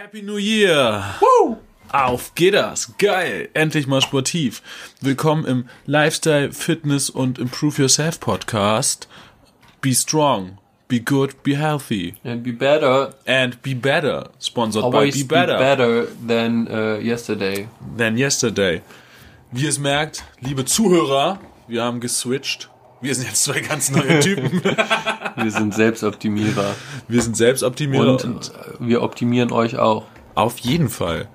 Happy New Year! Woo! Auf geht das! Geil! Endlich mal sportiv. Willkommen im Lifestyle, Fitness und Improve Yourself Podcast. Be strong, be good, be healthy. And be better. And be better. Sponsored Always by Be Better. be better than uh, yesterday. Than yesterday. Wie es merkt, liebe Zuhörer, wir haben geswitcht. Wir sind jetzt zwei ganz neue Typen. Wir sind Selbstoptimierer. Wir sind Selbstoptimierer Und, und äh, wir optimieren euch auch. Auf jeden Fall.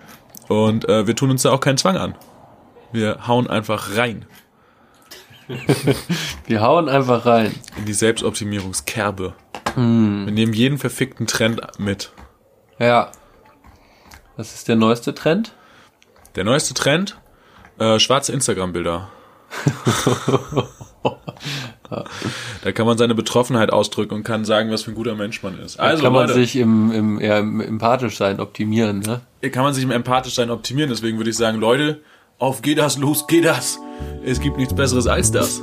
Und äh, wir tun uns da auch keinen Zwang an. Wir hauen einfach rein Wir hauen einfach rein. in die Selbstoptimierungskerbe. Wir nehmen jeden verfickten Trend mit. Ja. Was ist der neueste Trend? Der neueste Trend, äh, schwarze Instagram-Bilder. Da kann man seine Betroffenheit ausdrücken und kann sagen, was für ein guter Mensch man ist. Da Also kann man Leute, sich im, im, eher im empathisch sein optimieren, ne? kann man sich im empathisch sein optimieren. Deswegen würde ich sagen, Leute, auf geht das, los geht das. Es gibt nichts Besseres als das.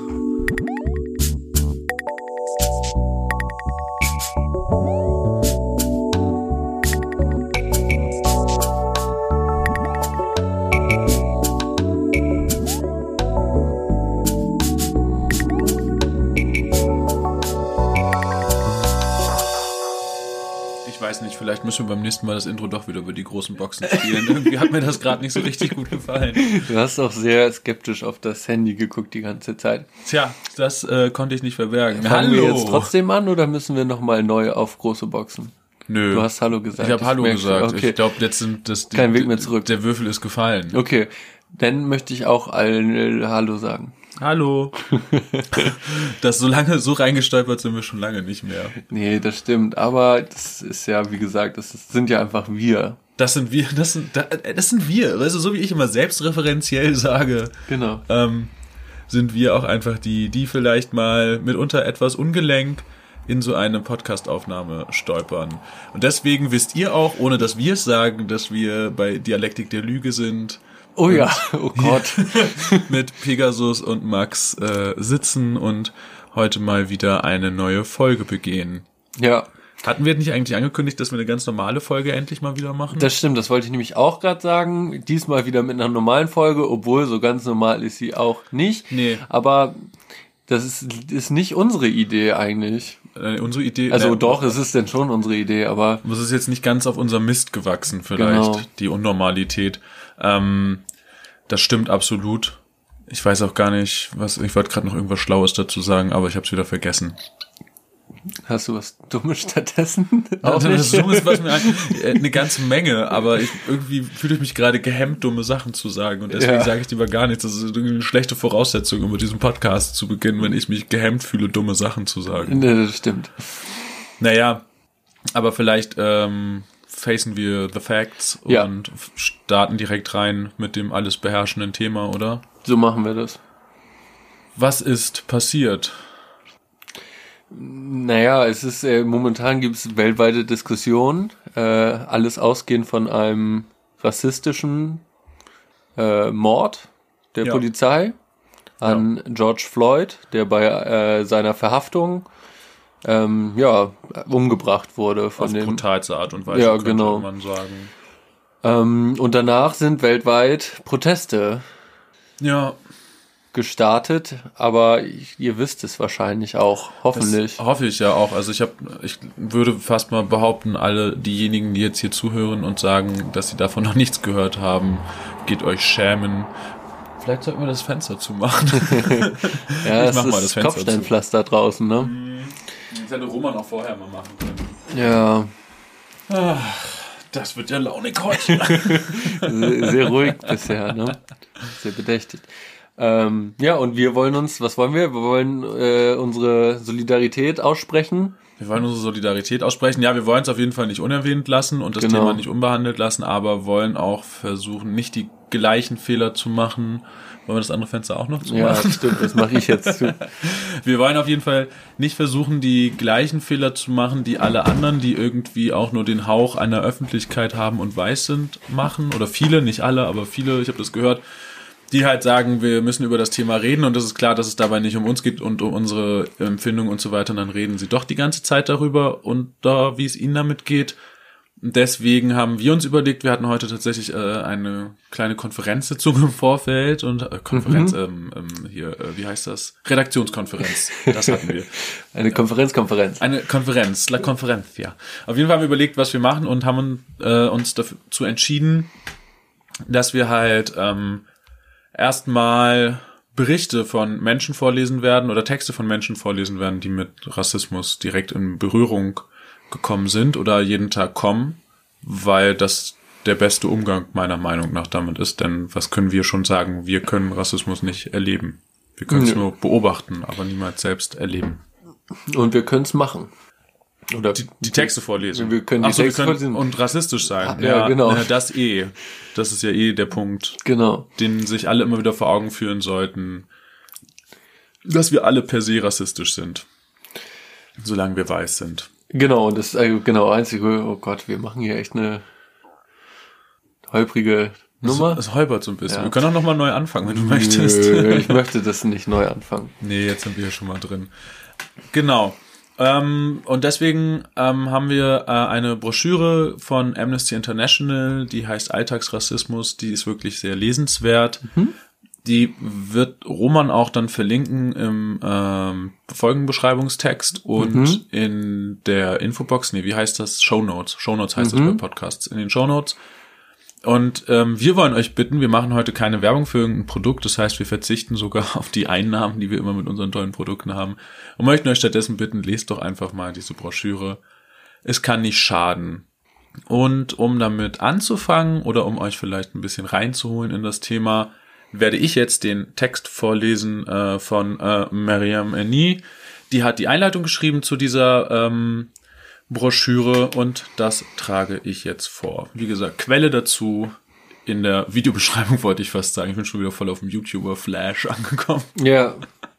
Vielleicht müssen wir beim nächsten Mal das Intro doch wieder über die großen Boxen spielen. Irgendwie hat mir das gerade nicht so richtig gut gefallen. Du hast auch sehr skeptisch auf das Handy geguckt die ganze Zeit. Tja, das äh, konnte ich nicht verbergen. Fangen wir jetzt trotzdem an oder müssen wir nochmal neu auf große Boxen? Nö. Du hast Hallo gesagt. ich habe Hallo schon. gesagt. Okay. Ich glaube, jetzt sind das die, Kein Weg mehr zurück. Der Würfel ist gefallen. okay. Dann möchte ich auch allen Hallo sagen. Hallo. das so lange so reingestolpert sind wir schon lange nicht mehr. Nee, das stimmt. Aber das ist ja, wie gesagt, das ist, sind ja einfach wir. Das sind wir. Das sind das sind wir. Weißt du, so wie ich immer selbstreferenziell sage. Genau. ähm, sind wir auch einfach die, die vielleicht mal mitunter etwas ungelenk in so eine Podcastaufnahme stolpern. Und deswegen wisst ihr auch, ohne dass wir es sagen, dass wir bei Dialektik der Lüge sind, Oh ja, oh Gott. mit Pegasus und Max äh, sitzen und heute mal wieder eine neue Folge begehen. Ja, Hatten wir nicht eigentlich angekündigt, dass wir eine ganz normale Folge endlich mal wieder machen? das stimmt. Das wollte ich nämlich auch gerade sagen. Diesmal wieder mit einer normalen Folge, obwohl so ganz normal ist sie auch nicht. Nee. Aber das ist, ist nicht unsere Idee eigentlich. äh, unsere Idee. Also ne, doch, es ist denn schon unsere Idee, aber Das ist jetzt nicht ganz auf unser Mist gewachsen, vielleicht, Genau. die Unnormalität. Ähm, das stimmt absolut. Ich weiß auch gar nicht, was, ich wollte gerade noch irgendwas Schlaues dazu sagen, aber ich habe es wieder vergessen. hast du was Dummes stattdessen? Auch das nicht? dummes, was mir äh, eine ganze Menge, aber ich, irgendwie fühle ich mich gerade gehemmt, dumme Sachen zu sagen und deswegen Ja. sage ich lieber gar nichts. Das ist irgendwie eine schlechte Voraussetzung, um mit diesem Podcast zu beginnen, wenn ich mich gehemmt fühle, dumme Sachen zu sagen. Nee, das stimmt. Naja, aber vielleicht ähm, facen wir the facts Ja. und starten direkt rein mit dem alles beherrschenden Thema, oder? So machen wir das. Was ist passiert? Naja, es ist äh, momentan gibt es weltweite Diskussionen. Äh, alles ausgehend von einem rassistischen äh, Mord der Ja. Polizei an George Floyd, der bei äh, seiner Verhaftung ähm, ja umgebracht wurde von Auf dem. brutalste Art und Weise, Ja, könnte genau. man sagen. Ähm, und danach sind weltweit Proteste Ja, gestartet, aber ich, ihr wisst es wahrscheinlich auch, hoffentlich. Das hoffe ich ja auch. Also ich habe, ich würde fast mal behaupten, alle diejenigen, die jetzt hier zuhören und sagen, dass sie davon noch nichts gehört haben, geht euch schämen. Vielleicht sollten wir das Fenster zumachen. ja, ich es mach mal das ist Fenster Kopfsteinpflaster draußen, ne? Das hätte Roman auch vorher mal machen können. Ja, Das wird ja launig heute. sehr, sehr ruhig bisher, ne? Sehr bedächtig. Ähm, ja, und wir wollen uns, was wollen wir? Wir wollen äh, unsere Solidarität aussprechen. Wir wollen unsere Solidarität aussprechen. Ja, wir wollen es auf jeden Fall nicht unerwähnt lassen und das Genau. Thema nicht unbehandelt lassen, aber wollen auch versuchen, nicht die gleichen Fehler zu machen. Wollen wir das andere Fenster auch noch zu Ja, stimmt, das mache ich jetzt zu. Wir wollen auf jeden Fall nicht versuchen, die gleichen Fehler zu machen, die alle anderen, die irgendwie auch nur den Hauch einer Öffentlichkeit haben und weiß sind, machen. Oder viele, nicht alle, aber viele, ich habe das gehört, die halt sagen, wir müssen über das Thema reden und es ist klar, dass es dabei nicht um uns geht und um unsere Empfindungen und so weiter. Und dann reden sie doch die ganze Zeit darüber und da, wie es ihnen damit geht. Deswegen haben wir uns überlegt, wir hatten heute tatsächlich äh, eine kleine Konferenzsitzung im Vorfeld und äh, Konferenz, Mhm. ähm, ähm, hier, äh, wie heißt das? Redaktionskonferenz. Das hatten wir. Eine Konferenzkonferenz. Eine Konferenz, La Konferenz, ja. Auf jeden Fall haben wir überlegt, was wir machen und haben äh, uns dazu entschieden, dass wir halt ähm, erstmal Berichte von Menschen vorlesen werden oder Texte von Menschen vorlesen werden, die mit Rassismus direkt in Berührung gekommen sind oder jeden Tag kommen, weil das der beste Umgang meiner Meinung nach damit ist. Denn was können wir schon sagen? Wir können Rassismus nicht erleben. Wir können es Ja. nur beobachten, aber niemals selbst erleben. Und wir können es machen. Oder Die Texte vorlesen. Wir können die Ach so, Texte wir können vorlesen. und rassistisch sein. Ja, genau. äh, Das eh. Das ist ja eh der Punkt, Genau. den sich alle immer wieder vor Augen führen sollten, dass wir alle per se rassistisch sind. Solange wir weiß sind. Genau, und das ist äh, genau einzige, oh Gott, wir machen hier echt eine holprige Nummer. Es holpert so ein bisschen. Ja. Wir können auch nochmal neu anfangen, wenn du möchtest. Nö, ich möchte das nicht neu anfangen. Nee, jetzt sind wir ja schon mal drin. Genau. Ähm, und deswegen ähm, haben wir äh, eine Broschüre von Amnesty International, die heißt Alltagsrassismus, die ist wirklich sehr lesenswert. Die wird Roman auch dann verlinken im ähm, Folgenbeschreibungstext und in der Infobox, nee, wie heißt das? Show Notes. Show Notes heißt das bei Podcasts. In den Show Notes. Und ähm, wir wollen euch bitten, wir machen heute keine Werbung für irgendein Produkt, das heißt, wir verzichten sogar auf die Einnahmen, die wir immer mit unseren tollen Produkten haben und möchten euch stattdessen bitten, lest doch einfach mal diese Broschüre. Es kann nicht schaden. Und um damit anzufangen oder um euch vielleicht ein bisschen reinzuholen in das Thema, werde ich jetzt den Text vorlesen äh, von äh, Mariam Eni. Die hat die Einleitung geschrieben zu dieser ähm, Broschüre und das trage ich jetzt vor. Wie gesagt, Quelle dazu in der Videobeschreibung wollte ich fast sagen. Ich bin schon wieder voll auf dem YouTuber Flash angekommen. Ja,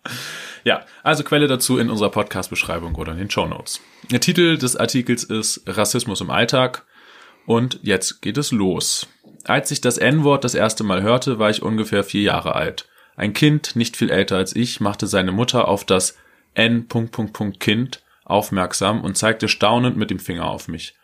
Ja, also Quelle dazu in unserer Podcast-Beschreibung oder in den Show Notes. Der Titel des Artikels ist Rassismus im Alltag und jetzt geht es los. Als ich das N-Wort das erste Mal hörte, war ich ungefähr vier Jahre alt. Ein Kind, nicht viel älter als ich, machte seine Mutter auf das N. Kind aufmerksam und zeigte staunend mit dem Finger auf mich.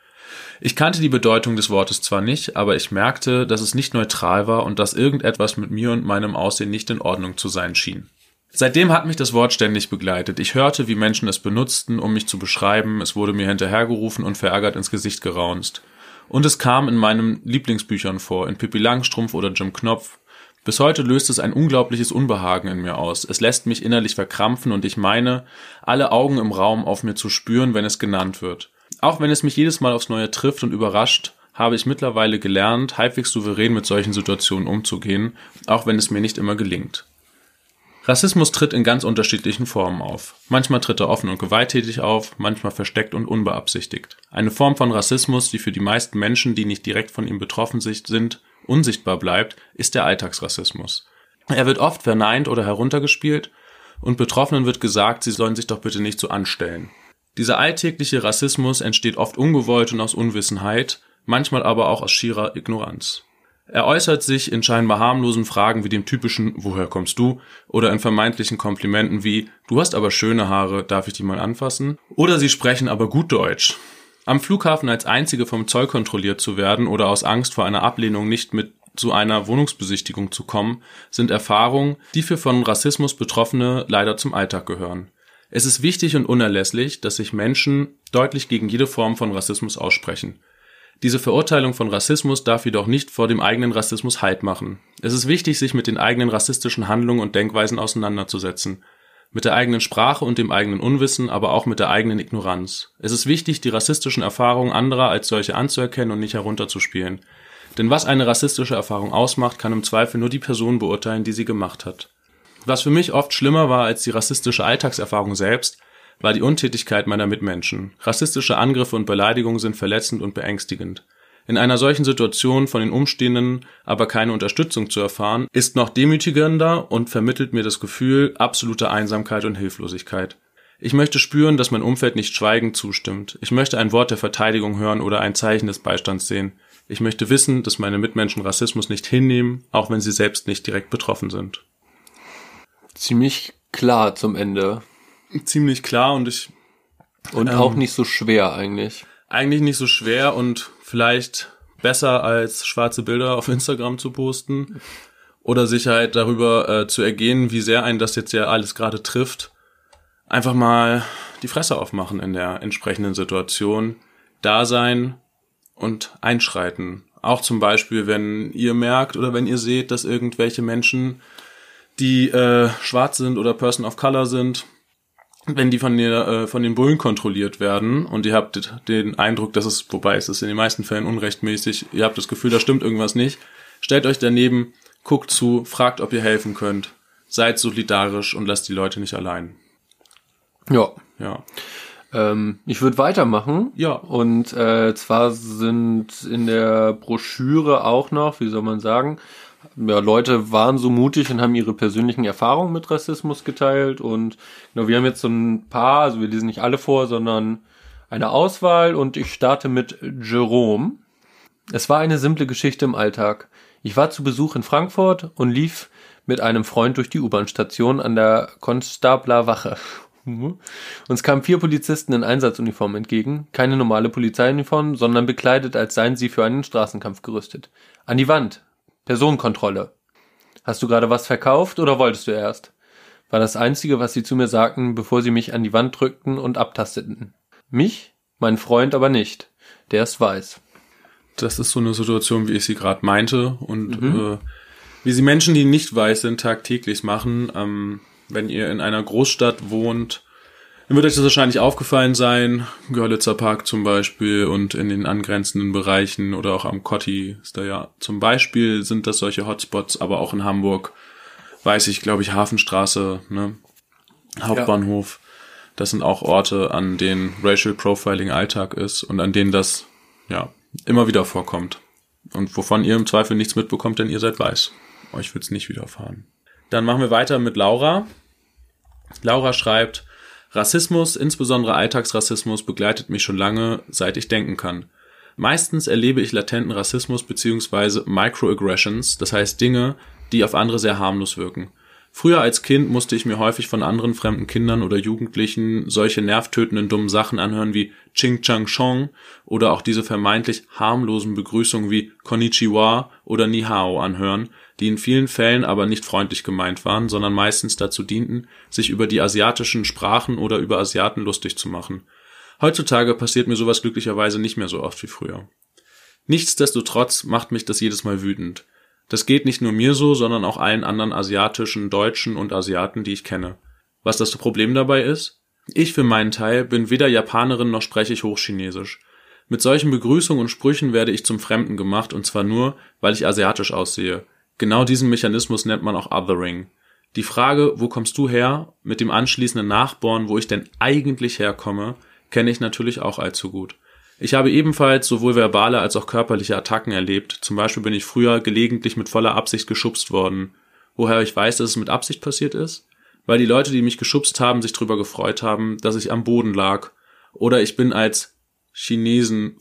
Ich kannte die Bedeutung des Wortes zwar nicht, aber ich merkte, dass es nicht neutral war und dass irgendetwas mit mir und meinem Aussehen nicht in Ordnung zu sein schien. Seitdem hat mich das Wort ständig begleitet. Ich hörte, wie Menschen es benutzten, um mich zu beschreiben, es wurde mir hinterhergerufen und verärgert ins Gesicht geraunzt. Und es kam in meinen Lieblingsbüchern vor, in Pippi Langstrumpf oder Jim Knopf. Bis heute löst es ein unglaubliches Unbehagen in mir aus. Es lässt mich innerlich verkrampfen und ich meine, alle Augen im Raum auf mir zu spüren, wenn es genannt wird. Auch wenn es mich jedes Mal aufs Neue trifft und überrascht, habe ich mittlerweile gelernt, halbwegs souverän mit solchen Situationen umzugehen, auch wenn es mir nicht immer gelingt. Rassismus tritt in ganz unterschiedlichen Formen auf. Manchmal tritt er offen und gewalttätig auf, manchmal versteckt und unbeabsichtigt. Eine Form von Rassismus, die für die meisten Menschen, die nicht direkt von ihm betroffen sind, unsichtbar bleibt, ist der Alltagsrassismus. Er wird oft verneint oder heruntergespielt und Betroffenen wird gesagt, sie sollen sich doch bitte nicht so anstellen. Dieser alltägliche Rassismus entsteht oft ungewollt und aus Unwissenheit, manchmal aber auch aus schierer Ignoranz. Er äußert sich in scheinbar harmlosen Fragen wie dem typischen Woher kommst du? oder in vermeintlichen Komplimenten wie Du hast aber schöne Haare, darf ich die mal anfassen? Oder sie sprechen aber gut Deutsch. Am Flughafen als einzige vom Zoll kontrolliert zu werden oder aus Angst vor einer Ablehnung nicht mit zu einer Wohnungsbesichtigung zu kommen, sind Erfahrungen, die für von Rassismus Betroffene leider zum Alltag gehören. Es ist wichtig und unerlässlich, dass sich Menschen deutlich gegen jede Form von Rassismus aussprechen. Diese Verurteilung von Rassismus darf jedoch nicht vor dem eigenen Rassismus Halt machen. Es ist wichtig, sich mit den eigenen rassistischen Handlungen und Denkweisen auseinanderzusetzen. Mit der eigenen Sprache und dem eigenen Unwissen, aber auch mit der eigenen Ignoranz. Es ist wichtig, die rassistischen Erfahrungen anderer als solche anzuerkennen und nicht herunterzuspielen. Denn was eine rassistische Erfahrung ausmacht, kann im Zweifel nur die Person beurteilen, die sie gemacht hat. Was für mich oft schlimmer war als die rassistische Alltagserfahrung selbst, war die Untätigkeit meiner Mitmenschen. Rassistische Angriffe und Beleidigungen sind verletzend und beängstigend. In einer solchen Situation von den Umstehenden aber keine Unterstützung zu erfahren, ist noch demütigender und vermittelt mir das Gefühl absoluter Einsamkeit und Hilflosigkeit. Ich möchte spüren, dass mein Umfeld nicht schweigend zustimmt. Ich möchte ein Wort der Verteidigung hören oder ein Zeichen des Beistands sehen. Ich möchte wissen, dass meine Mitmenschen Rassismus nicht hinnehmen, auch wenn sie selbst nicht direkt betroffen sind. ziemlich klar zum Ende. Ziemlich klar und ich Und Ähm. auch nicht so schwer eigentlich. eigentlich nicht so schwer und vielleicht besser als schwarze Bilder auf Instagram zu posten oder sich halt darüber äh, zu ergehen, wie sehr einen das jetzt ja alles gerade trifft, einfach mal die Fresse aufmachen in der entsprechenden Situation, da sein und einschreiten. Auch zum Beispiel, wenn ihr merkt oder wenn ihr seht, dass irgendwelche Menschen, die äh, schwarz sind oder Person of Color sind, wenn die von, der, äh, von den Bullen kontrolliert werden und ihr habt den Eindruck, dass es, wobei es ist in den meisten Fällen unrechtmäßig, ihr habt das Gefühl, da stimmt irgendwas nicht, stellt euch daneben, guckt zu, fragt, ob ihr helfen könnt, seid solidarisch und lasst die Leute nicht allein. Ja. Ja. Ähm, ich würde weitermachen. Ja. Und äh, zwar sind in der Broschüre auch noch, wie soll man sagen, ja, Leute waren so mutig und haben ihre persönlichen Erfahrungen mit Rassismus geteilt. Und genau, wir haben jetzt so ein paar, also wir lesen nicht alle vor, sondern eine Auswahl und ich starte mit Jerome. Es war eine simple Geschichte im Alltag. Ich war zu Besuch in Frankfurt und lief mit einem Freund durch die U-Bahn-Station an der Konstabler Wache. Uns kamen vier Polizisten in Einsatzuniform entgegen, keine normale Polizeiuniform, sondern bekleidet, als seien sie für einen Straßenkampf gerüstet. An die Wand, Personenkontrolle. Hast du gerade was verkauft oder wolltest du erst? War das Einzige, was sie zu mir sagten, bevor sie mich an die Wand drückten und abtasteten. Mich, mein Freund aber nicht. Der ist weiß. Das ist so eine Situation, wie ich sie gerade meinte und mhm. äh, wie sie Menschen, die nicht weiß sind, tagtäglich machen. Ähm, wenn ihr in einer Großstadt wohnt, dann wird euch das wahrscheinlich aufgefallen sein. Görlitzer Park zum Beispiel und in den angrenzenden Bereichen oder auch am Kotti ist da ja zum Beispiel sind das solche Hotspots, aber auch in Hamburg weiß ich, glaube ich, Hafenstraße, ne? Hauptbahnhof. Ja. Das sind auch Orte, an denen Racial Profiling Alltag ist und an denen das ja immer wieder vorkommt. Und wovon ihr im Zweifel nichts mitbekommt, denn ihr seid weiß. Euch wird's nicht widerfahren. Dann machen wir weiter mit Laura. Laura schreibt, Rassismus, insbesondere Alltagsrassismus, begleitet mich schon lange, seit ich denken kann. Meistens erlebe ich latenten Rassismus bzw. Microaggressions, das heißt Dinge, die auf andere sehr harmlos wirken. Früher als Kind musste ich mir häufig von anderen fremden Kindern oder Jugendlichen solche nervtötenden dummen Sachen anhören wie Ching Chang Chong oder auch diese vermeintlich harmlosen Begrüßungen wie Konnichiwa oder Ni Hao anhören, die in vielen Fällen aber nicht freundlich gemeint waren, sondern meistens dazu dienten, sich über die asiatischen Sprachen oder über Asiaten lustig zu machen. Heutzutage passiert mir sowas glücklicherweise nicht mehr so oft wie früher. Nichtsdestotrotz macht mich das jedes Mal wütend. Das geht nicht nur mir so, sondern auch allen anderen asiatischen, Deutschen und Asiaten, die ich kenne. Was das Problem dabei ist? Ich für meinen Teil bin weder Japanerin noch spreche ich Hochchinesisch. Mit solchen Begrüßungen und Sprüchen werde ich zum Fremden gemacht und zwar nur, weil ich asiatisch aussehe. Genau diesen Mechanismus nennt man auch Othering. Die Frage, wo kommst du her, mit dem anschließenden Nachborn, wo ich denn eigentlich herkomme, kenne ich natürlich auch allzu gut. Ich habe ebenfalls sowohl verbale als auch körperliche Attacken erlebt. Zum Beispiel bin ich früher gelegentlich mit voller Absicht geschubst worden. Woher ich weiß, dass es mit Absicht passiert ist? Weil die Leute, die mich geschubst haben, sich darüber gefreut haben, dass ich am Boden lag. Oder ich bin als Chinesen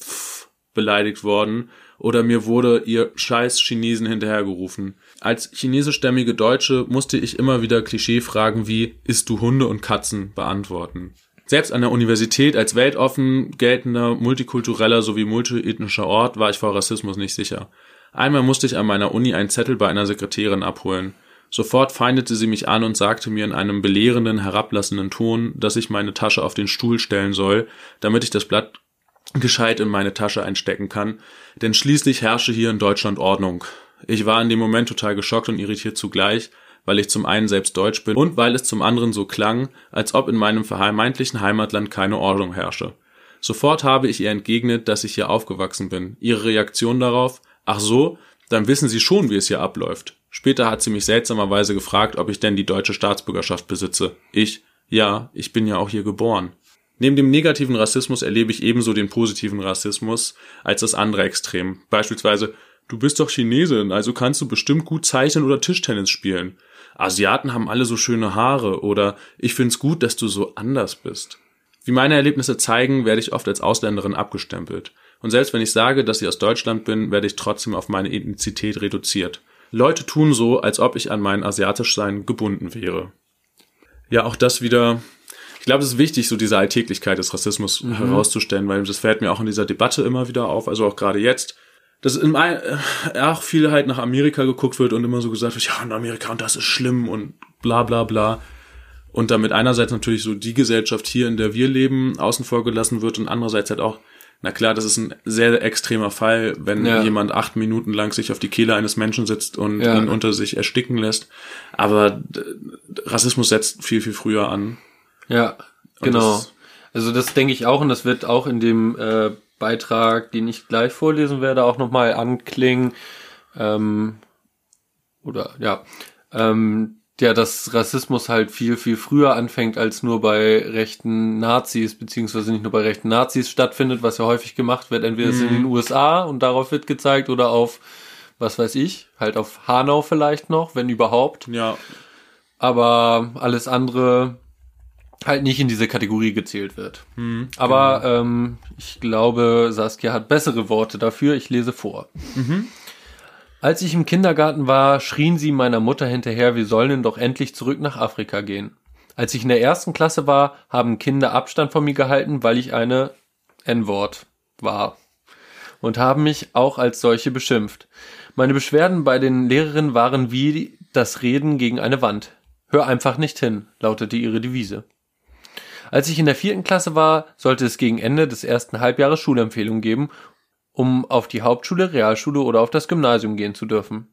beleidigt worden oder mir wurde ihr scheiß Chinesen hinterhergerufen. Als chinesischstämmige Deutsche musste ich immer wieder Klischeefragen wie isst du Hunde und Katzen beantworten. Selbst an der Universität als weltoffen geltender, multikultureller sowie multiethnischer Ort war ich vor Rassismus nicht sicher. Einmal musste ich an meiner Uni einen Zettel bei einer Sekretärin abholen. Sofort feindete sie mich an und sagte mir in einem belehrenden, herablassenden Ton, dass ich meine Tasche auf den Stuhl stellen soll, damit ich das Blatt gescheit in meine Tasche einstecken kann, denn schließlich herrsche hier in Deutschland Ordnung. Ich war in dem Moment total geschockt und irritiert zugleich, weil ich zum einen selbst Deutsch bin und weil es zum anderen so klang, als ob in meinem vermeintlichen Heimatland keine Ordnung herrsche. Sofort habe ich ihr entgegnet, dass ich hier aufgewachsen bin. Ihre Reaktion darauf, ach so, dann wissen Sie schon, wie es hier abläuft. Später hat sie mich seltsamerweise gefragt, ob ich denn die deutsche Staatsbürgerschaft besitze. Ich, ja, ich bin ja auch hier geboren. Neben dem negativen Rassismus erlebe ich ebenso den positiven Rassismus als das andere Extrem. Beispielsweise, du bist doch Chinesin, also kannst du bestimmt gut zeichnen oder Tischtennis spielen. Asiaten haben alle so schöne Haare oder ich find's gut, dass du so anders bist. Wie meine Erlebnisse zeigen, werde ich oft als Ausländerin abgestempelt. Und selbst wenn ich sage, dass ich aus Deutschland bin, werde ich trotzdem auf meine Ethnizität reduziert. Leute tun so, als ob ich an mein Asiatischsein gebunden wäre. Ja, auch das wieder glaube, es ist wichtig, so diese Alltäglichkeit des Rassismus mhm. herauszustellen, weil das fällt mir auch in dieser Debatte immer wieder auf, also auch gerade jetzt, dass in äh, auch viel halt nach Amerika geguckt wird und immer so gesagt wird, ja, in Amerika und das ist schlimm und bla bla bla. Und damit einerseits natürlich so die Gesellschaft hier, in der wir leben, außen vor gelassen wird und andererseits halt auch, na klar, das ist ein sehr extremer Fall, wenn ja. jemand acht Minuten lang sich auf die Kehle eines Menschen sitzt und ja. ihn unter sich ersticken lässt. Aber Rassismus setzt viel, viel früher an. Ja, genau. Das also das denke ich auch und das wird auch in dem äh, Beitrag, den ich gleich vorlesen werde, auch nochmal anklingen. Ähm, oder ja, ähm, ja, dass Rassismus halt viel, viel früher anfängt als nur bei rechten Nazis, beziehungsweise nicht nur bei rechten Nazis stattfindet, was ja häufig gemacht wird. Entweder mhm. in den USA und darauf wird gezeigt oder auf, was weiß ich, halt auf Hanau vielleicht noch, wenn überhaupt. Ja. Aber alles andere halt nicht in diese Kategorie gezählt wird. Mhm, Aber genau. ähm, ich glaube, Saskia hat bessere Worte dafür. Ich lese vor. Mhm. Als ich im Kindergarten war, schrien sie meiner Mutter hinterher, wir sollen doch endlich zurück nach Afrika gehen. Als ich in der ersten Klasse war, haben Kinder Abstand von mir gehalten, weil ich eine N-Wort war. Und haben mich auch als solche beschimpft. Meine Beschwerden bei den Lehrerinnen waren wie das Reden gegen eine Wand. Hör einfach nicht hin, lautete ihre Devise. Als ich in der vierten Klasse war, sollte es gegen Ende des ersten Halbjahres Schulempfehlungen geben um auf die Hauptschule, Realschule oder auf das Gymnasium gehen zu dürfen.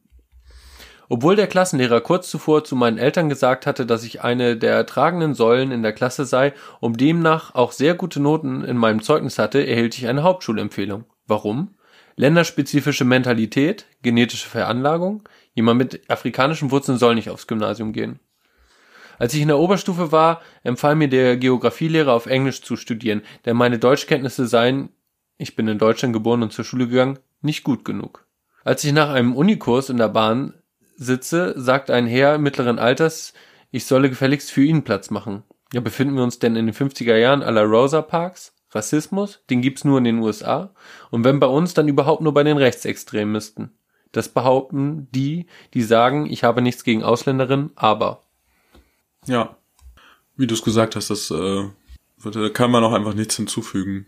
Obwohl der Klassenlehrer kurz zuvor zu meinen Eltern gesagt hatte, dass ich eine der tragenden Säulen in der Klasse sei und demnach auch sehr gute Noten in meinem Zeugnis hatte, erhielt ich eine Hauptschulempfehlung. Warum? Länderspezifische Mentalität, genetische Veranlagung, jemand mit afrikanischen Wurzeln soll nicht aufs Gymnasium gehen. Als ich in der Oberstufe war, empfahl mir der Geographielehrer auf Englisch zu studieren, denn meine Deutschkenntnisse seien ich bin in Deutschland geboren und zur Schule gegangen, nicht gut genug. Als ich nach einem Unikurs in der Bahn sitze, sagt ein Herr mittleren Alters, ich solle gefälligst für ihn Platz machen. Ja, befinden wir uns denn in den 50er Jahren aller Rosa Parks? Rassismus? Den gibt's nur in den USA. Und wenn bei uns, dann überhaupt nur bei den Rechtsextremisten. Das behaupten die, die sagen, ich habe nichts gegen Ausländerinnen, aber. Ja, wie du es gesagt hast, das äh, da kann man auch einfach nichts hinzufügen.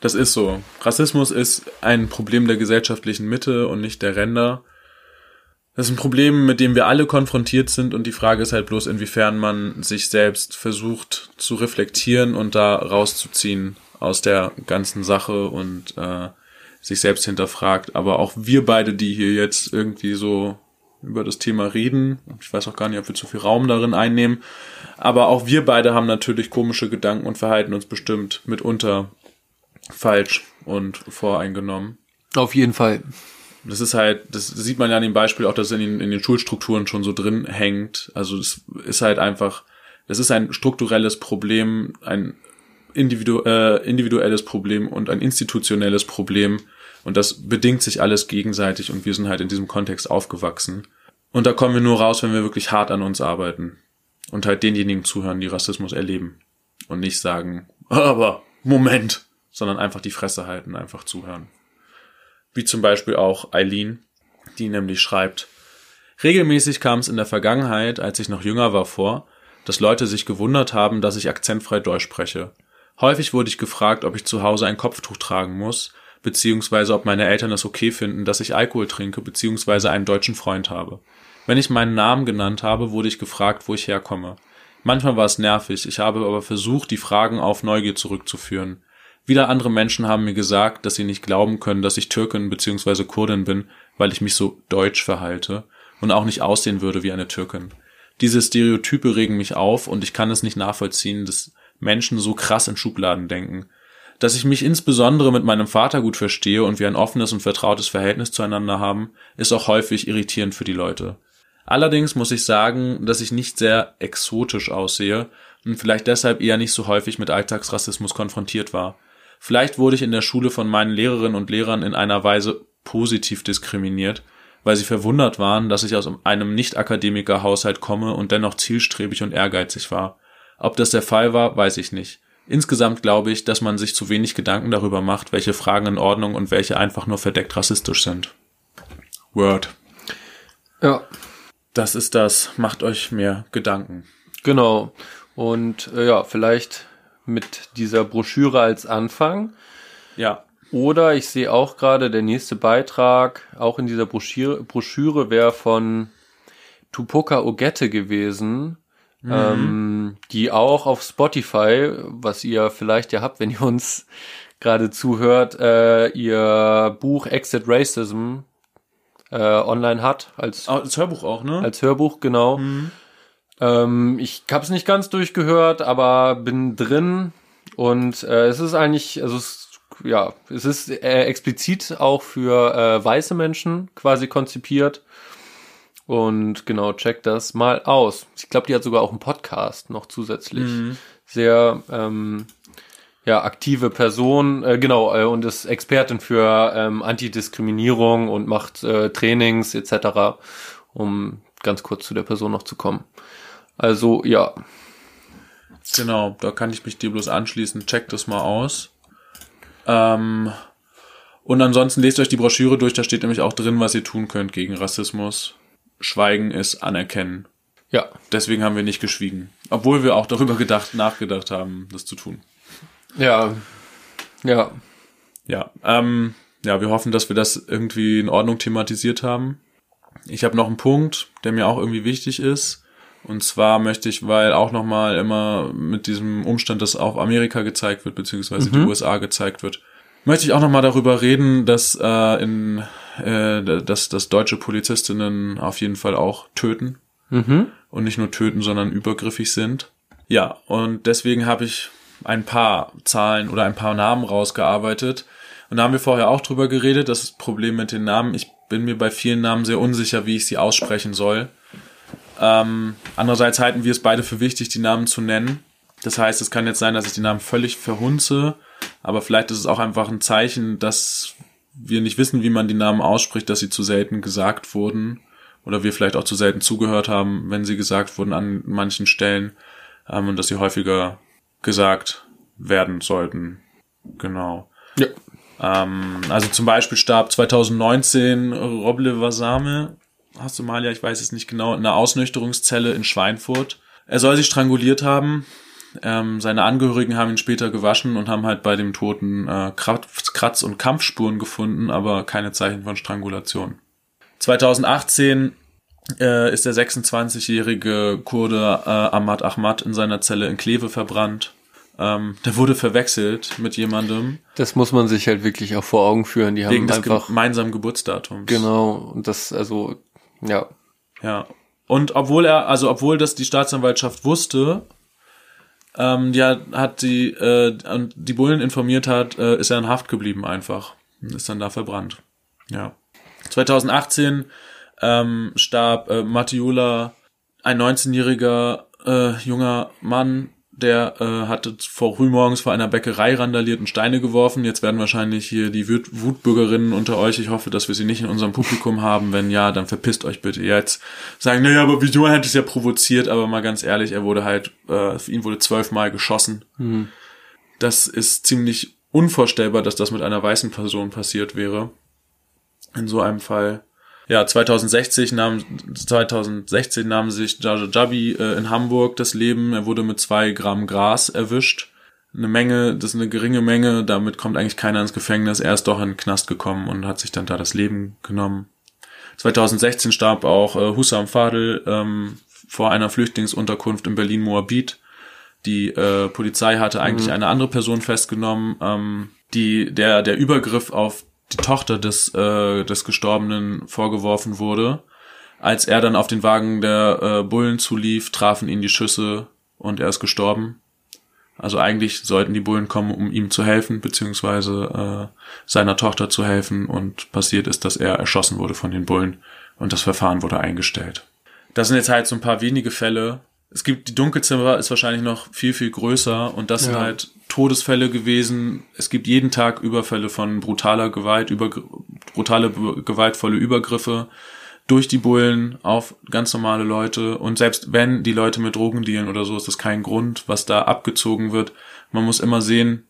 Das ist so. Rassismus ist ein Problem der gesellschaftlichen Mitte und nicht der Ränder. Das ist ein Problem, mit dem wir alle konfrontiert sind und die Frage ist halt bloß, inwiefern man sich selbst versucht zu reflektieren und da rauszuziehen aus der ganzen Sache und äh, sich selbst hinterfragt. Aber auch wir beide, die hier jetzt irgendwie so über das Thema reden, ich weiß auch gar nicht, ob wir zu viel Raum darin einnehmen, aber auch wir beide haben natürlich komische Gedanken und verhalten uns bestimmt mitunter falsch und voreingenommen. Auf jeden Fall. Das ist halt, das sieht man ja an dem Beispiel auch, dass es in den, in den Schulstrukturen schon so drin hängt. Also es ist halt einfach, das ist ein strukturelles Problem, ein individu äh, individuelles Problem und ein institutionelles Problem. Und das bedingt sich alles gegenseitig und wir sind halt in diesem Kontext aufgewachsen. Und da kommen wir nur raus, wenn wir wirklich hart an uns arbeiten. Und halt denjenigen zuhören, die Rassismus erleben. Und nicht sagen, aber Moment, sondern einfach die Fresse halten, einfach zuhören. Wie zum Beispiel auch Eileen, die nämlich schreibt, Regelmäßig kam es in der Vergangenheit, als ich noch jünger war, vor, dass Leute sich gewundert haben, dass ich akzentfrei Deutsch spreche. Häufig wurde ich gefragt, ob ich zu Hause ein Kopftuch tragen muss, beziehungsweise ob meine Eltern es okay finden, dass ich Alkohol trinke, beziehungsweise einen deutschen Freund habe. Wenn ich meinen Namen genannt habe, wurde ich gefragt, wo ich herkomme. Manchmal war es nervig, ich habe aber versucht, die Fragen auf Neugier zurückzuführen. Wieder andere Menschen haben mir gesagt, dass sie nicht glauben können, dass ich Türkin bzw. Kurdin bin, weil ich mich so deutsch verhalte und auch nicht aussehen würde wie eine Türkin. Diese Stereotype regen mich auf und ich kann es nicht nachvollziehen, dass Menschen so krass in Schubladen denken. Dass ich mich insbesondere mit meinem Vater gut verstehe und wir ein offenes und vertrautes Verhältnis zueinander haben, ist auch häufig irritierend für die Leute. Allerdings muss ich sagen, dass ich nicht sehr exotisch aussehe und vielleicht deshalb eher nicht so häufig mit Alltagsrassismus konfrontiert war. Vielleicht wurde ich in der Schule von meinen Lehrerinnen und Lehrern in einer Weise positiv diskriminiert, weil sie verwundert waren, dass ich aus einem Nicht-Akademiker-Haushalt komme und dennoch zielstrebig und ehrgeizig war. Ob das der Fall war, weiß ich nicht. Insgesamt glaube ich, dass man sich zu wenig Gedanken darüber macht, welche Fragen in Ordnung und welche einfach nur verdeckt rassistisch sind. Word. Ja. Das ist das. Macht euch mehr Gedanken. Genau. Und äh, ja, vielleicht mit dieser Broschüre als Anfang. Ja. Oder ich sehe auch gerade, der nächste Beitrag, auch in dieser Broschüre, Broschüre wäre von Tupoka Ogette gewesen, mhm. ähm, die auch auf Spotify, was ihr vielleicht ja habt, wenn ihr uns gerade zuhört, äh, ihr Buch Exit Racism äh, online hat. Als, als Hörbuch auch, ne? Als Hörbuch, genau. Mhm. Ähm, ich habe es nicht ganz durchgehört, aber bin drin und äh, es ist eigentlich, also es, ja, es ist äh, explizit auch für äh, weiße Menschen quasi konzipiert. Und genau, check das mal aus. Ich glaube, die hat sogar auch einen Podcast noch zusätzlich. Mhm. Sehr ähm, ja, aktive Person, äh, genau, äh, und ist Expertin für ähm, Antidiskriminierung und macht äh, Trainings etc., um ganz kurz zu der Person noch zu kommen. Also, ja. Genau, da kann ich mich dir bloß anschließen. Check das mal aus. Ähm, und ansonsten lest euch die Broschüre durch, da steht nämlich auch drin, was ihr tun könnt gegen Rassismus. Schweigen ist anerkennen. Ja. Deswegen haben wir nicht geschwiegen. Obwohl wir auch darüber gedacht, nachgedacht haben, das zu tun. Ja. Ja. Ja. Ähm, ja, wir hoffen, dass wir das irgendwie in Ordnung thematisiert haben. Ich habe noch einen Punkt, der mir auch irgendwie wichtig ist. Und zwar möchte ich, weil auch nochmal immer mit diesem Umstand, dass auch Amerika gezeigt wird, beziehungsweise mhm. die USA gezeigt wird, möchte ich auch nochmal darüber reden, dass äh, in äh, dass, dass deutsche Polizistinnen auf jeden Fall auch töten. Mhm. Und nicht nur töten, sondern übergriffig sind. Ja, und deswegen habe ich ein paar Zahlen oder ein paar Namen rausgearbeitet. Und da haben wir vorher auch drüber geredet, das Problem mit den Namen. Ich bin mir bei vielen Namen sehr unsicher, wie ich sie aussprechen soll. Ähm, andererseits halten wir es beide für wichtig, die Namen zu nennen. Das heißt, es kann jetzt sein, dass ich die Namen völlig verhunze, aber vielleicht ist es auch einfach ein Zeichen, dass wir nicht wissen, wie man die Namen ausspricht, dass sie zu selten gesagt wurden oder wir vielleicht auch zu selten zugehört haben, wenn sie gesagt wurden an manchen Stellen ähm, und dass sie häufiger gesagt werden sollten. Genau. Ja. Ähm, also zum Beispiel starb 2019 Roble Vasame, hast du mal ja, ich weiß es nicht genau, in einer Ausnüchterungszelle in Schweinfurt. Er soll sich stranguliert haben. Ähm, seine Angehörigen haben ihn später gewaschen und haben halt bei dem Toten äh, Kratz- und Kampfspuren gefunden, aber keine Zeichen von Strangulation. 2018 äh, ist der 26-jährige Kurde äh, Ahmad Ahmad in seiner Zelle in Kleve verbrannt. Ähm, der wurde verwechselt mit jemandem. Das muss man sich halt wirklich auch vor Augen führen. Die haben wegen einfach des gemeinsamen Geburtsdatums. Genau und das also ja ja und obwohl er also obwohl das die Staatsanwaltschaft wusste, ähm, die hat, die äh, die Bullen informiert hat, äh, ist er in Haft geblieben einfach ist dann da verbrannt. Ja. 2018 ähm, starb äh, Mattiula, ein 19-jähriger äh, junger Mann, der äh, hatte vor frühmorgens vor einer Bäckerei randaliert und Steine geworfen. Jetzt werden wahrscheinlich hier die Wut Wutbürgerinnen unter euch, ich hoffe, dass wir sie nicht in unserem Publikum haben. Wenn ja, dann verpisst euch bitte jetzt. Sagen, naja, aber wieso hat es ja provoziert? Aber mal ganz ehrlich, er wurde halt, äh, ihn wurde zwölfmal geschossen. Mhm. Das ist ziemlich unvorstellbar, dass das mit einer weißen Person passiert wäre. In so einem Fall. Ja, 2016 nahm, 2016 nahm sich Jaja Jabi äh, in Hamburg das Leben. Er wurde mit zwei Gramm Gras erwischt. Eine Menge, das ist eine geringe Menge, damit kommt eigentlich keiner ins Gefängnis. Er ist doch in den Knast gekommen und hat sich dann da das Leben genommen. 2016 starb auch äh, Hussam Fadel ähm, vor einer Flüchtlingsunterkunft in Berlin-Moabit. Die äh, Polizei hatte eigentlich mhm. eine andere Person festgenommen. Ähm, die, der, der Übergriff auf die Tochter des, äh, des Gestorbenen vorgeworfen wurde. Als er dann auf den Wagen der äh, Bullen zulief, trafen ihn die Schüsse und er ist gestorben. Also eigentlich sollten die Bullen kommen, um ihm zu helfen, beziehungsweise äh, seiner Tochter zu helfen. Und passiert ist, dass er erschossen wurde von den Bullen und das Verfahren wurde eingestellt. Das sind jetzt halt so ein paar wenige Fälle. Es gibt die Dunkelzimmer ist wahrscheinlich noch viel viel größer und das ja. sind halt Todesfälle gewesen. Es gibt jeden Tag Überfälle von brutaler Gewalt, über, brutale, gewaltvolle Übergriffe durch die Bullen auf ganz normale Leute. Und selbst wenn die Leute mit Drogen dealen oder so, ist das kein Grund, was da abgezogen wird. Man muss immer sehen,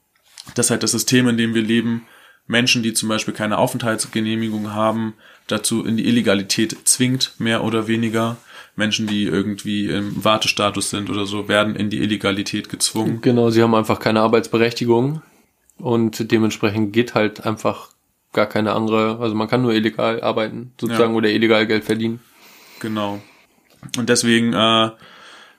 dass halt das System, in dem wir leben, Menschen, die zum Beispiel keine Aufenthaltsgenehmigung haben, dazu in die Illegalität zwingt, mehr oder weniger. Menschen, die irgendwie im Wartestatus sind oder so, werden in die Illegalität gezwungen. Genau, sie haben einfach keine Arbeitsberechtigung und dementsprechend geht halt einfach gar keine andere, also man kann nur illegal arbeiten, sozusagen, Ja. oder illegal Geld verdienen. Genau. Und deswegen äh,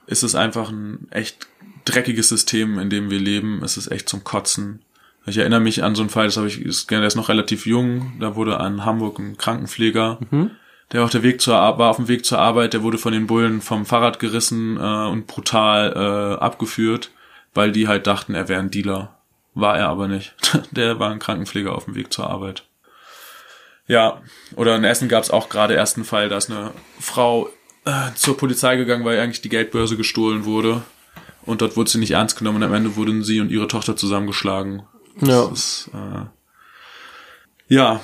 ist es einfach ein echt dreckiges System, in dem wir leben. Es ist echt zum Kotzen. Ich erinnere mich an so einen Fall, das habe ich, der ist noch relativ jung. Da wurde an Hamburg ein Krankenpfleger, der auf der Weg zur Ar- war auf dem Weg zur Arbeit, der wurde von den Bullen vom Fahrrad gerissen äh, und brutal äh, abgeführt, weil die halt dachten, er wäre ein Dealer. War er aber nicht. Der war ein Krankenpfleger auf dem Weg zur Arbeit. Ja, oder in Essen gab es auch gerade erst einen Fall, da ist eine Frau äh, zur Polizei gegangen, weil eigentlich die Geldbörse gestohlen wurde. Und dort wurde sie nicht ernst genommen und am Ende wurden sie und ihre Tochter zusammengeschlagen. Ja. Ist, äh, ja,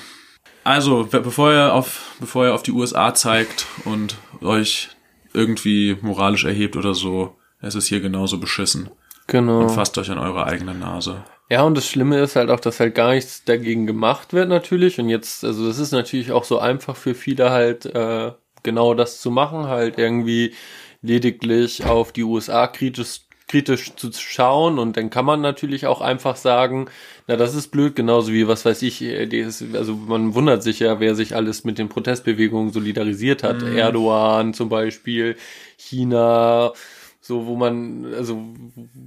also be- bevor ihr auf bevor ihr auf die USA zeigt und euch irgendwie moralisch erhebt oder so, es ist hier genauso beschissen. Genau. Fasst euch an eure eigene Nase. Ja, und das Schlimme ist halt auch, dass halt gar nichts dagegen gemacht wird natürlich. Und jetzt, also das ist natürlich auch so einfach für viele halt äh, genau das zu machen, halt irgendwie lediglich auf die USA kritisch kritisch zu schauen und dann kann man natürlich auch einfach sagen, na das ist blöd, genauso wie was weiß ich, äh, dieses, also man wundert sich ja, wer sich alles mit den Protestbewegungen solidarisiert hat. Erdogan zum Beispiel, China, so wo man, also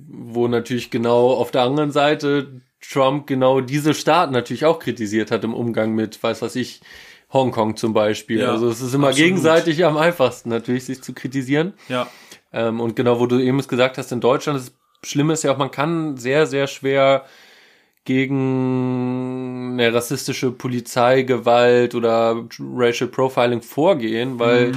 wo natürlich genau auf der anderen Seite Trump genau diese Staaten natürlich auch kritisiert hat im Umgang mit, weiß was ich, Hongkong zum Beispiel. Ja, also es ist immer absolut. gegenseitig am einfachsten natürlich, sich zu kritisieren. Ja, Ähm, und genau, wo du eben es gesagt hast, in Deutschland, das Schlimme ist ja auch, man kann sehr, sehr schwer gegen eine rassistische Polizeigewalt oder Racial Profiling vorgehen, weil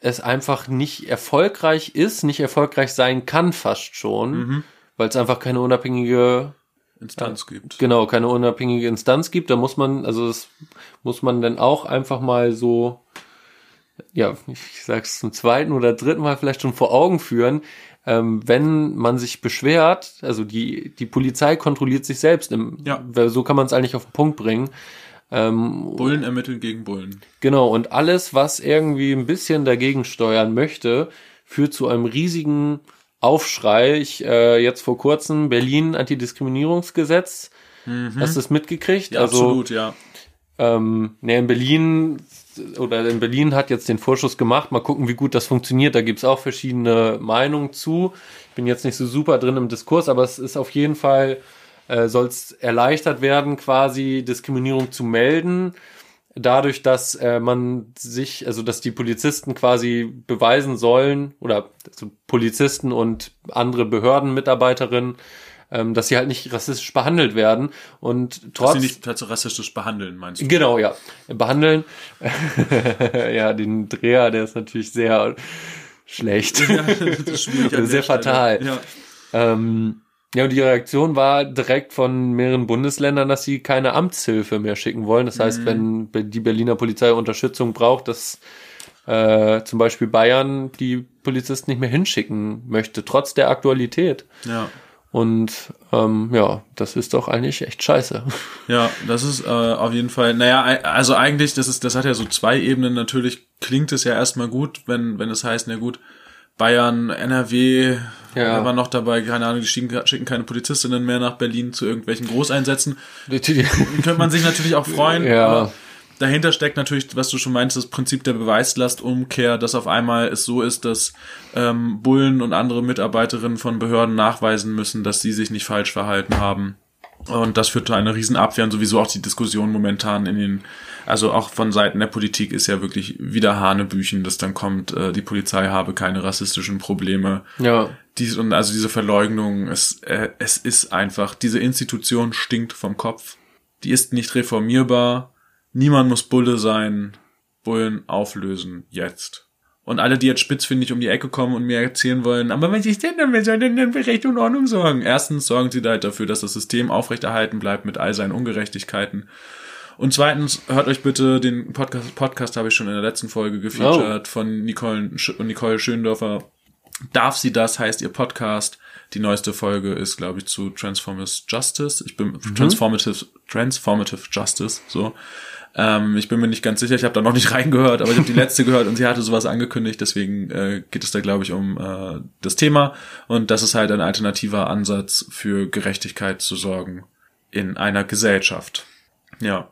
es einfach nicht erfolgreich ist, nicht erfolgreich sein kann fast schon, weil es einfach keine unabhängige Instanz gibt. genau, keine unabhängige Instanz gibt, da muss man, also das muss man dann auch einfach mal so, ja, ich sag's zum zweiten oder dritten Mal vielleicht schon vor Augen führen, ähm, wenn man sich beschwert, also die, die Polizei kontrolliert sich selbst, im, Ja. so kann man es eigentlich auf den Punkt bringen. Ähm, Bullen ermitteln gegen Bullen. Genau, und alles, was irgendwie ein bisschen dagegen steuern möchte, führt zu einem riesigen Aufschrei. Ich, äh, jetzt vor kurzem Berlin Antidiskriminierungsgesetz. Hast du es mitgekriegt? Ja, also, absolut, ja. ähm, ne, in Berlin oder in Berlin hat jetzt den Vorschuss gemacht. Mal gucken, wie gut das funktioniert. Da gibt's auch verschiedene Meinungen zu. Ich bin jetzt nicht so super drin im Diskurs, aber es ist auf jeden Fall, äh, soll es erleichtert werden, quasi Diskriminierung zu melden. Dadurch, dass äh, man sich, also dass die Polizisten quasi beweisen sollen, oder also Polizisten und andere Behördenmitarbeiterinnen, ähm, dass sie halt nicht rassistisch behandelt werden. Und Dass trotz sie nicht dazu rassistisch behandeln, meinst du? Genau, ja. Behandeln. ja, den Dreher, der ist natürlich sehr schlecht. das ist Sehr Stelle. fatal. Ja. ähm, ja, und die Reaktion war direkt von mehreren Bundesländern, dass sie keine Amtshilfe mehr schicken wollen. Das heißt, wenn be- die Berliner Polizei Unterstützung braucht, dass äh, zum Beispiel Bayern die Polizisten nicht mehr hinschicken möchte, trotz der Aktualität. ja. Und ähm, ja, das ist doch eigentlich echt scheiße. Ja, das ist äh, auf jeden Fall, naja, also eigentlich, das ist, das hat ja so zwei Ebenen. Natürlich klingt es ja erstmal gut, wenn, wenn es heißt, na gut, Bayern, NRW, Ja. ja. war noch dabei, keine Ahnung, die schicken, keine Polizistinnen mehr nach Berlin zu irgendwelchen Großeinsätzen. Könnte man sich natürlich auch freuen, Ja. aber dahinter steckt natürlich, was du schon meinst, das Prinzip der Beweislastumkehr, dass auf einmal es so ist, dass ähm, Bullen und andere Mitarbeiterinnen von Behörden nachweisen müssen, dass sie sich nicht falsch verhalten haben. Und das führt zu einer Riesenabwehr und sowieso auch die Diskussion momentan in den, also auch von Seiten der Politik ist ja wirklich wieder Hanebüchen, dass dann kommt, äh, die Polizei habe keine rassistischen Probleme. ja. Dies und also diese Verleugnung, es, äh, es ist einfach, diese Institution stinkt vom Kopf. Die ist nicht reformierbar. Niemand muss Bulle sein. Bullen auflösen. Jetzt. Und alle, die jetzt spitzfindig um die Ecke kommen und mir erzählen wollen, aber was ist denn dann, wer soll denn denn für Recht und Ordnung sorgen? Erstens sorgen sie halt dafür, dass das System aufrechterhalten bleibt mit all seinen Ungerechtigkeiten. Und zweitens, hört euch bitte den Podcast, Podcast habe ich schon in der letzten Folge gefeatured von Nicole, Nicole Schöndorfer. Darf sie das, heißt ihr Podcast. Die neueste Folge ist, glaube ich, zu Transformers Justice. Ich bin Transformative, Transformative Justice, so. Ähm, ich bin mir nicht ganz sicher, ich habe da noch nicht reingehört, aber ich habe die letzte gehört und sie hatte sowas angekündigt, deswegen äh, geht es da, glaube ich, um äh, das Thema. Und das ist halt ein alternativer Ansatz für Gerechtigkeit zu sorgen in einer Gesellschaft. Ja.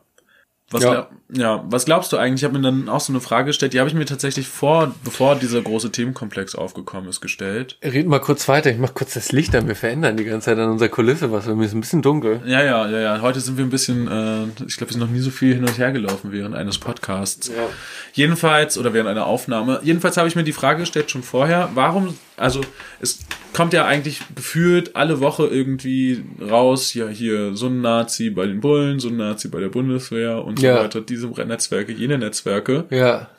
Was, Ja. ja. ja, was glaubst du eigentlich? Ich habe mir dann auch so eine Frage gestellt, die habe ich mir tatsächlich vor, bevor dieser große Themenkomplex aufgekommen ist, gestellt. Red mal kurz weiter, ich mach kurz das Licht an, wir verändern die ganze Zeit an unserer Kulisse was, weil mir ist ein bisschen dunkel. Ja, ja, ja, ja. Heute sind wir ein bisschen, äh, ich glaube, wir sind noch nie so viel hin und her gelaufen während eines Podcasts. Ja. Jedenfalls, oder während einer Aufnahme, jedenfalls habe ich mir die Frage gestellt schon vorher, warum, also es kommt ja eigentlich gefühlt alle Woche irgendwie raus, ja hier so ein Nazi bei den Bullen, so ein Nazi bei der Bundeswehr und so Ja. weiter, diese Netzwerke, jene Netzwerke. Ja.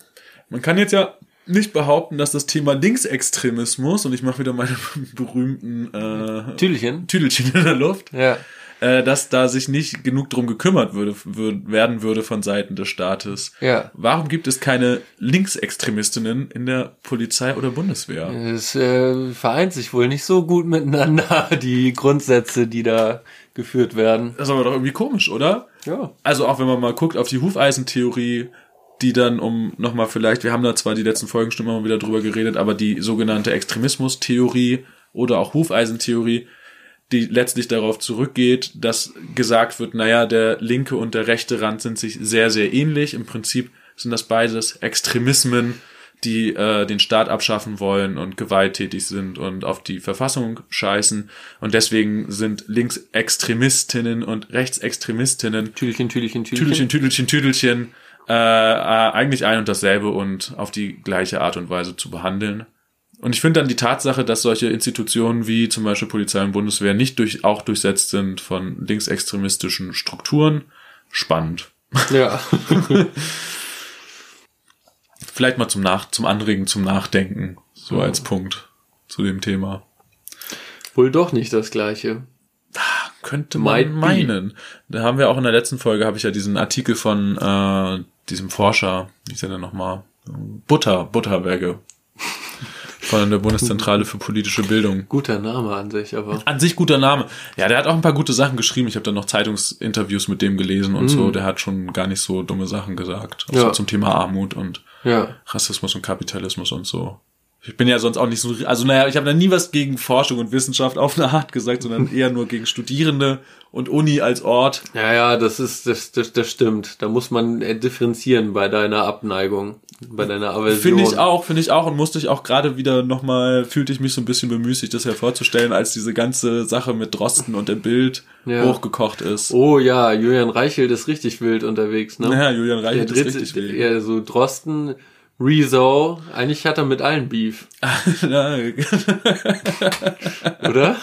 Man kann jetzt ja nicht behaupten, dass das Thema Linksextremismus, und ich mache wieder meine berühmten äh, Tüdelchen. Tüdelchen in der Luft, Ja. Äh, dass da sich nicht genug drum gekümmert würde, würd, werden würde von Seiten des Staates. Ja. Warum gibt es keine Linksextremistinnen in der Polizei oder Bundeswehr? Es äh, vereint sich wohl nicht so gut miteinander, die Grundsätze, die da geführt werden. Das ist aber doch irgendwie komisch, oder? Ja. Also auch wenn man mal guckt auf die Hufeisentheorie, die dann um nochmal vielleicht, wir haben da zwar die letzten Folgen schon immer mal wieder drüber geredet, aber die sogenannte Extremismustheorie oder auch Hufeisentheorie, die letztlich darauf zurückgeht, dass gesagt wird, naja, der linke und der rechte Rand sind sich sehr, sehr ähnlich. Im Prinzip sind das beides Extremismen, die äh, den Staat abschaffen wollen und gewalttätig sind und auf die Verfassung scheißen. Und deswegen sind Linksextremistinnen und Rechtsextremistinnen Tüdelchen, Tüdelchen, Tüdelchen. Tüdelchen, Tüdelchen, Tüdelchen, äh, äh, eigentlich ein und dasselbe und auf die gleiche Art und Weise zu behandeln. Und ich finde dann die Tatsache, dass solche Institutionen wie zum Beispiel Polizei und Bundeswehr nicht durch, auch durchsetzt sind von linksextremistischen Strukturen, spannend. Ja. Vielleicht mal zum Nach, zum Anregen, zum Nachdenken, so als Punkt zu dem Thema. wohl doch nicht das Gleiche. Könnte Might man be. meinen. Da haben wir auch in der letzten Folge, habe ich ja diesen Artikel von äh, diesem Forscher, wie ist der denn nochmal? Butter, Butterberge. Von der Bundeszentrale für politische Bildung. Guter Name an sich, aber. An sich guter Name. Ja, der hat auch ein paar gute Sachen geschrieben. Ich habe dann noch Zeitungsinterviews mit dem gelesen und so. Der hat schon gar nicht so dumme Sachen gesagt. Also Ja. zum Thema Armut und Ja. Rassismus und Kapitalismus und so. Ich bin ja sonst auch nicht so, also naja, ich habe da nie was gegen Forschung und Wissenschaft auf eine Art gesagt, sondern eher nur gegen Studierende und Uni als Ort. Ja, ja, das ist, das, das, das stimmt. Da muss man äh, differenzieren bei deiner Abneigung, bei deiner Aversion. Finde ich auch, finde ich auch und musste ich auch gerade wieder nochmal, fühlte ich mich so ein bisschen bemüßigt, das hervorzustellen, als diese ganze Sache mit Drosten und dem Bild Ja. hochgekocht ist. Oh ja, Julian Reichelt ist richtig wild unterwegs, ne? Naja, Julian Der Reichelt ist dreht richtig wild. ja, so Drosten, Rezo, eigentlich hat er mit allen Beef, oder?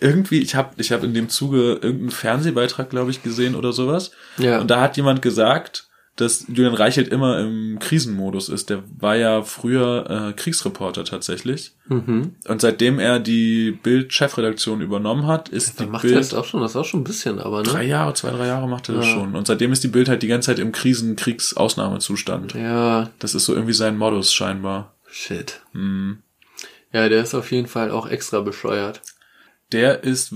irgendwie, ich habe ich hab in dem Zuge irgendeinen Fernsehbeitrag, glaube ich, gesehen oder sowas. Ja. Und da hat jemand gesagt, dass Julian Reichelt immer im Krisenmodus ist. Der war ja früher äh, Kriegsreporter tatsächlich. Mhm. Und seitdem er die Bild-Chefredaktion übernommen hat, ist die Dann macht er Bild das auch schon, das ist auch schon ein bisschen, aber drei ne? Jahre, zwei, drei Jahre macht er das Ja. schon. Und seitdem ist die Bild halt die ganze Zeit im Krisen-Kriegs-Ausnahmezustand. Ja, Das ist so irgendwie sein Modus scheinbar. shit. Hm. Ja, der ist auf jeden Fall auch extra bescheuert. Der ist,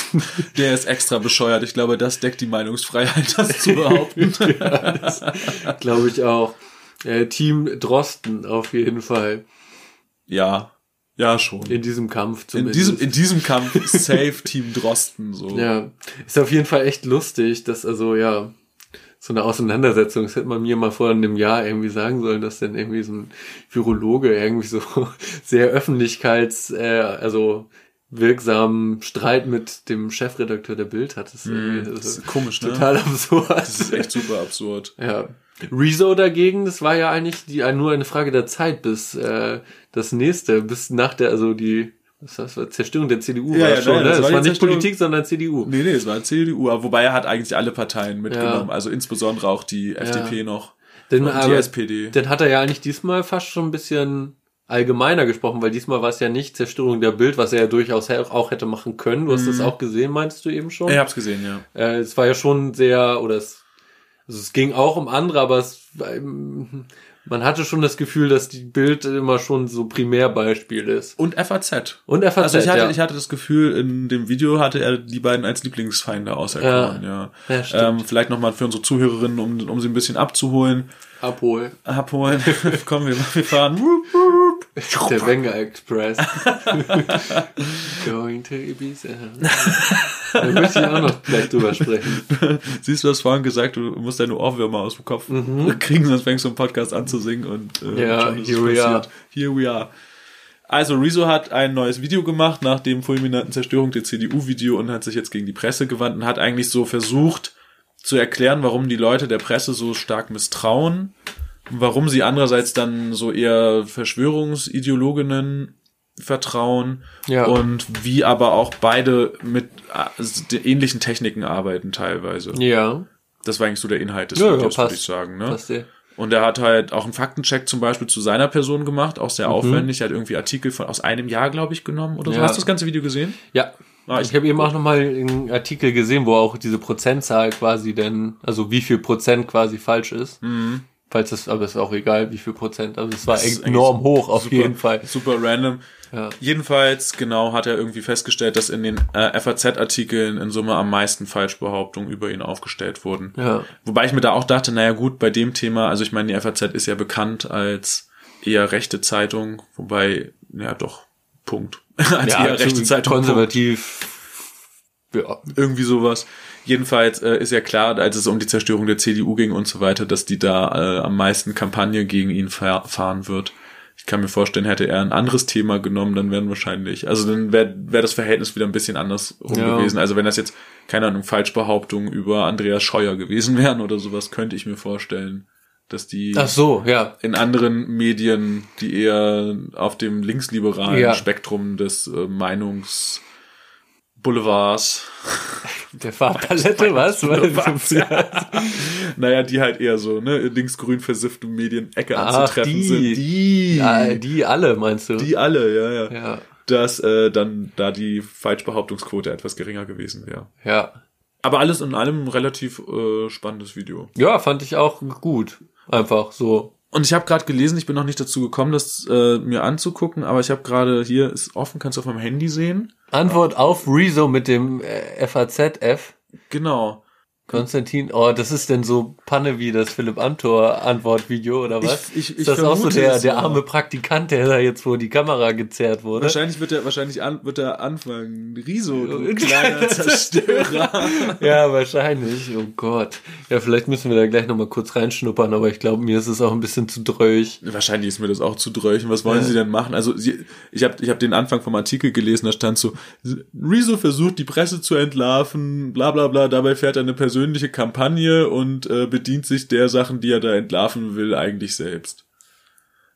der ist extra bescheuert. Ich glaube, das deckt die Meinungsfreiheit, das zu behaupten. Glaube ich auch. Äh, Team Drosten auf jeden Fall. ja, ja schon. In diesem Kampf In zumindest. diesem, in diesem Kampf Safe Team Drosten, so. Ja, ist auf jeden Fall echt lustig, dass also ja so eine Auseinandersetzung, das hätte man mir mal vor einem Jahr irgendwie sagen sollen, dass dann irgendwie so ein Virologe irgendwie so sehr öffentlichkeits, äh, also wirksamen Streit mit dem Chefredakteur der Bild hat. Das ist, irgendwie, Mhm. Das das ist komisch, ne? total absurd. Das ist echt super absurd. Ja. Rezo dagegen, das war ja eigentlich die, nur eine Frage der Zeit, bis äh, das nächste, bis nach der, also die was das war Zerstörung der CDU Ja, war ja, schon, nein, ne? das Das, war nicht Zerstörung- Politik, sondern CDU. Nee, nee, es war CDU, aber wobei er hat eigentlich alle Parteien mitgenommen, Ja. also insbesondere auch die FDP noch. Denn, Und die aber, SPD. dann hat er ja eigentlich diesmal fast schon ein bisschen allgemeiner gesprochen, weil diesmal war es ja nicht Zerstörung der Bild, was er ja durchaus auch hätte machen können. Du hast das auch gesehen, meinst du eben schon? Ich hab's gesehen, ja. Äh, es war ja schon sehr, oder es Also es ging auch um andere, aber es, ähm, man hatte schon das Gefühl, dass die Bild immer schon so Primärbeispiel ist. Und FAZ. Und FAZ, Also ich hatte, ja. ich hatte das Gefühl, in dem Video hatte er die beiden als Lieblingsfeinde auserkoren, ja. Ja, stimmt. ähm, vielleicht nochmal für unsere Zuhörerinnen, um, um sie ein bisschen abzuholen. Abhol. Abholen. Komm, wir, wir fahren. Der Wenger Express. Going to Ibiza. Da möchte ich auch noch gleich drüber sprechen. Siehst du, hast vorhin gesagt, du musst deine Ohrwürmer aus dem Kopf kriegen, sonst fängst du einen Podcast an zu singen und äh, Mhm. Ja, here we are. Here we are. Also Rezo hat ein neues Video gemacht nach dem fulminanten Zerstörung der CDU-Video und hat sich jetzt gegen die Presse gewandt und hat eigentlich so versucht zu erklären, warum die Leute der Presse so stark misstrauen, warum sie andererseits dann so eher Verschwörungsideologinnen vertrauen Ja. und wie aber auch beide mit äh, ähnlichen Techniken arbeiten teilweise. Ja, Das war eigentlich so der Inhalt des Ja, ja, Videos, würde passt. ich sagen. Ne? passt dir. Und er hat halt auch einen Faktencheck zum Beispiel zu seiner Person gemacht, auch Mhm. sehr aufwendig. Er hat irgendwie Artikel von aus einem Jahr, glaube ich, genommen oder so. Ja. Hast du das ganze Video gesehen? Ja. Ah, ich- ich habe eben auch nochmal einen Artikel gesehen, wo auch diese Prozentzahl quasi denn, also wie viel Prozent quasi falsch ist. Falls es, aber ist auch egal, wie viel Prozent. Also es war enorm hoch auf super, jeden Fall. Super random. Ja. Jedenfalls, genau, hat er irgendwie festgestellt, dass in den äh, FAZ-Artikeln in Summe am meisten Falschbehauptungen über ihn aufgestellt wurden. Ja. Wobei ich mir da auch dachte, naja gut, bei dem Thema, also ich meine, die FAZ ist ja bekannt als eher rechte Zeitung, wobei, ja doch, Punkt. als Ja, eher rechte Zeitung. Punkt. Ja. irgendwie sowas. Jedenfalls äh, ist ja klar, als es um die Zerstörung der CDU ging und so weiter, dass die da äh, am meisten Kampagne gegen ihn fahr fahren wird. Ich kann mir vorstellen, hätte er ein anderes Thema genommen, dann wären wahrscheinlich, also dann wäre wär das Verhältnis wieder ein bisschen anders rum Ja. gewesen. Also wenn das jetzt, keine Ahnung, Falschbehauptungen über Andreas Scheuer gewesen wären oder sowas, könnte ich mir vorstellen, dass die Ach so, ja. in anderen Medien, die eher auf dem linksliberalen Ja. Spektrum des äh, Meinungs Boulevards Der Farbpalette, was? Boulevards, ja. naja, die halt eher so, ne, linksgrün versiffte Medien-Ecke Ach, anzutreffen die. sind. Die, ja, die alle, meinst du? die alle, ja, ja. Ja. Dass äh, dann da die Falschbehauptungsquote etwas geringer gewesen wäre. Ja. Aber alles in allem ein relativ äh, spannendes Video. Ja, fand ich auch gut. Einfach so. Und ich habe gerade gelesen, ich bin noch nicht dazu gekommen, das äh, mir anzugucken, aber ich habe gerade hier ist offen, kannst du auf meinem Handy sehen. Antwort auf Rezo mit dem äh, FAZF. Genau. Konstantin, oh, das ist denn so Panne wie das Philipp Amthor Antwortvideo oder was? Ich- ich- ich ist das auch so der, der arme Praktikant, der da jetzt vor die Kamera gezerrt wurde? Wahrscheinlich wird er wahrscheinlich an, wird er anfangen. Riso, du kleiner Zerstörer. Ja, wahrscheinlich. Oh Gott. Ja, vielleicht müssen wir da gleich nochmal kurz reinschnuppern, aber ich glaube, mir ist es auch ein bisschen zu dröch. Wahrscheinlich ist mir das auch zu dröchen. Was wollen Ja. sie denn machen? Also sie, ich habe ich hab den Anfang vom Artikel gelesen, da stand so, Rezo versucht die Presse zu entlarven, bla bla bla, dabei fährt eine persönliche Kampagne und äh, bedient sich der Sachen, die er da entlarven will, eigentlich selbst.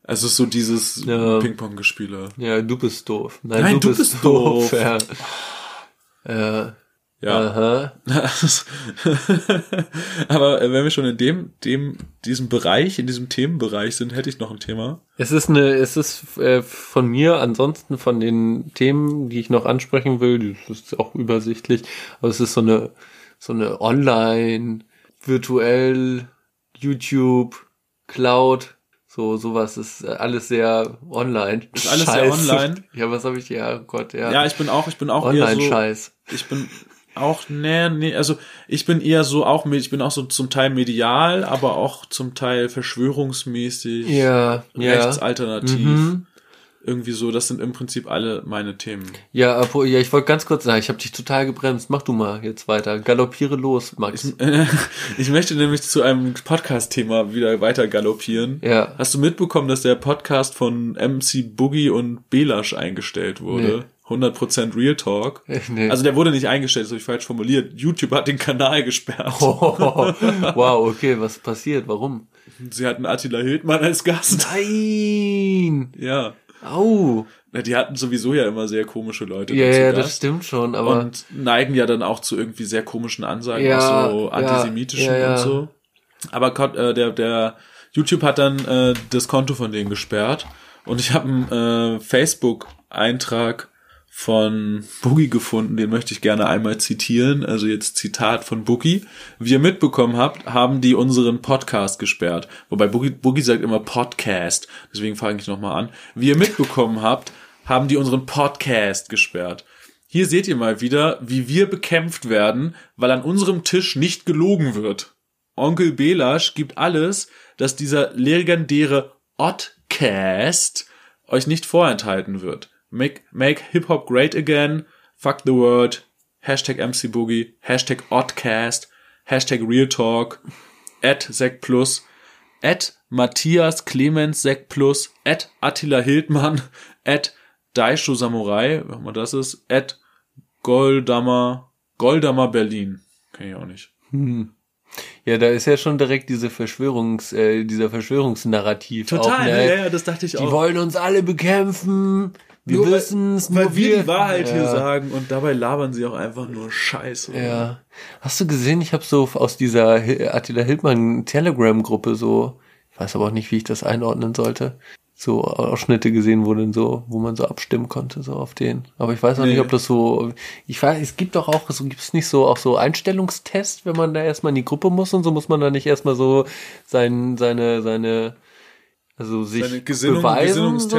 Also es ist so dieses Ja. Ping-Pong-Gespiele. Ja, du bist doof. Nein, Nein, du bist doof. Ja. ja. Ja. Aha. Aber äh, wenn wir schon in dem, dem, diesem Bereich, in diesem Themenbereich sind, hätte ich noch ein Thema. Es ist eine, es ist äh, von mir ansonsten von den Themen, die ich noch ansprechen will, das ist auch übersichtlich, aber es ist so eine, so eine Online, virtuell, YouTube, Cloud, so sowas ist äh, alles sehr online. Ist alles sehr online? Ja, was habe ich ja, oh Gott, ja. Ja, ich bin auch, ich bin auch eher so, Online-Scheiß. ich bin auch, nee, nee, also ich bin eher so auch, ich bin auch so zum Teil medial, aber auch zum Teil verschwörungsmäßig, Ja, ja. rechtsalternativ. Mhm. Irgendwie so, das sind im Prinzip alle meine Themen. Ja, ja, ich wollte ganz kurz sagen, ich habe dich total gebremst. Mach du mal jetzt weiter. Galoppiere los, Max. Ich möchte nämlich zu einem Podcast-Thema wieder weiter galoppieren. Ja. Hast du mitbekommen, dass der Podcast von MC Boogie und Belasch eingestellt wurde? 100% Real Talk. Nee. Also der wurde nicht eingestellt, das habe ich falsch formuliert. YouTube hat den Kanal gesperrt. Oh, wow, okay, was passiert? Warum? Sie hatten Attila Hildmann als Gast. Nein! Ja. Au! Na, Die hatten sowieso ja immer sehr komische Leute Ja, ja, das stimmt schon, aber und neigen ja dann auch zu irgendwie sehr komischen Ansagen, Ja, so antisemitischen ja, ja. und so. Aber äh, der, der YouTube hat dann äh, das Konto von denen gesperrt und ich habe einen äh, Facebook-Eintrag von Boogie gefunden, den möchte ich gerne einmal zitieren. Also jetzt Zitat von Boogie. Wie ihr mitbekommen habt, haben die unseren Podcast gesperrt. Wobei Boogie, Boogie sagt immer Podcast. Deswegen fange ich nochmal an. Wie ihr mitbekommen habt, haben die unseren Podcast gesperrt. Hier seht ihr mal wieder, wie wir bekämpft werden, weil an unserem Tisch nicht gelogen wird. Onkel Belasch gibt alles, dass dieser legendäre Oddcast euch nicht vorenthalten wird. Make, make Hip-Hop great again, fuck the world, Hashtag MC Boogie, Hashtag Oddcast, Hashtag Real Talk, at Sek Plus, at Matthias Clemens Sek Plus, at Attila Hildmann, at Daisho Samurai, was immer das ist, at Goldammer, Goldammer Berlin. Kenn ich auch nicht. Hm. Ja, da ist ja schon direkt diese Verschwörungs, äh, dieser Verschwörungsnarrativ. Total, auch, ne? ja, ja, das dachte ich Die auch. wollen uns alle bekämpfen. Wir weil- wissen es, Weil nur wir die Wahrheit ja. hier sagen und dabei labern sie auch einfach nur Scheiße. Ja. Hast du gesehen, ich habe so aus dieser Attila Hildmann Telegram-Gruppe so, ich weiß aber auch nicht, wie ich das einordnen sollte, so Ausschnitte gesehen, wo dann so, wo man so abstimmen konnte, so auf den. Aber ich weiß auch Nee. nicht, ob das so, ich weiß, es gibt doch auch, so gibt es nicht so auch so Einstellungstests, wenn man da erstmal in die Gruppe muss und so muss man da nicht erstmal so sein, seine, seine, also sich Seine Gesinnung, beweisen, so?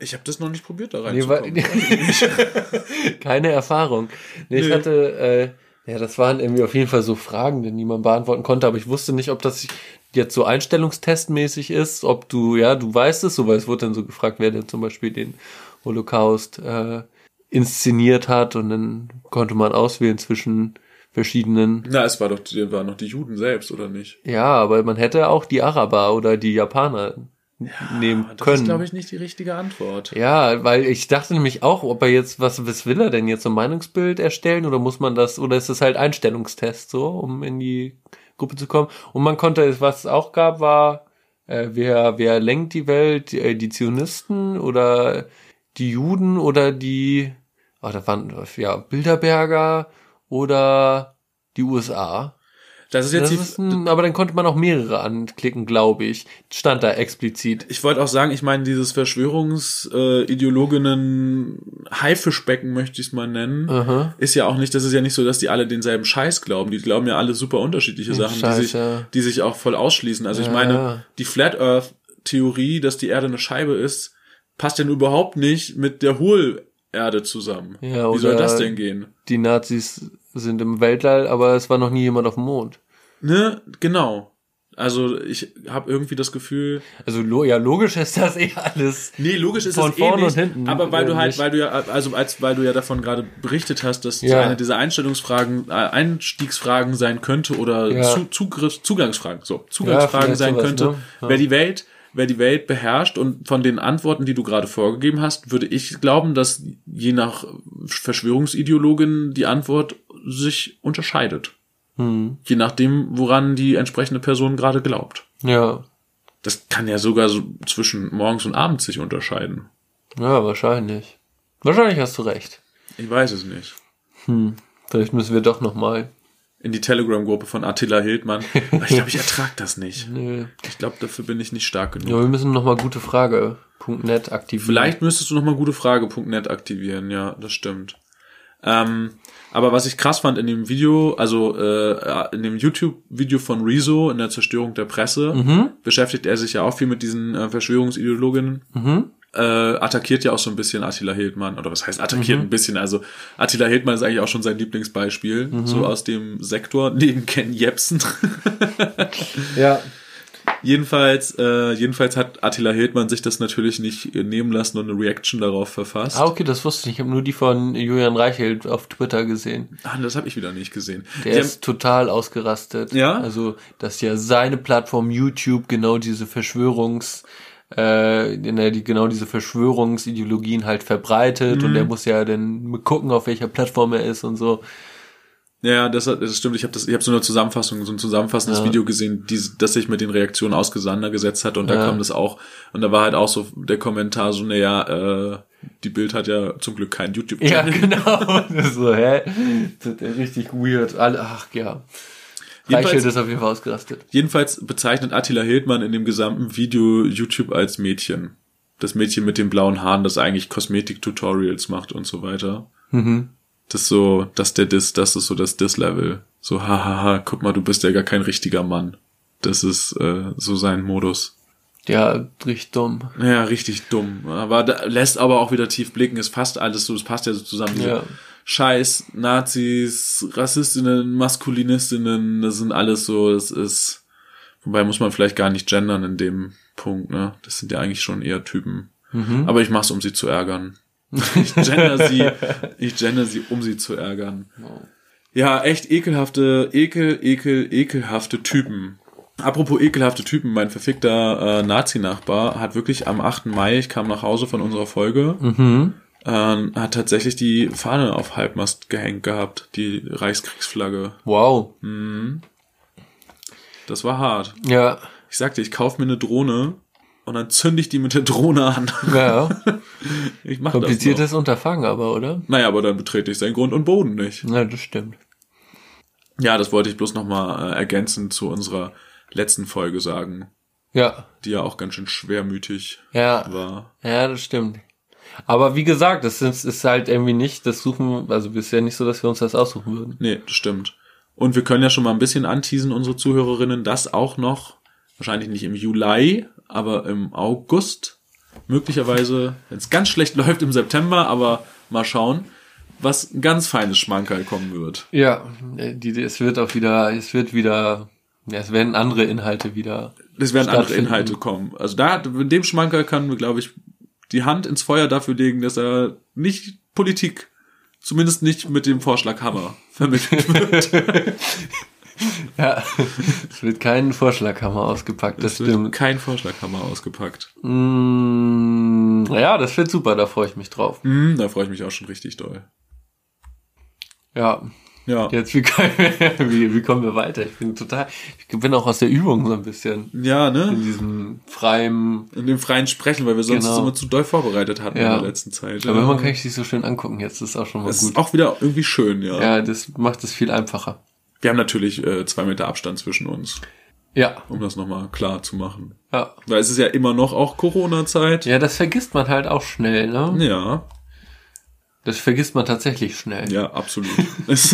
Ich habe das noch nicht probiert, da Nee, reinzukommen. keine Erfahrung. Nee, ich Nee. hatte, äh, ja, das waren irgendwie auf jeden Fall so Fragen, die niemand beantworten konnte, aber ich wusste nicht, ob das jetzt so einstellungstestmäßig ist, ob du, ja, du weißt es, so, weil es wurde dann so gefragt, wer denn zum Beispiel den Holocaust äh, inszeniert hat und dann konnte man auswählen zwischen verschiedenen, Na, es war doch, waren noch die Juden selbst, oder nicht? ja, aber man hätte auch die Araber oder die Japaner nehmen Das können. ist, glaube ich, nicht die richtige Antwort. Ja, weil ich dachte nämlich auch, ob er jetzt, was, was will er denn jetzt, so ein Meinungsbild erstellen oder muss man das, oder ist es halt Einstellungstest so, um in die Gruppe zu kommen? Und man konnte, was es auch gab, war, äh, wer, wer lenkt die Welt, die, äh, die Zionisten oder die Juden oder die, oh, da waren, ja, Bilderberger oder die USA. Das ist jetzt Das die, ist ein, aber dann konnte man auch mehrere anklicken, glaube ich. Stand da explizit. ich wollte auch sagen, ich meine, dieses Verschwörungsideologinnen Haifischbecken möchte ich es mal nennen, Aha. ist ja auch nicht, das ist ja nicht so, dass die alle denselben Scheiß glauben. Die glauben ja alle super unterschiedliche Sachen, die sich, die sich auch voll ausschließen. Also ich Ja, meine, ja. die Flat Earth Theorie, dass die Erde eine Scheibe ist, passt ja nun überhaupt nicht mit der Hohlerde zusammen. Ja, Wie soll das denn gehen? die Nazis sind im Weltall, aber es war noch nie jemand auf dem Mond. Ne, genau. Also ich habe irgendwie das Gefühl, Also lo ja, logisch ist das eh alles. Nee, logisch ist Von es eh vorne nicht, und hinten, aber weil du äh, halt, weil du ja, also als weil du ja davon gerade berichtet hast, dass Ja. eine dieser Einstellungsfragen, äh, Einstiegsfragen sein könnte oder Ja. Zu, Zugriff, Zugangsfragen, so Zugangsfragen vielleicht sein sowas, könnte, ne? Ja. wer die Welt, wer die Welt beherrscht und von den Antworten, die du gerade vorgegeben hast, würde ich glauben, dass je nach Verschwörungsideologin die Antwort sich unterscheidet, Hm. je nachdem, woran die entsprechende Person gerade glaubt. Ja. Das kann ja sogar so zwischen morgens und abends sich unterscheiden. Ja, wahrscheinlich. Wahrscheinlich hast du recht. Ich weiß es nicht. Hm. Vielleicht müssen wir doch noch mal. In die Telegram-Gruppe von Attila Hildmann. Aber ich glaube, ich ertrag das nicht. Nö. Ich glaube, dafür bin ich nicht stark genug. Ja, wir müssen noch mal gute Frage.net aktivieren. Vielleicht müsstest du nochmal gutefrage.net aktivieren, ja, das stimmt. Ähm, aber was ich krass fand in dem Video, also äh, in dem YouTube-Video von Rezo in der Zerstörung der Presse, Mhm. beschäftigt er sich ja auch viel mit diesen äh, Verschwörungsideologinnen. Mhm. Äh, attackiert ja auch so ein bisschen Attila Hildmann, oder was heißt attackiert Mhm. ein bisschen? Also Attila Hildmann ist eigentlich auch schon sein Lieblingsbeispiel, Mhm. so aus dem Sektor, neben Ken Jebsen. Ja. Jedenfalls, äh, jedenfalls hat Attila Hildmann sich das natürlich nicht äh, nehmen lassen und eine Reaction darauf verfasst. Ah, okay, das wusste ich. Ich habe nur die von Julian Reichelt auf Twitter gesehen. Ah, das habe ich wieder nicht gesehen. Der Die ist total ausgerastet. Ja? Also, dass ja seine Plattform YouTube genau diese Verschwörungs, äh, die genau diese Verschwörungsideologien halt verbreitet Mhm. und der muss ja dann gucken, auf welcher Plattform er ist und so. Ja, das, das stimmt. Ich habe das, ich habe so eine Zusammenfassung, so ein zusammenfassendes Ja. Video gesehen, die, das sich mit den Reaktionen auseinandergesetzt hat und da Ja. kam das auch und da war halt auch so der Kommentar so, naja, äh, die Bild hat ja zum Glück keinen Ja, YouTube-Channel. genau. so, hä? Das ist richtig weird. Alle, ach ja. Reichelt ist auf jeden Fall ausgerastet. Jedenfalls bezeichnet Attila Hildmann in dem gesamten Video YouTube als Mädchen. das Mädchen mit den blauen Haaren, das eigentlich Kosmetik-Tutorials macht und so weiter. Mhm. Das ist so, das der Diss, das ist so das Diss-Level. So, hahaha, guck mal, du bist ja gar kein richtiger Mann. Das ist äh, so sein Modus. Ja, richtig dumm. Ja, richtig dumm. Aber da, lässt aber auch wieder tief blicken. Es passt alles so, es passt ja so zusammen. Diese Ja. Scheiß, Nazis, Rassistinnen, Maskulinistinnen, das sind alles so, das ist, wobei muss man vielleicht gar nicht gendern in dem Punkt, ne? Das sind ja eigentlich schon eher Typen. Mhm. Aber ich mach's, um sie zu ärgern. Ich gender sie, ich gender sie, um sie zu ärgern. Ja, echt ekelhafte, ekel, ekel, ekelhafte Typen. Apropos ekelhafte Typen, mein verfickter äh, Nazi-Nachbar hat wirklich am 8. Mai, ich kam nach Hause von unserer Folge, Mhm. ähm, hat tatsächlich die Fahne auf Halbmast gehängt gehabt, die Reichskriegsflagge. Wow. Das war hart. Ja. Ich sagte, ich kauf mir eine Drohne und dann zünde ich die mit der Drohne an. Ja. Ich mach. Kompliziertes Unterfangen aber, oder? Naja, aber dann betrete ich seinen Grund und Boden nicht. Ja, das stimmt. Ja, das wollte ich bloß nochmal äh, ergänzend zu unserer letzten Folge sagen, Ja. die ja auch ganz schön schwermütig Ja. war. Ja, das stimmt. Aber wie gesagt, das ist, ist halt irgendwie nicht, das suchen, also bisher nicht so, dass wir uns das aussuchen würden. Nee, das stimmt. Und wir können ja schon mal ein bisschen anteasen, unsere Zuhörerinnen, dass auch noch, wahrscheinlich nicht im Juli, aber im August, möglicherweise, wenn es ganz schlecht läuft, im September, aber mal schauen, was ein ganz feines Schmankerl kommen wird. Ja, äh, die, es wird auch wieder, es wird wieder, ja, es werden andere Inhalte wieder. Es werden andere. Inhalte kommen. Also da, in dem Schmankerl kann, glaube ich, die Hand ins Feuer dafür legen, dass er nicht Politik, zumindest nicht mit dem Vorschlag Hammer vermittelt wird. Ja, es wird kein Vorschlaghammer ausgepackt, das Es wird stimmt. kein Vorschlaghammer ausgepackt. Mm, ja, das wird super, da freue ich mich drauf. Hm, da freue ich mich auch schon richtig doll. Ja, Ja. jetzt wie, wie, wie kommen wir weiter? Ich bin total, ich bin auch aus der Übung so ein bisschen Ja, in ne? diesem freien, In dem freien Sprechen, weil wir sonst Genau. immer zu doll vorbereitet hatten Ja. in der letzten Zeit. aber ja. man kann sich so schön angucken jetzt, das ist auch schon mal das gut. ist auch wieder irgendwie schön, ja. Ja, das macht es viel einfacher. Wir haben natürlich äh, zwei Meter Abstand zwischen uns, Ja, um das nochmal klar zu machen. ja. Weil es ist ja immer noch auch Corona-Zeit. Ja, das vergisst man halt auch schnell, ne? Ja, Das vergisst man tatsächlich schnell. ja, absolut. es,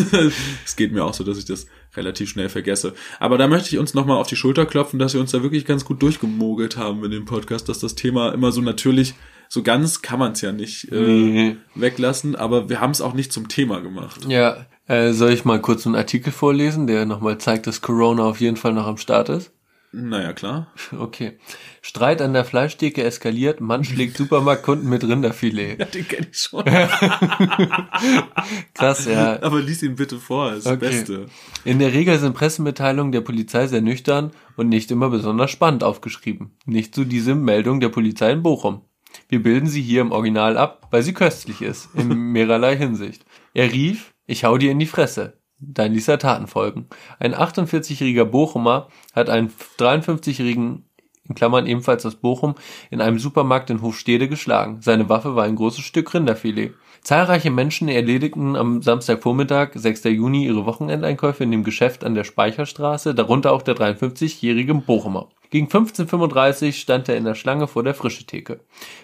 es geht mir auch so, dass ich das relativ schnell vergesse. Aber da möchte ich uns nochmal auf die Schulter klopfen, dass wir uns da wirklich ganz gut durchgemogelt haben in dem Podcast, dass das Thema immer so natürlich, so ganz kann man es ja nicht äh, Nee. weglassen, aber wir haben es auch nicht zum Thema gemacht. Ja, äh, soll ich mal kurz einen Artikel vorlesen, der nochmal zeigt, dass Corona auf jeden Fall noch am Start ist? Naja, klar. Okay. Streit an der Fleischtheke eskaliert, Mann schlägt Supermarktkunden mit Rinderfilet. Ja, den kenne ich schon. Krass, ja. Aber lies ihn bitte vor, ist Okay. das Beste. In der Regel sind Pressemitteilungen der Polizei sehr nüchtern und nicht immer besonders spannend aufgeschrieben. Nicht so diese Meldung der Polizei in Bochum. Wir bilden sie hier im Original ab, weil sie köstlich ist, in mehrerlei Hinsicht. Er rief, ich hau dir in die Fresse. Dann ließ er Taten folgen. Ein 48-jähriger Bochumer hat einen 53-jährigen, in Klammern ebenfalls aus Bochum, in einem Supermarkt in Hofstede geschlagen. Seine Waffe war ein großes Stück Rinderfilet. Zahlreiche Menschen erledigten am Samstagvormittag, 6. Juni, ihre Wochenendeinkäufe in dem Geschäft an der Speicherstraße, darunter auch der 53-jährige Bochumer. Gegen 15.35 stand er in der Schlange vor der Frischetheke.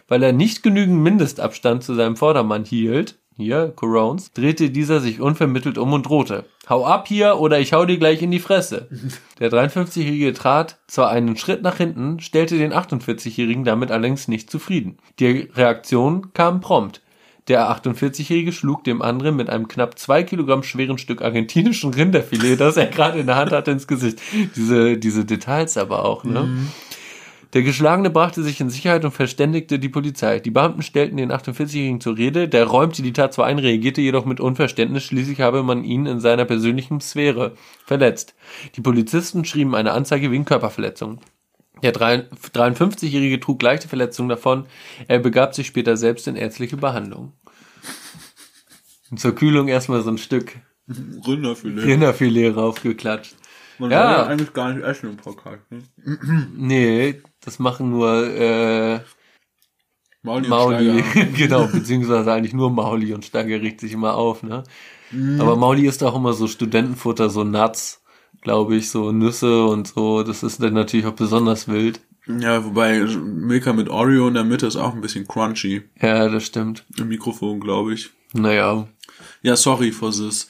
Weil er nicht genügend Mindestabstand zu seinem Vordermann hielt, hier, Corones, drehte dieser sich unvermittelt um und drohte. Hau ab hier oder ich hau dir gleich in die Fresse. Der 53-Jährige trat zwar einen Schritt nach hinten, stellte den 48-Jährigen damit allerdings nicht zufrieden. Die Reaktion kam prompt. Der 48-Jährige schlug dem anderen mit einem knapp zwei Kilogramm schweren Stück argentinischen Rinderfilet, das er gerade in der Hand hatte, ins Gesicht. Diese, diese Details aber auch, ne? Der Geschlagene brachte sich in Sicherheit und verständigte die Polizei. Die Beamten stellten den 48-Jährigen zur Rede. Der räumte die Tat zwar ein, reagierte jedoch mit Unverständnis. Schließlich habe man ihn in seiner persönlichen Sphäre verletzt. Die Polizisten schrieben eine Anzeige wegen Körperverletzung. Der 53-Jährige trug leichte Verletzungen davon. Er begab sich später selbst in ärztliche Behandlung. Und zur Kühlung erstmal so ein Stück Rinderfilet. Rinderfilet raufgeklatscht. Man Ja. soll ja eigentlich gar nicht essen im Podcast. Ne? Nee, das machen nur äh, Mauli, Mauli, genau, beziehungsweise eigentlich nur Mauli und Steiger regt sich immer auf, ne? Aber Mauli ist auch immer so Studentenfutter, so Nuts, glaube ich, so Nüsse und so. Das ist dann natürlich auch besonders wild. Ja, wobei Milka mit Oreo in der Mitte ist auch ein bisschen crunchy. Ja, das stimmt. Im Mikrofon, glaube ich. Naja. Ja, sorry for this.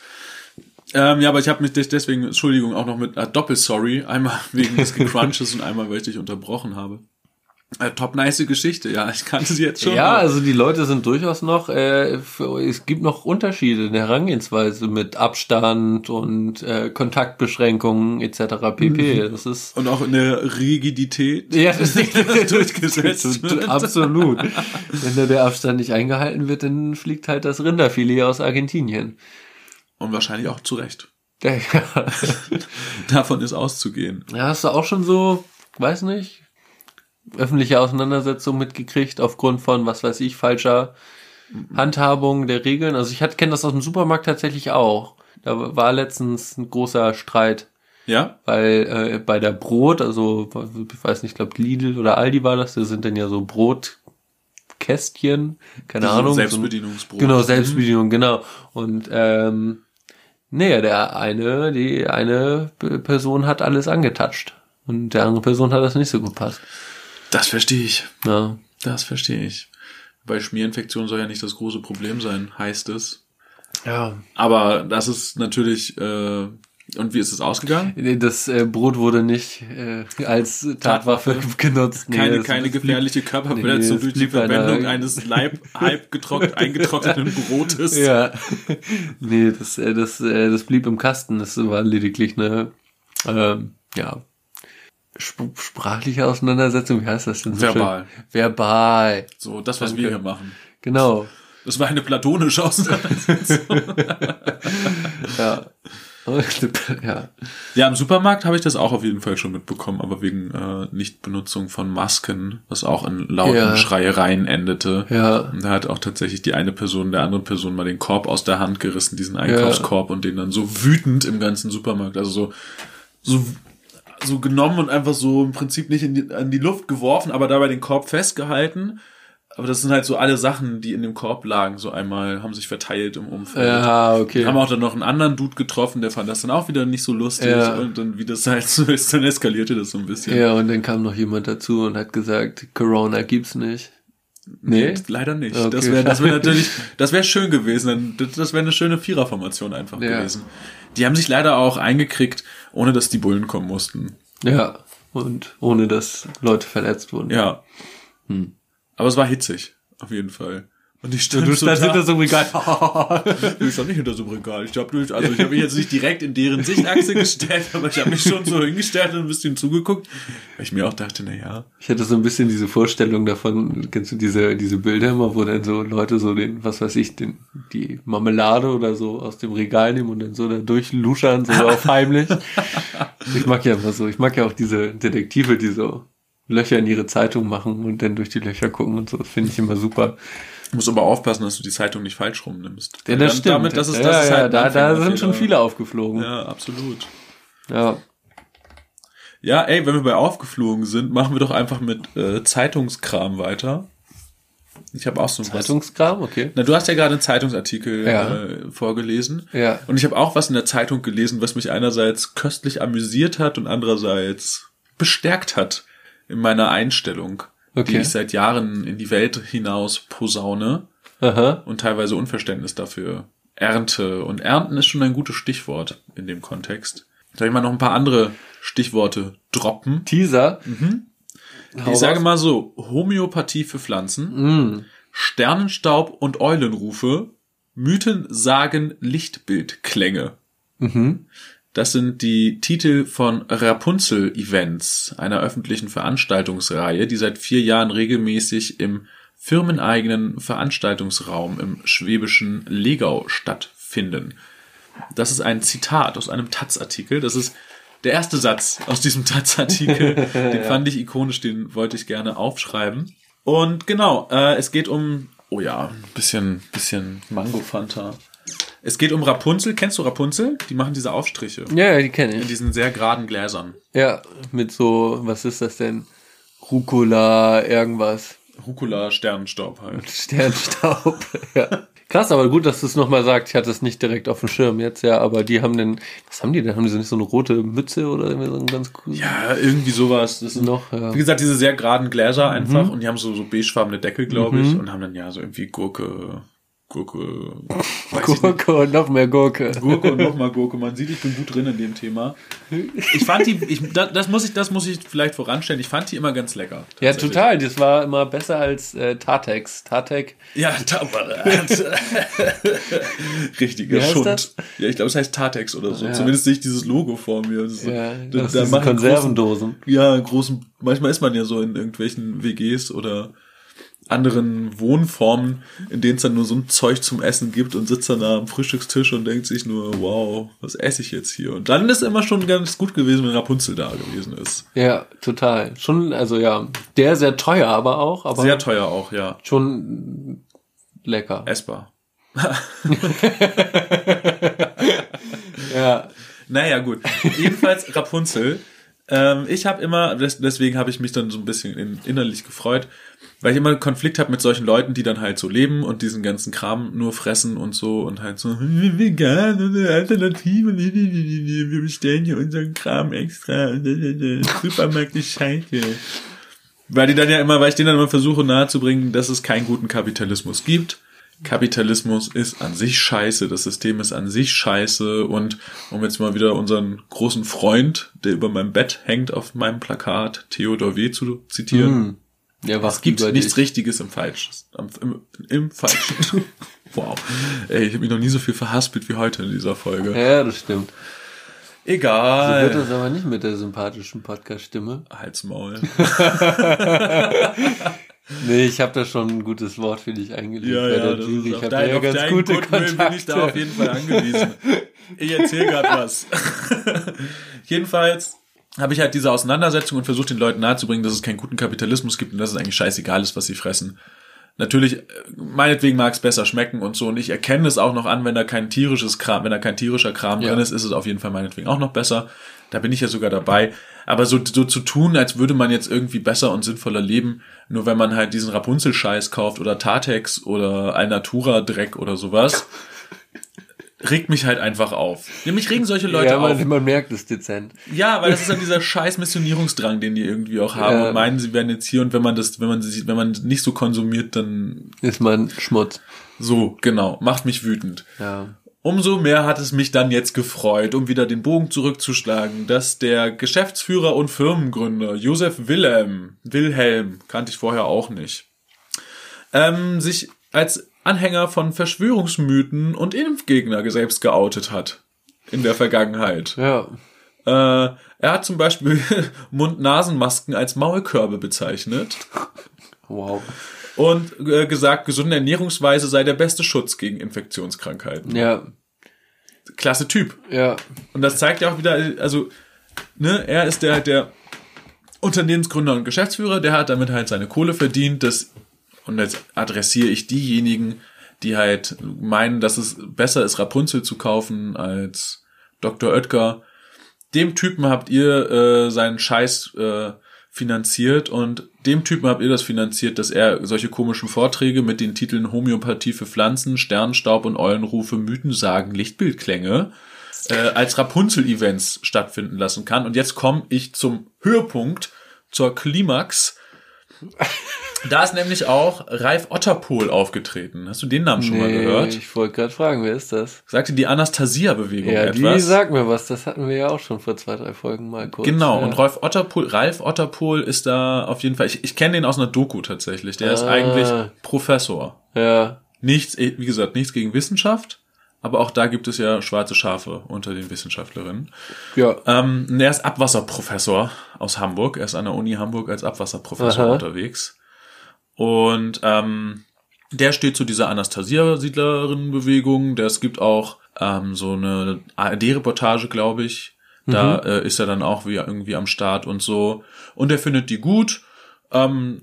Ähm, ja, aber ich habe mich deswegen, Entschuldigung, auch noch mit äh, Doppel-Sorry. Einmal wegen des Gecrunches und einmal, weil ich dich unterbrochen habe. Äh, top nice Geschichte, ja. Ich kannte sie jetzt schon. Ja, also die Leute sind durchaus noch, äh, für, es gibt noch Unterschiede in der Herangehensweise mit Abstand und äh, Kontaktbeschränkungen etc. pp. Das ist und auch in der Rigidität. Ja, das ist durchgesetzt. wird. Absolut. Wenn da der Abstand nicht eingehalten wird, dann fliegt halt das Rinderfilet aus Argentinien. Und wahrscheinlich auch zu Recht. Ja. Davon ist auszugehen. Ja, hast du auch schon so, weiß nicht, öffentliche Auseinandersetzung mitgekriegt aufgrund von, was weiß ich, falscher Handhabung der Regeln. Also ich kenne das aus dem Supermarkt tatsächlich auch. Da war letztens ein großer Streit. Ja? Weil äh, bei der Brot, also ich weiß nicht, ich glaube Lidl oder Aldi war das, da sind dann ja so Brotkästchen, keine Ahnung. Selbstbedienungsbrot. So, genau, Selbstbedienung, genau. Und ähm, naja, der eine, die eine Person hat alles angetatscht. Und der andere Person hat das nicht so gepasst. Das verstehe ich. Ja. Das verstehe ich. Bei Schmierinfektionen soll ja nicht das große Problem sein, heißt es. Ja. Aber das ist natürlich. Äh, und wie ist es ausgegangen? Das äh, Brot wurde nicht äh, als Tatwaffe genutzt. Nee, keine keine das blieb- gefährliche Körperverletzung Nee, durch die Verwendung eines Leib halb getrocknet, eingetrockneten Brotes. Ja. nee, das, äh, das, äh, das blieb im Kasten. Das war lediglich eine, ähm, ja, sp sprachliche Auseinandersetzung. Wie heißt das denn so Verbal. schön? Verbal. So, das, was Danke. wir hier machen. Genau. Das war eine platonische Auseinandersetzung. Ja. Ja. ja, im Supermarkt habe ich das auch auf jeden Fall schon mitbekommen, aber wegen äh, Nichtbenutzung von Masken, was auch in lauten Ja. Schreiereien endete. Ja. Und da hat auch tatsächlich die eine Person der anderen Person mal den Korb aus der Hand gerissen, diesen Einkaufskorb und den dann so wütend im ganzen Supermarkt, also so, so, so genommen und einfach so im Prinzip nicht in die, an die Luft geworfen, aber dabei den Korb festgehalten. Aber das sind halt so alle Sachen, die in dem Korb lagen, so einmal haben sich verteilt im Umfeld. Ja, okay. Haben auch dann noch einen anderen Dude getroffen, der fand das dann auch wieder nicht so lustig. Ja. Und dann, wie das halt so ist, dann eskalierte das so ein bisschen. Ja, und dann kam noch jemand dazu und hat gesagt, Corona gibt's nicht. Nee? Leider nicht. Okay. Das wäre das wär natürlich, das wäre schön gewesen. Das wäre eine schöne Viererformation einfach Ja. gewesen. Die haben sich leider auch eingekriegt, ohne dass die Bullen kommen mussten. Ja. Und ohne dass Leute verletzt wurden. Ja. Hm. Aber es war hitzig, auf jeden Fall. Und ich stand Du so standst da. hinter so einem Regal. Ich stand nicht hinter so einem Regal. Ich habe also ich habe mich jetzt nicht direkt in deren Sichtachse gestellt, aber ich habe mich schon so hingestellt und ein bisschen zugeguckt, weil ich mir auch dachte, na ja, Ich hatte so ein bisschen diese Vorstellung davon, kennst du diese, diese Bilder immer, wo dann so Leute so den, was weiß ich, den, die Marmelade oder so aus dem Regal nehmen und dann so da durchluschern, so auf heimlich. Ich mag ja immer so, ich mag ja auch diese Detektive, die so Löcher in ihre Zeitung machen und dann durch die Löcher gucken und so. Finde ich immer super. Du musst aber aufpassen, dass du die Zeitung nicht falsch rumnimmst. Ja, das dann stimmt. Damit, das ist, ja, das ist ja, halt ein da, da sind schon viele aufgeflogen. Ja, absolut. Ja. Ja, ey, wenn wir bei aufgeflogen sind, machen wir doch einfach mit äh, Zeitungskram weiter. Ich habe auch so was. Zeitungskram, okay. Na, du hast ja gerade einen Zeitungsartikel Ja. äh, vorgelesen. Ja. Und ich habe auch was in der Zeitung gelesen, was mich einerseits köstlich amüsiert hat und andererseits bestärkt hat in meiner Einstellung, Okay. die ich seit Jahren in die Welt hinaus posaune Aha. und teilweise Unverständnis dafür ernte. Und ernten ist schon ein gutes Stichwort in dem Kontext. Soll ich mal noch ein paar andere Stichworte droppen? Teaser. Hau Ich sage raus. mal so, Homöopathie für Pflanzen, Mm. Sternenstaub und Eulenrufe, Mythen, Sagen, Lichtbildklänge. Mhm. Das sind die Titel von Rapunzel-Events, einer öffentlichen Veranstaltungsreihe, die seit vier Jahren regelmäßig im firmeneigenen Veranstaltungsraum im schwäbischen Legau stattfinden. Das ist ein Zitat aus einem Taz-Artikel. Das ist der erste Satz aus diesem Taz-Artikel. Den fand ich ikonisch, den wollte ich gerne aufschreiben. Und genau, äh, es geht um, oh ja, ein bisschen, bisschen Mango-Fanta. Es geht um Rapunzel. Kennst du Rapunzel? Die machen diese Aufstriche. Ja, ja, die kenne In ich. diesen sehr geraden Gläsern. Ja, mit so, was ist das denn? Rucola, irgendwas. Rucola Sternenstaub halt. Sternstaub, ja. Krass, aber gut, dass du es nochmal sagst. Ich hatte es nicht direkt auf dem Schirm jetzt, ja, aber die haben denn, was haben die denn? Haben die so nicht so eine rote Mütze oder irgendwie so ein ganz cool? Ja, irgendwie sowas. Das sind Noch, ja. Wie gesagt, diese sehr geraden Gläser einfach und die haben so, so beigefarbene Deckel, glaube ich, und haben dann ja so irgendwie Gurke, Gurke. Gurke und noch mehr Gurke. Gurke und nochmal Gurke. Man sieht, ich bin gut drin in dem Thema. Ich fand die, ich, da- das muss ich, das muss ich vielleicht voranstellen. Ich fand die immer ganz lecker. Ja, total. Das war immer besser als äh, Tartex. Tartek. Ja, da, richtiger Schund. das? Ja, ich glaube, es heißt Tatex oder so. Ja. Zumindest sehe ich dieses Logo vor mir. Das Ja, da, das da machen Konservendosen. Großen, ja, großen. Manchmal ist man ja so in irgendwelchen WGs oder anderen Wohnformen, in denen es dann nur so ein Zeug zum Essen gibt und sitzt dann da am Frühstückstisch und denkt sich nur, wow, was esse ich jetzt hier? Und dann ist immer schon ganz gut gewesen, wenn Rapunzel da gewesen ist. Ja, total. Schon, also ja, der sehr teuer aber auch, aber Sehr teuer auch, ja. schon lecker. Essbar. Ja. Naja, gut. Jedenfalls Rapunzel. Ähm, ich habe immer, des, deswegen habe ich mich dann so ein bisschen in, innerlich gefreut, weil ich immer Konflikt habe mit solchen Leuten, die dann halt so leben und diesen ganzen Kram nur fressen und so und halt so vegan und Alternative, wir bestellen hier unseren Kram extra. Supermarkt ist scheiße. Weil die dann ja immer, weil ich denen dann immer versuche nahezubringen, dass es keinen guten Kapitalismus gibt. Kapitalismus ist an sich scheiße, das System ist an sich scheiße und um jetzt mal wieder unseren großen Freund, der über meinem Bett hängt auf meinem Plakat, Theodor W. zu zitieren. Hm. Ja, was Es gibt nichts dich. Richtiges im Falschen. Im, im, Falschen. wow. Ey, ich habe mich noch nie so viel verhaspelt wie heute in dieser Folge. Ja, das stimmt. So wird Egal. das aber nicht mit der sympathischen Podcast-Stimme. Halsmaul. Nee, ich habe da schon ein gutes Wort für dich eingelegt. Ja, bei ja, das Jury. ist ich auf habe dein, ja auf ganz gute Goodwill bin ich da auf jeden Fall angewiesen. Ich erzähle gerade was. Jedenfalls habe ich halt diese Auseinandersetzung und versucht den Leuten nahezubringen, dass es keinen guten Kapitalismus gibt und dass es eigentlich scheißegal ist, was sie fressen. Natürlich, meinetwegen mag es besser schmecken und so. Und ich erkenne es auch noch an, wenn da kein tierisches Kram, wenn da kein tierischer Kram Ja. drin ist, ist es auf jeden Fall meinetwegen auch noch besser. Da bin ich ja sogar dabei. Aber so, so zu tun, als würde man jetzt irgendwie besser und sinnvoller leben, nur wenn man halt diesen Rapunzel-Scheiß kauft oder Tatex oder Alnatura-Dreck oder sowas, regt mich halt einfach auf. Nämlich regen solche Leute ja, auf. man, man merkt es dezent. Ja, weil das ist dann dieser scheiß Missionierungsdrang, den die irgendwie auch haben Ja. und meinen, sie werden jetzt hier und wenn man das, wenn man sie, wenn man nicht so konsumiert, dann Ist man Schmutz. so, genau, macht mich wütend. Ja. Umso mehr hat es mich dann jetzt gefreut, um wieder den Bogen zurückzuschlagen, dass der Geschäftsführer und Firmengründer Josef Wilhelm, Wilhelm, kannte ich vorher auch nicht, ähm, sich als Anhänger von Verschwörungsmythen und Impfgegner selbst geoutet hat in der Vergangenheit. Ja. Äh, er hat zum Beispiel Mund-Nasen-Masken als Maulkörbe bezeichnet Wow. Und äh, gesagt, gesunde Ernährungsweise sei der beste Schutz gegen Infektionskrankheiten. Ja. Klasse Typ. Ja. Und das zeigt ja auch wieder, also, ne, er ist der, der Unternehmensgründer und Geschäftsführer, der hat damit halt seine Kohle verdient, das, und jetzt adressiere ich diejenigen, die halt meinen, dass es besser ist, Rapunzel zu kaufen als Dr. Oetker. Dem Typen habt ihr äh, seinen Scheiß äh, finanziert und dem Typen habt ihr das finanziert, dass er solche komischen Vorträge mit den Titeln Homöopathie für Pflanzen, Sternenstaub und Eulenrufe, Mythensagen, Lichtbildklänge äh, als Rapunzel-Events stattfinden lassen kann. Und jetzt komme ich zum Höhepunkt, zur Klimax. Da ist nämlich auch Ralf Otterpohl aufgetreten. Hast du den Namen schon mal Nee, gehört? Ich wollte gerade fragen, wer ist das? Sagte die Anastasia-Bewegung Ja, die etwas? sagt mir was. Das hatten wir ja auch schon vor zwei, drei Folgen mal kurz. Genau, ja. und Ralf Otterpohl, Ralf Otterpohl ist da auf jeden Fall, ich, ich kenne den aus einer Doku tatsächlich. Der ist Ah. eigentlich Professor. Ja. Nichts, eh, wie gesagt, nichts gegen Wissenschaft, aber auch da gibt es ja schwarze Schafe unter den Wissenschaftlerinnen. Ja. Ähm, er ist Abwasserprofessor aus Hamburg. Er ist an der Uni Hamburg als Abwasserprofessor Aha. unterwegs. Und ähm, der steht zu dieser Anastasia-Siedlerinnen-Bewegung. Es gibt auch ähm, so eine ARD-Reportage, glaube ich. Da äh, ist er dann auch wie irgendwie am Start und so. Und er findet die gut. Ähm,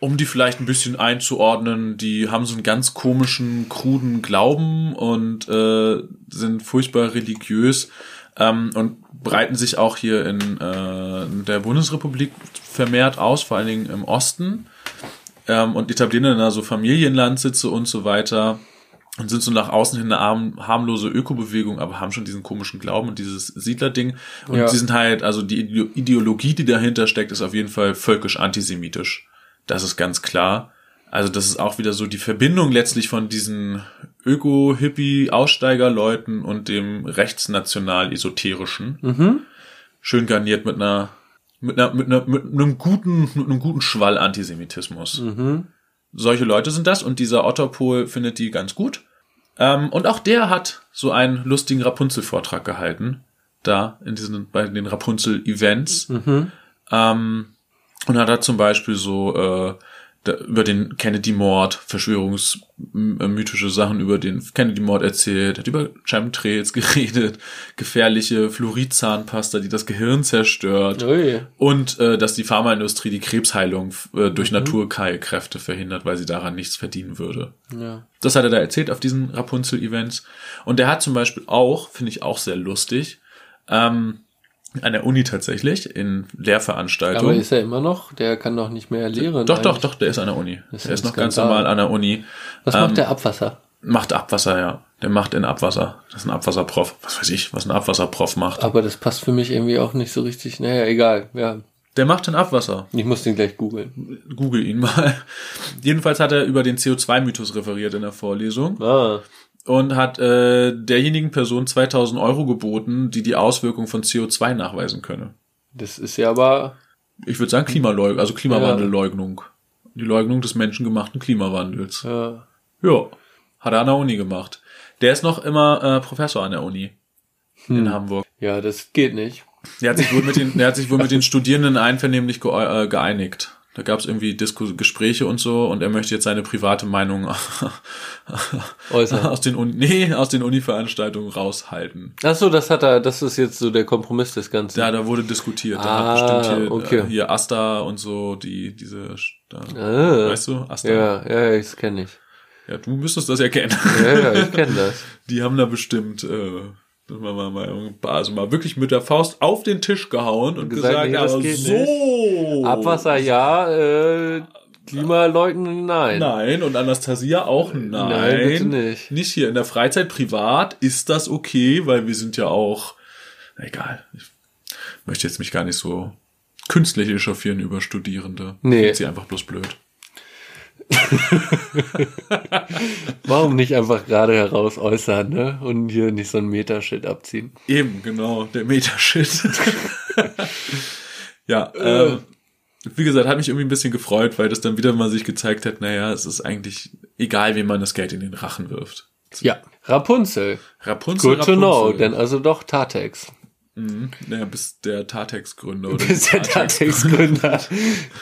um die vielleicht ein bisschen einzuordnen, die haben so einen ganz komischen, kruden Glauben und äh, sind furchtbar religiös ähm, und breiten sich auch hier in, äh, der Bundesrepublik vermehrt aus, vor allen Dingen im Osten. ähm, und etablieren dann da so Familienlandsitze und so weiter und sind so nach außen hin eine arm, harmlose Ökobewegung, aber haben schon diesen komischen Glauben und dieses Siedlerding. Und Ja. die sind halt, also die Ide- Ideologie, die dahinter steckt, ist auf jeden Fall völkisch antisemitisch. Das ist ganz klar. Also das ist auch wieder so die Verbindung letztlich von diesen Öko-Hippie-Aussteigerleuten und dem rechtsnational-esoterischen. Mhm. Schön garniert mit einer, mit einer, mit einer, mit einem guten, mit einem guten Schwall Antisemitismus. Mhm. Solche Leute sind das und dieser Otterpol findet die ganz gut. Ähm, und auch der hat so einen lustigen Rapunzel-Vortrag gehalten. Da in diesen, bei den Rapunzel-Events. Mhm. Ähm, und hat da zum Beispiel so äh, da, über den Kennedy-Mord, verschwörungsmythische Sachen über den Kennedy-Mord erzählt, hat über Chemtrails geredet, gefährliche Fluoridzahnpasta, die das Gehirn zerstört Ui. und äh, dass die Pharmaindustrie die Krebsheilung äh, durch Naturheilkräfte verhindert, weil sie daran nichts verdienen würde. Ja. Das hat er da erzählt auf diesen Rapunzel-Events. Und der hat zum Beispiel auch, finde ich auch sehr lustig, ähm, an der Uni tatsächlich, in Lehrveranstaltungen. Aber ist er immer noch? Der kann doch nicht mehr lehren. Doch, doch, eigentlich. doch, der ist an der Uni. Ist der ist noch ganz normal an der Uni. Was Ähm, macht der Abwasser? Macht Abwasser, ja. Der macht in Abwasser. Das ist ein Abwasserprof. Was weiß ich, was ein Abwasserprof macht. Aber das passt für mich irgendwie auch nicht so richtig. Naja, egal. Ja, Der macht in Abwasser. ich muss den gleich googeln. Google ihn mal. Jedenfalls hat er über den CO2-Mythos referiert in der Vorlesung Ah, und hat äh, derjenigen Person 2000 Euro geboten, die die Auswirkung von CO2 nachweisen könne. das ist ja aber. Ich würde sagen Klimaleugnung, also Klimawandelleugnung. Die Leugnung des menschengemachten Klimawandels. Ja. Ja, hat er an der Uni gemacht. Der ist noch immer äh, Professor an der Uni in Hamburg. ja, das geht nicht. Der hat sich wohl mit den, der hat sich wohl mit den Studierenden einvernehmlich äh, geeinigt. Da gab es irgendwie Disku Gespräche und so und er möchte jetzt seine private Meinung Äußern. aus den Uni, nee, aus den Uni-Veranstaltungen raushalten. Ach so, das hat er, das ist jetzt so der Kompromiss des Ganzen. Ja, da wurde diskutiert. Da Ah, hat bestimmt hier, okay. äh, hier Asta und so, die, diese, da, Ah. weißt du, Asta. Ja, ja, das kenne ich. Ja, du müsstest das erkennen. Ja, ja, ich kenne das. Die haben da bestimmt, äh, mal, mal, mal, also mal wirklich mit der Faust auf den Tisch gehauen und gesagt, gesagt, nee, das aber geht so. Abwasser ja, äh, Klimaleugnen nein. Nein, und Anastasia auch nein. Nein, bitte nicht. Nicht hier in der Freizeit privat ist das okay, weil wir sind ja auch, egal. Ich möchte jetzt mich gar nicht so künstlich echauffieren über Studierende. Nee. Ich sie einfach bloß blöd. Warum nicht einfach gerade heraus äußern, ne? Und hier nicht so ein Metashit abziehen. Eben, genau, der Metashit. ja, äh, wie gesagt, hat mich irgendwie ein bisschen gefreut, weil das dann wieder mal sich gezeigt hat, naja, es ist eigentlich egal, wem man das Geld in den Rachen wirft. Ja. Rapunzel. Rapunzel, Good to know, Rapunzel. denn also doch Tatex. Mhm. Naja, bis der Tatex-Gründer oder Bis der Tatex-Gründer.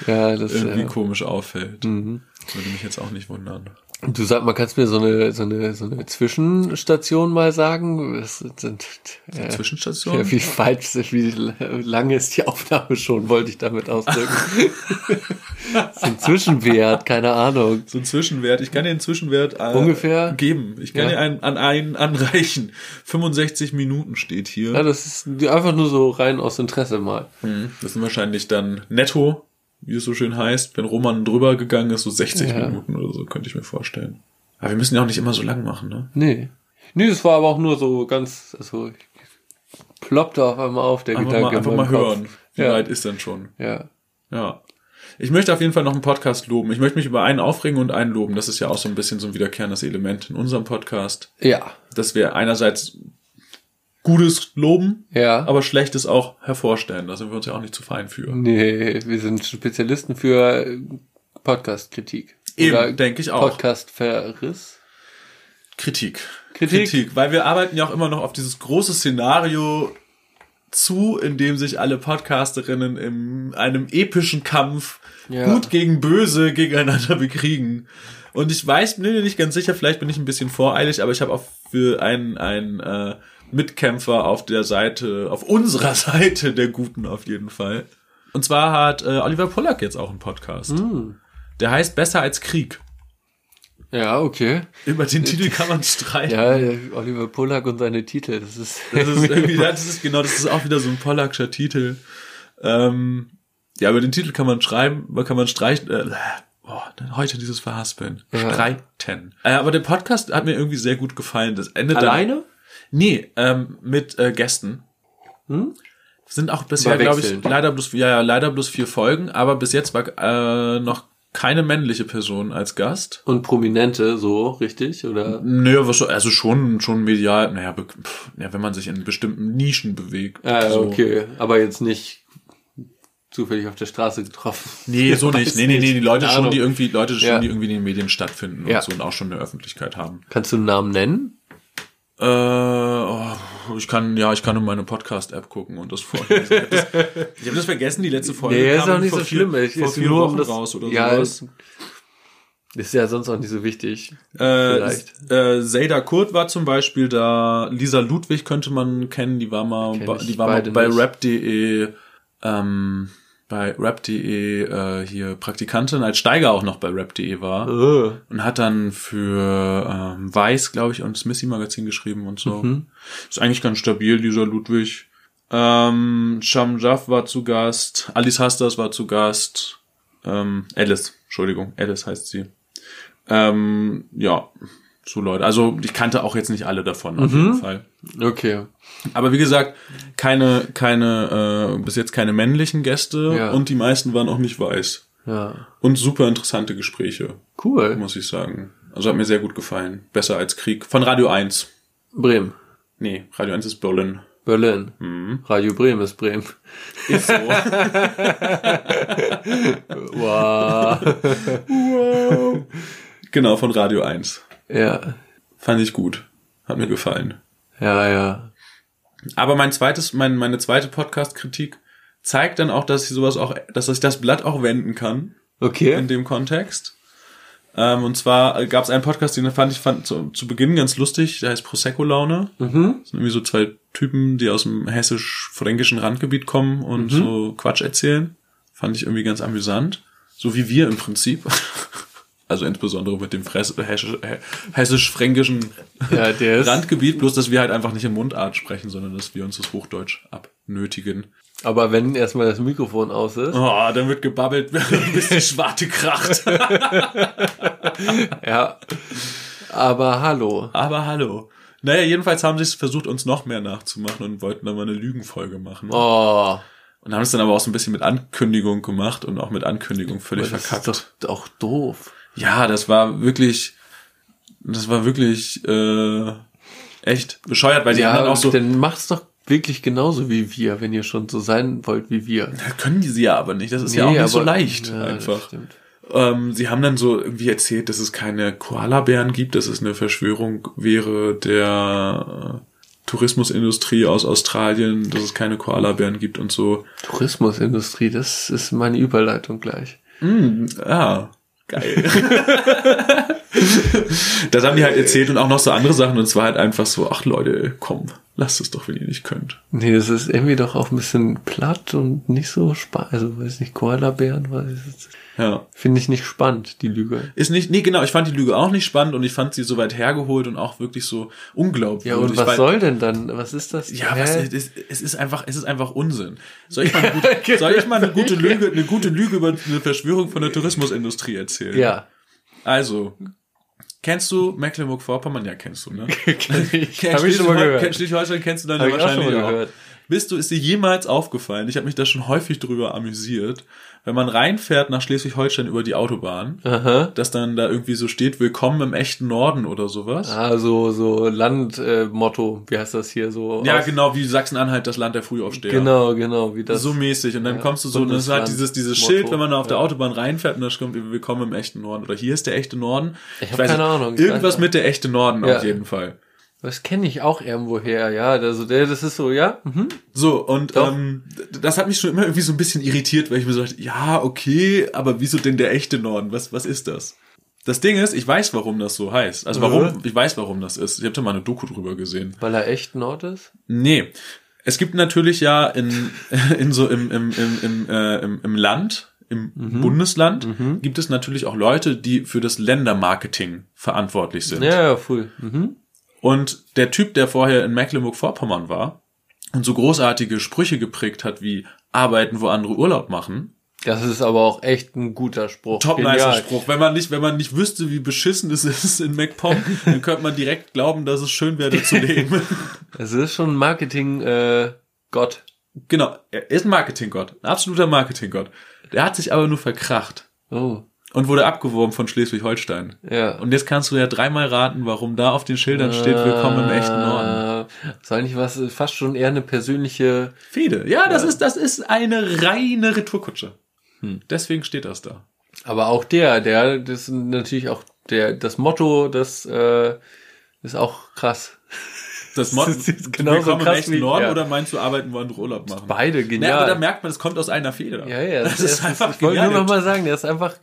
ja, das irgendwie ja. komisch auffällt. Mhm. Würde mich jetzt auch nicht wundern. Du sag mal, kannst mir so eine, so eine, so eine Zwischenstation mal sagen? Das sind, äh, Zwischenstation? ja, wie weit, wie lange ist die Aufnahme schon, wollte ich damit ausdrücken. so ein Zwischenwert, keine Ahnung. so ein Zwischenwert. Ich kann dir einen Zwischenwert äh, Ungefähr? geben. Ich kann Ja. dir einen, an einen anreichen. 65 Minuten steht hier. Ja, das ist einfach nur so rein aus Interesse mal. Mhm. Das sind wahrscheinlich dann netto, wie es so schön heißt, wenn Roman drüber gegangen ist, so 60 Ja. Minuten oder so, könnte ich mir vorstellen. Aber wir müssen ja auch nicht immer so lang machen, ne? Nee. Nee, das war aber auch nur so ganz, also ploppte auf einmal auf der Einfach Gedanke. mal, in einfach mal Kopf. hören. Wie Ja. weit ist denn schon? Ja. Ja. Ich möchte auf jeden Fall noch einen Podcast loben. Ich möchte mich über einen aufregen und einen loben. Das ist ja auch so ein bisschen so ein wiederkehrendes Element in unserem Podcast. Ja. Dass wir einerseits Gutes loben, Ja. aber Schlechtes auch hervorstellen. Da sind wir uns ja auch nicht zu fein für. nee, wir sind Spezialisten für äh, Podcast-Kritik. Eben, denke ich auch. Podcast-Verriss. Kritik. Kritik? Weil wir arbeiten ja auch immer noch auf dieses große Szenario zu, in dem sich alle Podcasterinnen in einem epischen Kampf Ja. gut gegen böse gegeneinander bekriegen. Und ich weiß, bin mir nicht ganz sicher, vielleicht bin ich ein bisschen voreilig, aber ich habe auch für einen, einen äh, Mitkämpfer auf der Seite, auf unserer Seite der Guten auf jeden Fall. Und zwar hat äh, Oliver Pollack jetzt auch einen Podcast. Hm. Der heißt Besser als Krieg. Ja, okay. Über den Titel kann man streiten. Ja, Oliver Pollack und seine Titel, das ist, Das ist irgendwie, das ist genau, das ist auch wieder so ein Pollackscher Titel. Ähm, ja, über den Titel kann man schreiben, kann man streichen, äh, Oh, heute dieses Verhaspeln. Ja. Streiten. Äh, aber der Podcast hat mir irgendwie sehr gut gefallen. Das endet Alleine? Dann, nee, ähm, mit äh, Gästen. Hm? Sind auch bisher, glaube ich, leider bloß, ja, ja, leider bloß vier Folgen, aber bis jetzt war äh, noch keine männliche Person als Gast. Und Prominente, so, richtig, oder? Nö, also schon, schon medial, naja, ja, wenn man sich in bestimmten Nischen bewegt. Ah, so. okay, aber jetzt nicht zufällig auf der Straße getroffen. Nee, so nicht. Nee, nee, nee, die Leute schon, die irgendwie, Leute schon, ja. die irgendwie in den Medien stattfinden ja. und so und auch schon eine Öffentlichkeit haben. Kannst du einen Namen nennen? Äh, oh, ich kann, ja, ich kann in meine Podcast-App gucken und das vorlesen. Ich habe das, vergessen, die letzte Folge. Nee, ist auch nicht so vier, schlimm. Ich, vor vier Wochen das, raus oder ja, sowas. Ist ja sonst auch nicht so wichtig. Äh, vielleicht. Äh, Zayda Kurt war zum Beispiel da. Lisa Ludwig könnte man kennen. Die war mal, die war mal bei rap.de. Ähm, bei rap.de äh, hier Praktikantin, als Steiger auch noch bei rap.de war uh. und hat dann für ähm, Weiß, glaube ich, und Smithy Magazin geschrieben und so. Mhm. Ist eigentlich ganz stabil, dieser Ludwig. Ähm, Sham Jaff war zu Gast, Alice Hastas war zu Gast, ähm, Alice, Entschuldigung, Alice heißt sie. Ähm, ja, so Leute. Also ich kannte auch jetzt nicht alle davon auf mhm. jeden Fall. Okay. Aber wie gesagt, keine, keine, äh, bis jetzt keine männlichen Gäste ja. und die meisten waren auch nicht weiß. Ja. Und super interessante Gespräche. Cool. Muss ich sagen. Also hat mir sehr gut gefallen. Besser als Krieg. Von Radio 1. Bremen. Nee, Radio 1 ist Berlin. Berlin. Mhm. Radio Bremen ist Bremen. Ist so. wow. wow. Genau, von Radio 1. Ja. Fand ich gut. Hat mir gefallen. Ja, ja. Aber mein zweites, mein, meine zweite Podcast-Kritik zeigt dann auch, dass ich sowas auch, dass ich das Blatt auch wenden kann. Okay. In dem Kontext. Ähm, und zwar gab es einen Podcast, den fand ich fand zu, zu Beginn ganz lustig, der heißt Prosecco Laune. Mhm. Das sind irgendwie so zwei Typen, die aus dem hessisch-fränkischen Randgebiet kommen und mhm. so Quatsch erzählen. Fand ich irgendwie ganz amüsant. So wie wir im Prinzip. Also insbesondere mit dem hessisch-fränkischen ja, Randgebiet, bloß dass wir halt einfach nicht in Mundart sprechen, sondern dass wir uns das Hochdeutsch abnötigen. Aber wenn erstmal das Mikrofon aus ist. Oh, dann wird gebabbelt, bis die Schwarte kracht. ja. Aber hallo. Aber hallo. Naja, jedenfalls haben sie es versucht, uns noch mehr nachzumachen und wollten dann mal eine Lügenfolge machen. Oh. Und haben es dann aber auch so ein bisschen mit Ankündigung gemacht und auch mit Ankündigung völlig aber das verkackt. Das ist doch auch doof. Ja, das war wirklich, das war wirklich äh, echt bescheuert, weil die ja, anderen auch so. Dann macht's doch wirklich genauso wie wir, wenn ihr schon so sein wollt wie wir. Ja, können die sie ja aber nicht. Das ist nee, ja auch nicht aber, so leicht ja, einfach. Ähm, sie haben dann so irgendwie erzählt, dass es keine Koalabären gibt, dass es eine Verschwörung wäre der äh, Tourismusindustrie aus Australien, dass es keine Koalabären gibt und so. Tourismusindustrie, das ist meine Überleitung gleich. Mm, ah. Geil. das haben die halt erzählt und auch noch so andere Sachen und es war halt einfach so, ach Leute, komm, lasst es doch, wenn ihr nicht könnt. Nee, das ist irgendwie doch auch ein bisschen platt und nicht so spannend. Also, weiß nicht, Koala-Bären, weiß ich ja. Finde ich nicht spannend, die Lüge. Ist nicht, nee, genau, ich fand die Lüge auch nicht spannend und ich fand sie so weit hergeholt und auch wirklich so unglaublich. Ja, und was weil, soll denn dann? Was ist das? Ja, was, es, es ist einfach, es ist einfach Unsinn. Soll ich mal eine gute, soll ich mal eine gute Lüge, eine gute Lüge über eine Verschwörung von der Tourismusindustrie erzählen? Ja. Also, Kennst du Mecklenburg-Vorpommern? Ja, kennst du, ne? Kenn ich. Hab ich schon mal gehört. Schleswig-Holstein kennst du dann ja wahrscheinlich auch. Gehört. Bist du, ist dir jemals aufgefallen? Ich habe mich da schon häufig drüber amüsiert, wenn man reinfährt nach Schleswig-Holstein über die Autobahn, Aha. dass dann da irgendwie so steht, willkommen im echten Norden oder sowas. Ah, so, so Landmotto, äh, wie heißt das hier so? Ja, genau, wie Sachsen-Anhalt, das Land der Frühaufsteher. Genau, genau, wie das. So mäßig. Und dann ja, kommst du so, und das ist halt dieses, dieses Schild, wenn man da auf der Autobahn reinfährt und da kommt, willkommen im echten Norden. Oder hier ist der echte Norden. Ich habe keine Ahnung. Irgendwas mit der echte Norden ja. auf jeden Fall. Das kenne ich auch irgendwoher, ja. Also der, das ist so, ja. Mhm. So, und ähm, das hat mich schon immer irgendwie so ein bisschen irritiert, weil ich mir so dachte, ja, okay, aber wieso denn der echte Norden? Was, was ist das? Das Ding ist, ich weiß, warum das so heißt. Also warum, mhm. ich weiß, warum das ist. Ich habe da mal eine Doku drüber gesehen. Weil er echt Nord ist? Nee. Es gibt natürlich ja in, in so im, im, im, im, äh, im, im Land, im mhm. Bundesland, mhm. gibt es natürlich auch Leute, die für das Ländermarketing verantwortlich sind. Ja, ja, voll. Mhm. Und der Typ, der vorher in Mecklenburg-Vorpommern war und so großartige Sprüche geprägt hat wie arbeiten, wo andere Urlaub machen, Das ist aber auch echt ein guter Spruch. Top nicer. Spruch. Wenn man nicht, wenn man nicht wüsste, wie beschissen es ist in MacPom, dann könnte man direkt glauben, dass es schön wäre, zu leben. Es ist schon Marketing äh, Gott. genau. Er ist ein Marketinggott. Ein absoluter Marketinggott. Der hat sich aber nur verkracht Oh, und wurde abgeworben von Schleswig-Holstein. ja. Und jetzt kannst du ja dreimal raten, warum da auf den Schildern steht, willkommen im echten Norden. Äh, Ist eigentlich was, fast schon eher eine persönliche. Fede. Ja, das ist, das ist eine reine Retourkutsche. Hm. Deswegen steht das da. Aber auch der, der, das ist natürlich auch der, das Motto, das äh, ist auch krass. Das Mod, Das ist genauso willkommen im krass echten wie- Norden ja. oder meinst du arbeiten, wollen Urlaub machen? Beide Ja, genial. aber da merkt man, es kommt aus einer Feder. ja, ja, das ist einfach Ich wollte nur genial. noch mal sagen, der ist einfach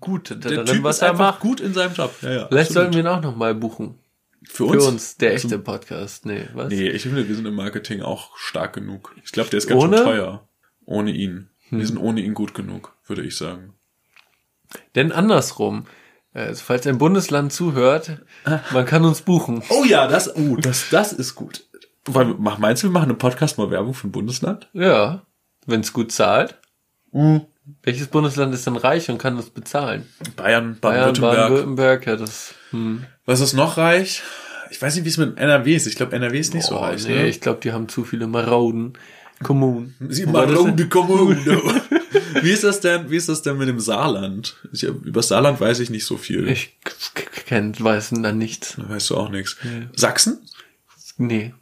gut Der darin, Typ was ist einfach macht. gut in seinem Job. Ja, ja, Vielleicht absolut. sollten wir ihn auch noch mal buchen. für Für uns. uns, der echte Podcast. Nee, was? Nee, ich finde, wir sind im Marketing auch stark genug. Ich glaube, der ist ganz Ohne? schön teuer. Ohne ihn. Hm. Wir sind ohne ihn gut genug, würde ich sagen. Denn andersrum, äh, falls ein Bundesland zuhört, man kann uns buchen. Oh ja, das, oh, das, das ist gut. Weil, meinst du, wir machen einen Podcast mal Werbung für ein Bundesland? Ja, wenn es gut zahlt. Mhm. Welches Bundesland ist denn reich und kann das bezahlen? Bayern, Bayern, Baden-Württemberg. Baden-Württemberg, ja, das. Hm. Was ist noch reich? Ich weiß nicht, wie es mit NRW ist. Ich glaube, NRW ist nicht so Oh, reich. nee, ne? ich glaube, die haben zu viele Maroden. Kommunen. Sie Wobei das- machen die Kommune. wie ist das denn, wie ist das denn mit dem Saarland? Ich, über Saarland weiß ich nicht so viel. Ich kenn, weiß dann nichts. Da weißt du auch nichts. Sachsen? Nee.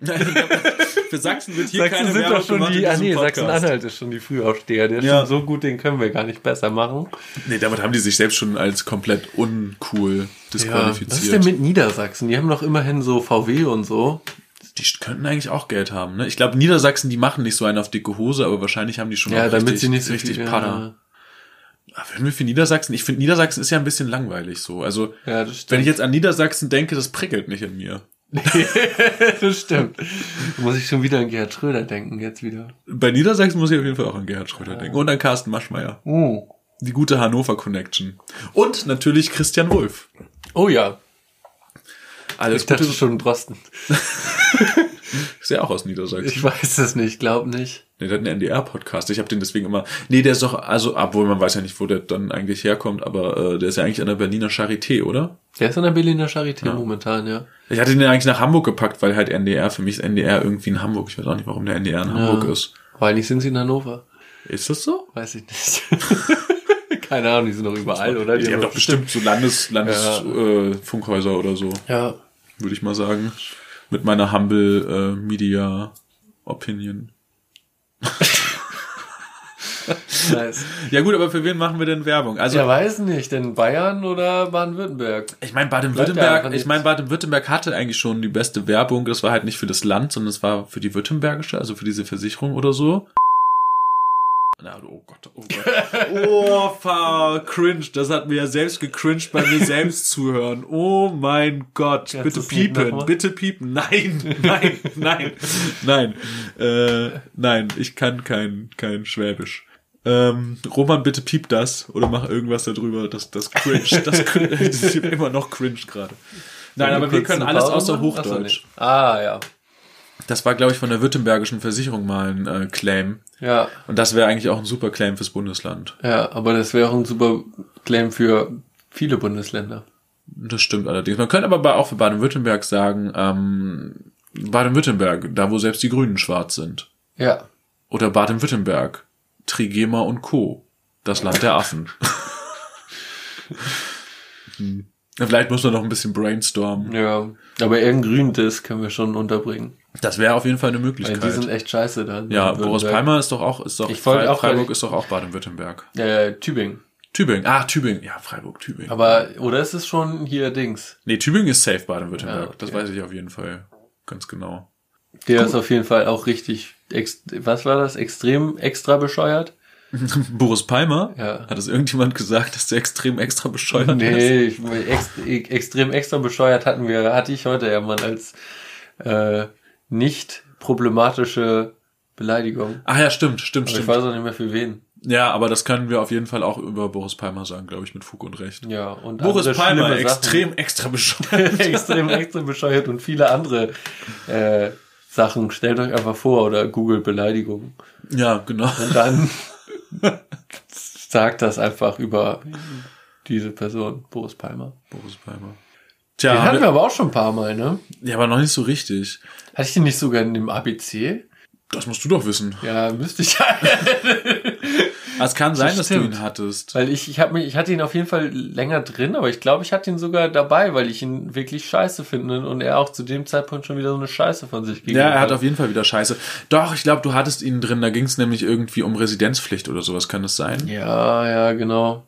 Für Sachsen wird hier Sachsen keine sind Werbung doch schon gemacht die, in ah nee. Sachsen-Anhalt ist schon die Frühaufsteher. Der ist Ja. schon so gut, den können wir gar nicht besser machen. Nee, damit haben die sich selbst schon als komplett uncool Ja. disqualifiziert. Was ist denn mit Niedersachsen? Die haben doch immerhin so VW und so. die könnten eigentlich auch Geld haben, ne? Ich glaube, Niedersachsen, die machen nicht so einen auf dicke Hose, aber wahrscheinlich haben die schon Ja, auch damit richtig, sie nicht so richtig viel, Pader. Aber Wenn wir für Niedersachsen, ich finde Niedersachsen ist ja ein bisschen langweilig so. Also, Ja, wenn ich jetzt an Niedersachsen denke, das prickelt nicht in mir. das stimmt. Da muss ich schon wieder an Gerhard Schröder denken, jetzt wieder. Bei Niedersachsen muss ich auf jeden Fall auch an Gerhard Schröder denken. Und an Carsten Maschmeyer. Oh. Die gute Hannover Connection. Und natürlich Christian Wolf. Oh ja. Alles Ich dachte Gute. schon Drosten. Ist ja auch aus Niedersachsen. Ich weiß es nicht, glaub nicht. Nee, der hat einen NDR-Podcast. Ich habe den deswegen immer. Nee, der ist doch, also, obwohl man weiß ja nicht, wo der dann eigentlich herkommt, aber äh, der ist ja eigentlich an der Berliner Charité, oder? Der ist an der Berliner Charité momentan, ja. Ich hatte den ja eigentlich nach Hamburg gepackt, weil halt NDR, für mich ist NDR irgendwie in Hamburg. Ich weiß auch nicht, warum der NDR in Hamburg ist. Aber eigentlich sind sie in Hannover. Ist das so? Weiß ich nicht. Keine Ahnung, die sind doch überall, oder? Die, haben doch bestimmt so Landes, Landes äh, Funkhäuser oder so, Ja. würde ich mal sagen. Mit meiner humble äh, Media Opinion. Nice. Ja gut, aber für wen machen wir denn Werbung? Also Ja, weiß nicht, denn Bayern oder Baden-Württemberg? Ich meine, Baden-Württemberg, ich meine, Baden-Württemberg hatte eigentlich schon die beste Werbung. Das war halt nicht für das Land, sondern es war für die württembergische, also für diese Versicherung oder so. Na, oh Gott, oh Gott. Oh, fa, cringe. Das hat mir ja selbst gecringed bei mir selbst zuhören. Oh mein Gott. Kannst bitte piepen, bitte piepen. Nein, nein, nein, nein. Äh, nein, ich kann kein, kein Schwäbisch. Ähm, Roman, bitte piep das oder mach irgendwas darüber. Das, das cringe. Das, cringe, das ist immer noch cringe gerade. Nein, aber wir können alles außer Hochdeutsch. Ah, ja. Das war, glaube ich, von der württembergischen Versicherung mal ein äh, Claim. Ja, Und das wäre eigentlich auch ein super Claim fürs Bundesland. ja, aber das wäre auch ein super Claim für viele Bundesländer. Das stimmt allerdings. Man könnte aber auch für Baden-Württemberg sagen, ähm, Baden-Württemberg, da wo selbst die Grünen schwarz sind. Ja. Oder Baden-Württemberg, Trigema und Co. Das Land der Affen. hm. Vielleicht muss man noch ein bisschen brainstormen. Ja. Aber irgendein Grün-Diss können wir schon unterbringen. Das wäre auf jeden Fall eine Weil Möglichkeit. die sind echt scheiße dann. ja. Boris Palmer ist doch auch, ist doch, Ich Frei- auch Freiburg ist doch auch Baden-Württemberg. Äh, Tübingen. Tübingen, ah, Tübingen, ja, Freiburg, Tübingen. Aber, oder ist es schon hier Dings? nee, Tübingen ist safe Baden-Württemberg. Ja, okay. Das weiß ich auf jeden Fall ganz genau. Der ist auf jeden Fall auch richtig, was war das? Extrem extra bescheuert? Boris Palmer? Ja. Hat es irgendjemand gesagt, dass der extrem extra bescheuert ist? Nee, ex, extrem extra bescheuert hatten wir, hatte ich heute ja mal als äh, nicht problematische Beleidigung. Ach ja, stimmt, stimmt, Aber ich stimmt. weiß auch nicht mehr für wen. Ja, aber das können wir auf jeden Fall auch über Boris Palmer sagen, glaube ich, mit Fug und Recht. Ja, und Boris Palmer, extrem extra bescheuert. extrem extra bescheuert und viele andere äh, Sachen. Stellt euch einfach vor oder Google Beleidigung. ja, genau. Und dann sagt das einfach über diese Person, Boris Palmer. Boris Palmer. Den Tja, hatten wir aber auch schon ein paar Mal, ne? ja, aber noch nicht so richtig. Hatte ich den nicht sogar in dem ABC? Das musst du doch wissen. Ja, müsste ich. Es kann sein, dass du ihn hattest. weil ich, ich, hab mich, ich hatte ihn auf jeden Fall länger drin, aber ich glaube, ich hatte ihn sogar dabei, weil ich ihn wirklich scheiße finde und er auch zu dem Zeitpunkt schon wieder so eine Scheiße von sich gegeben Ja, er hat auf jeden Fall wieder Scheiße. Doch, ich glaube, du hattest ihn drin. Da ging es nämlich irgendwie um Residenzpflicht oder sowas. Kann das sein? Ja, ja, genau.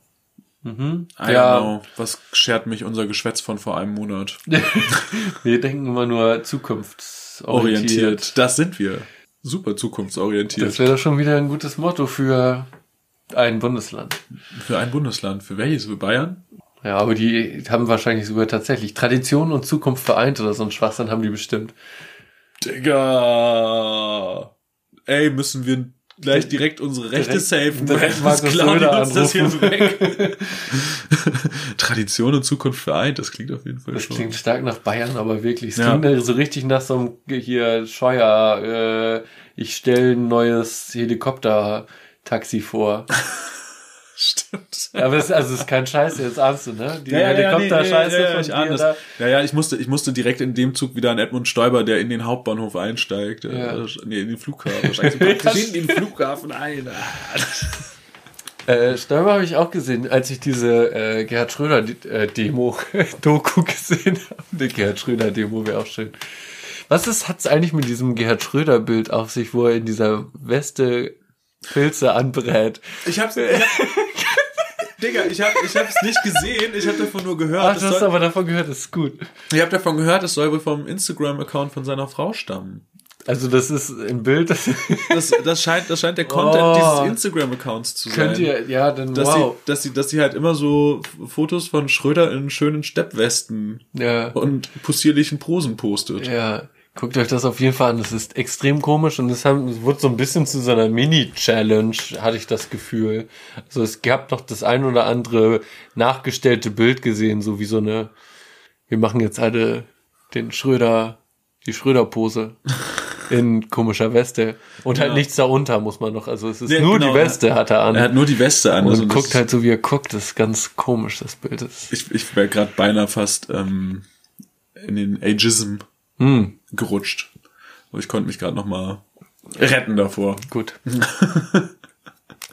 Mhm. I ja. Was schert mich unser Geschwätz von vor einem Monat? wir denken immer nur zukunftsorientiert. Orientiert. Das sind wir. Super zukunftsorientiert. Das wäre doch schon wieder ein gutes Motto für ein Bundesland. Für ein Bundesland. Für welches? Für Bayern? Ja, aber die haben wahrscheinlich sogar tatsächlich Tradition und Zukunft vereint oder so ein Schwachsinn haben die bestimmt. Digga. Ey, müssen wir gleich direkt unsere Rechte Direkt- safen. direkt klauen Söder uns das hier weg. Tradition und Zukunft vereint. Das klingt auf jeden Fall Das schon. klingt stark nach Bayern, aber wirklich. Es Ja. klingt so richtig nach so einem hier Scheuer, äh, ich stelle ein neues Helikopter-Taxi vor. Stimmt. Aber es, also es ist kein Scheiß, jetzt ahnst du, ne? Die Ja, ja, ja, nee, Helikopter-Scheiße nee, ja, ja, von ich dir da. Ja, ja, ich musste, ich musste direkt in dem Zug wieder an Edmund Stoiber, der in den Hauptbahnhof einsteigt. Ja. Ja. Nee, in den Flughafen. Wahrscheinlich so Ja, in den Flughafen ein. Äh, Stoiber habe ich auch gesehen, als ich diese äh, Gerhard Schröder äh, Demo Doku gesehen habe. Die Gerhard Schröder Demo wäre auch schön. Was ist hat's eigentlich mit diesem Gerhard Schröder Bild auf sich, wo er in dieser Weste Pilze anbrät? Ich hab's, ich hab, Digga, ich hab, ich hab's nicht gesehen, ich hab davon nur gehört. Ach, du hast soll, aber davon gehört, das ist gut. ich hab davon gehört, es soll wohl vom Instagram-Account von seiner Frau stammen. Also das ist ein Bild, das Das, das scheint, das scheint der Content Oh. dieses Instagram-Accounts zu sein. könnt ihr, ja, dann dass, wow. sie, dass, sie, dass sie halt immer so Fotos von Schröder in schönen Steppwesten Ja, und possierlichen Posen postet. ja. Guckt euch das auf jeden Fall an. Das ist extrem komisch und es, wurde so ein bisschen zu so einer Mini-Challenge, hatte ich das Gefühl. Also es gab noch das ein oder andere nachgestellte Bild gesehen, so wie so eine, wir machen jetzt alle den Schröder, die Schröder-Pose in komischer Weste. Und halt Ja. nichts darunter, muss man noch. Also es ist Ja, nur genau. die Weste, hat er an. Er hat nur die Weste an. und also guckt ist- halt so, wie er guckt. Das ist ganz komisch, das Bild. Das Ich, ich wäre gerade beinahe fast ähm, in den Ageism hm, gerutscht. Aber ich konnte mich gerade noch mal retten davor. gut.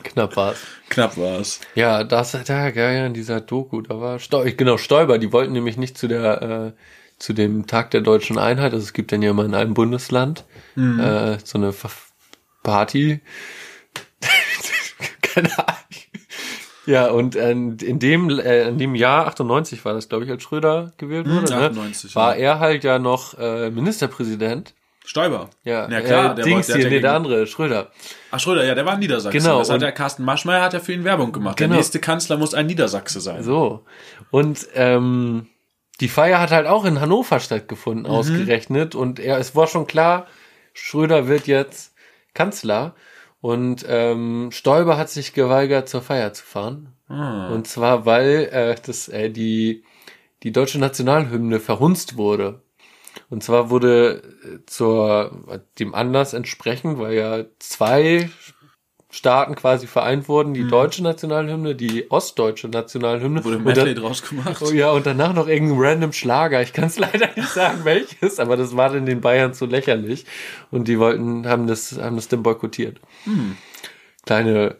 Knapp war's. Knapp war's. Ja, das, da, ja, ja, in dieser Doku, da war Steu genau, Stoiber, die wollten nämlich nicht zu der, äh, zu dem Tag der deutschen Einheit, also es gibt dann ja immer in einem Bundesland, äh, so eine Party. Keine Ahnung. Ja, und äh, in dem, äh, in dem Jahr 98 war das, glaube ich, als Schröder gewählt wurde, Hm, ne? 98, war ja. er halt ja noch äh, Ministerpräsident. Stoiber. Ja, ja klar. äh, der Dings der hier, nee, der andere, Schröder. Ach, Schröder, ja, der war in Niedersachsen. Genau, Das hat der Carsten Maschmeyer hat ja für ihn Werbung gemacht. Genau. Der nächste Kanzler muss ein Niedersachse sein. So. Und ähm, die Feier hat halt auch in Hannover stattgefunden, ausgerechnet. Und er, es war schon klar, Schröder wird jetzt Kanzler. Und ähm, Stoiber hat sich geweigert, zur Feier zu fahren. Ah. Und zwar, weil äh, das, äh, die, die deutsche Nationalhymne verhunzt wurde. Und zwar wurde äh, zur dem Anlass entsprechend, weil ja zwei Staaten quasi vereint wurden, die deutsche Nationalhymne, die ostdeutsche Nationalhymne. Wurde Medley draus gemacht. Oh ja, und danach noch irgendein random Schlager. Ich kann es leider nicht sagen, welches, aber das war dann den Bayern zu lächerlich. Und die wollten, haben das, haben das dann boykottiert. Kleine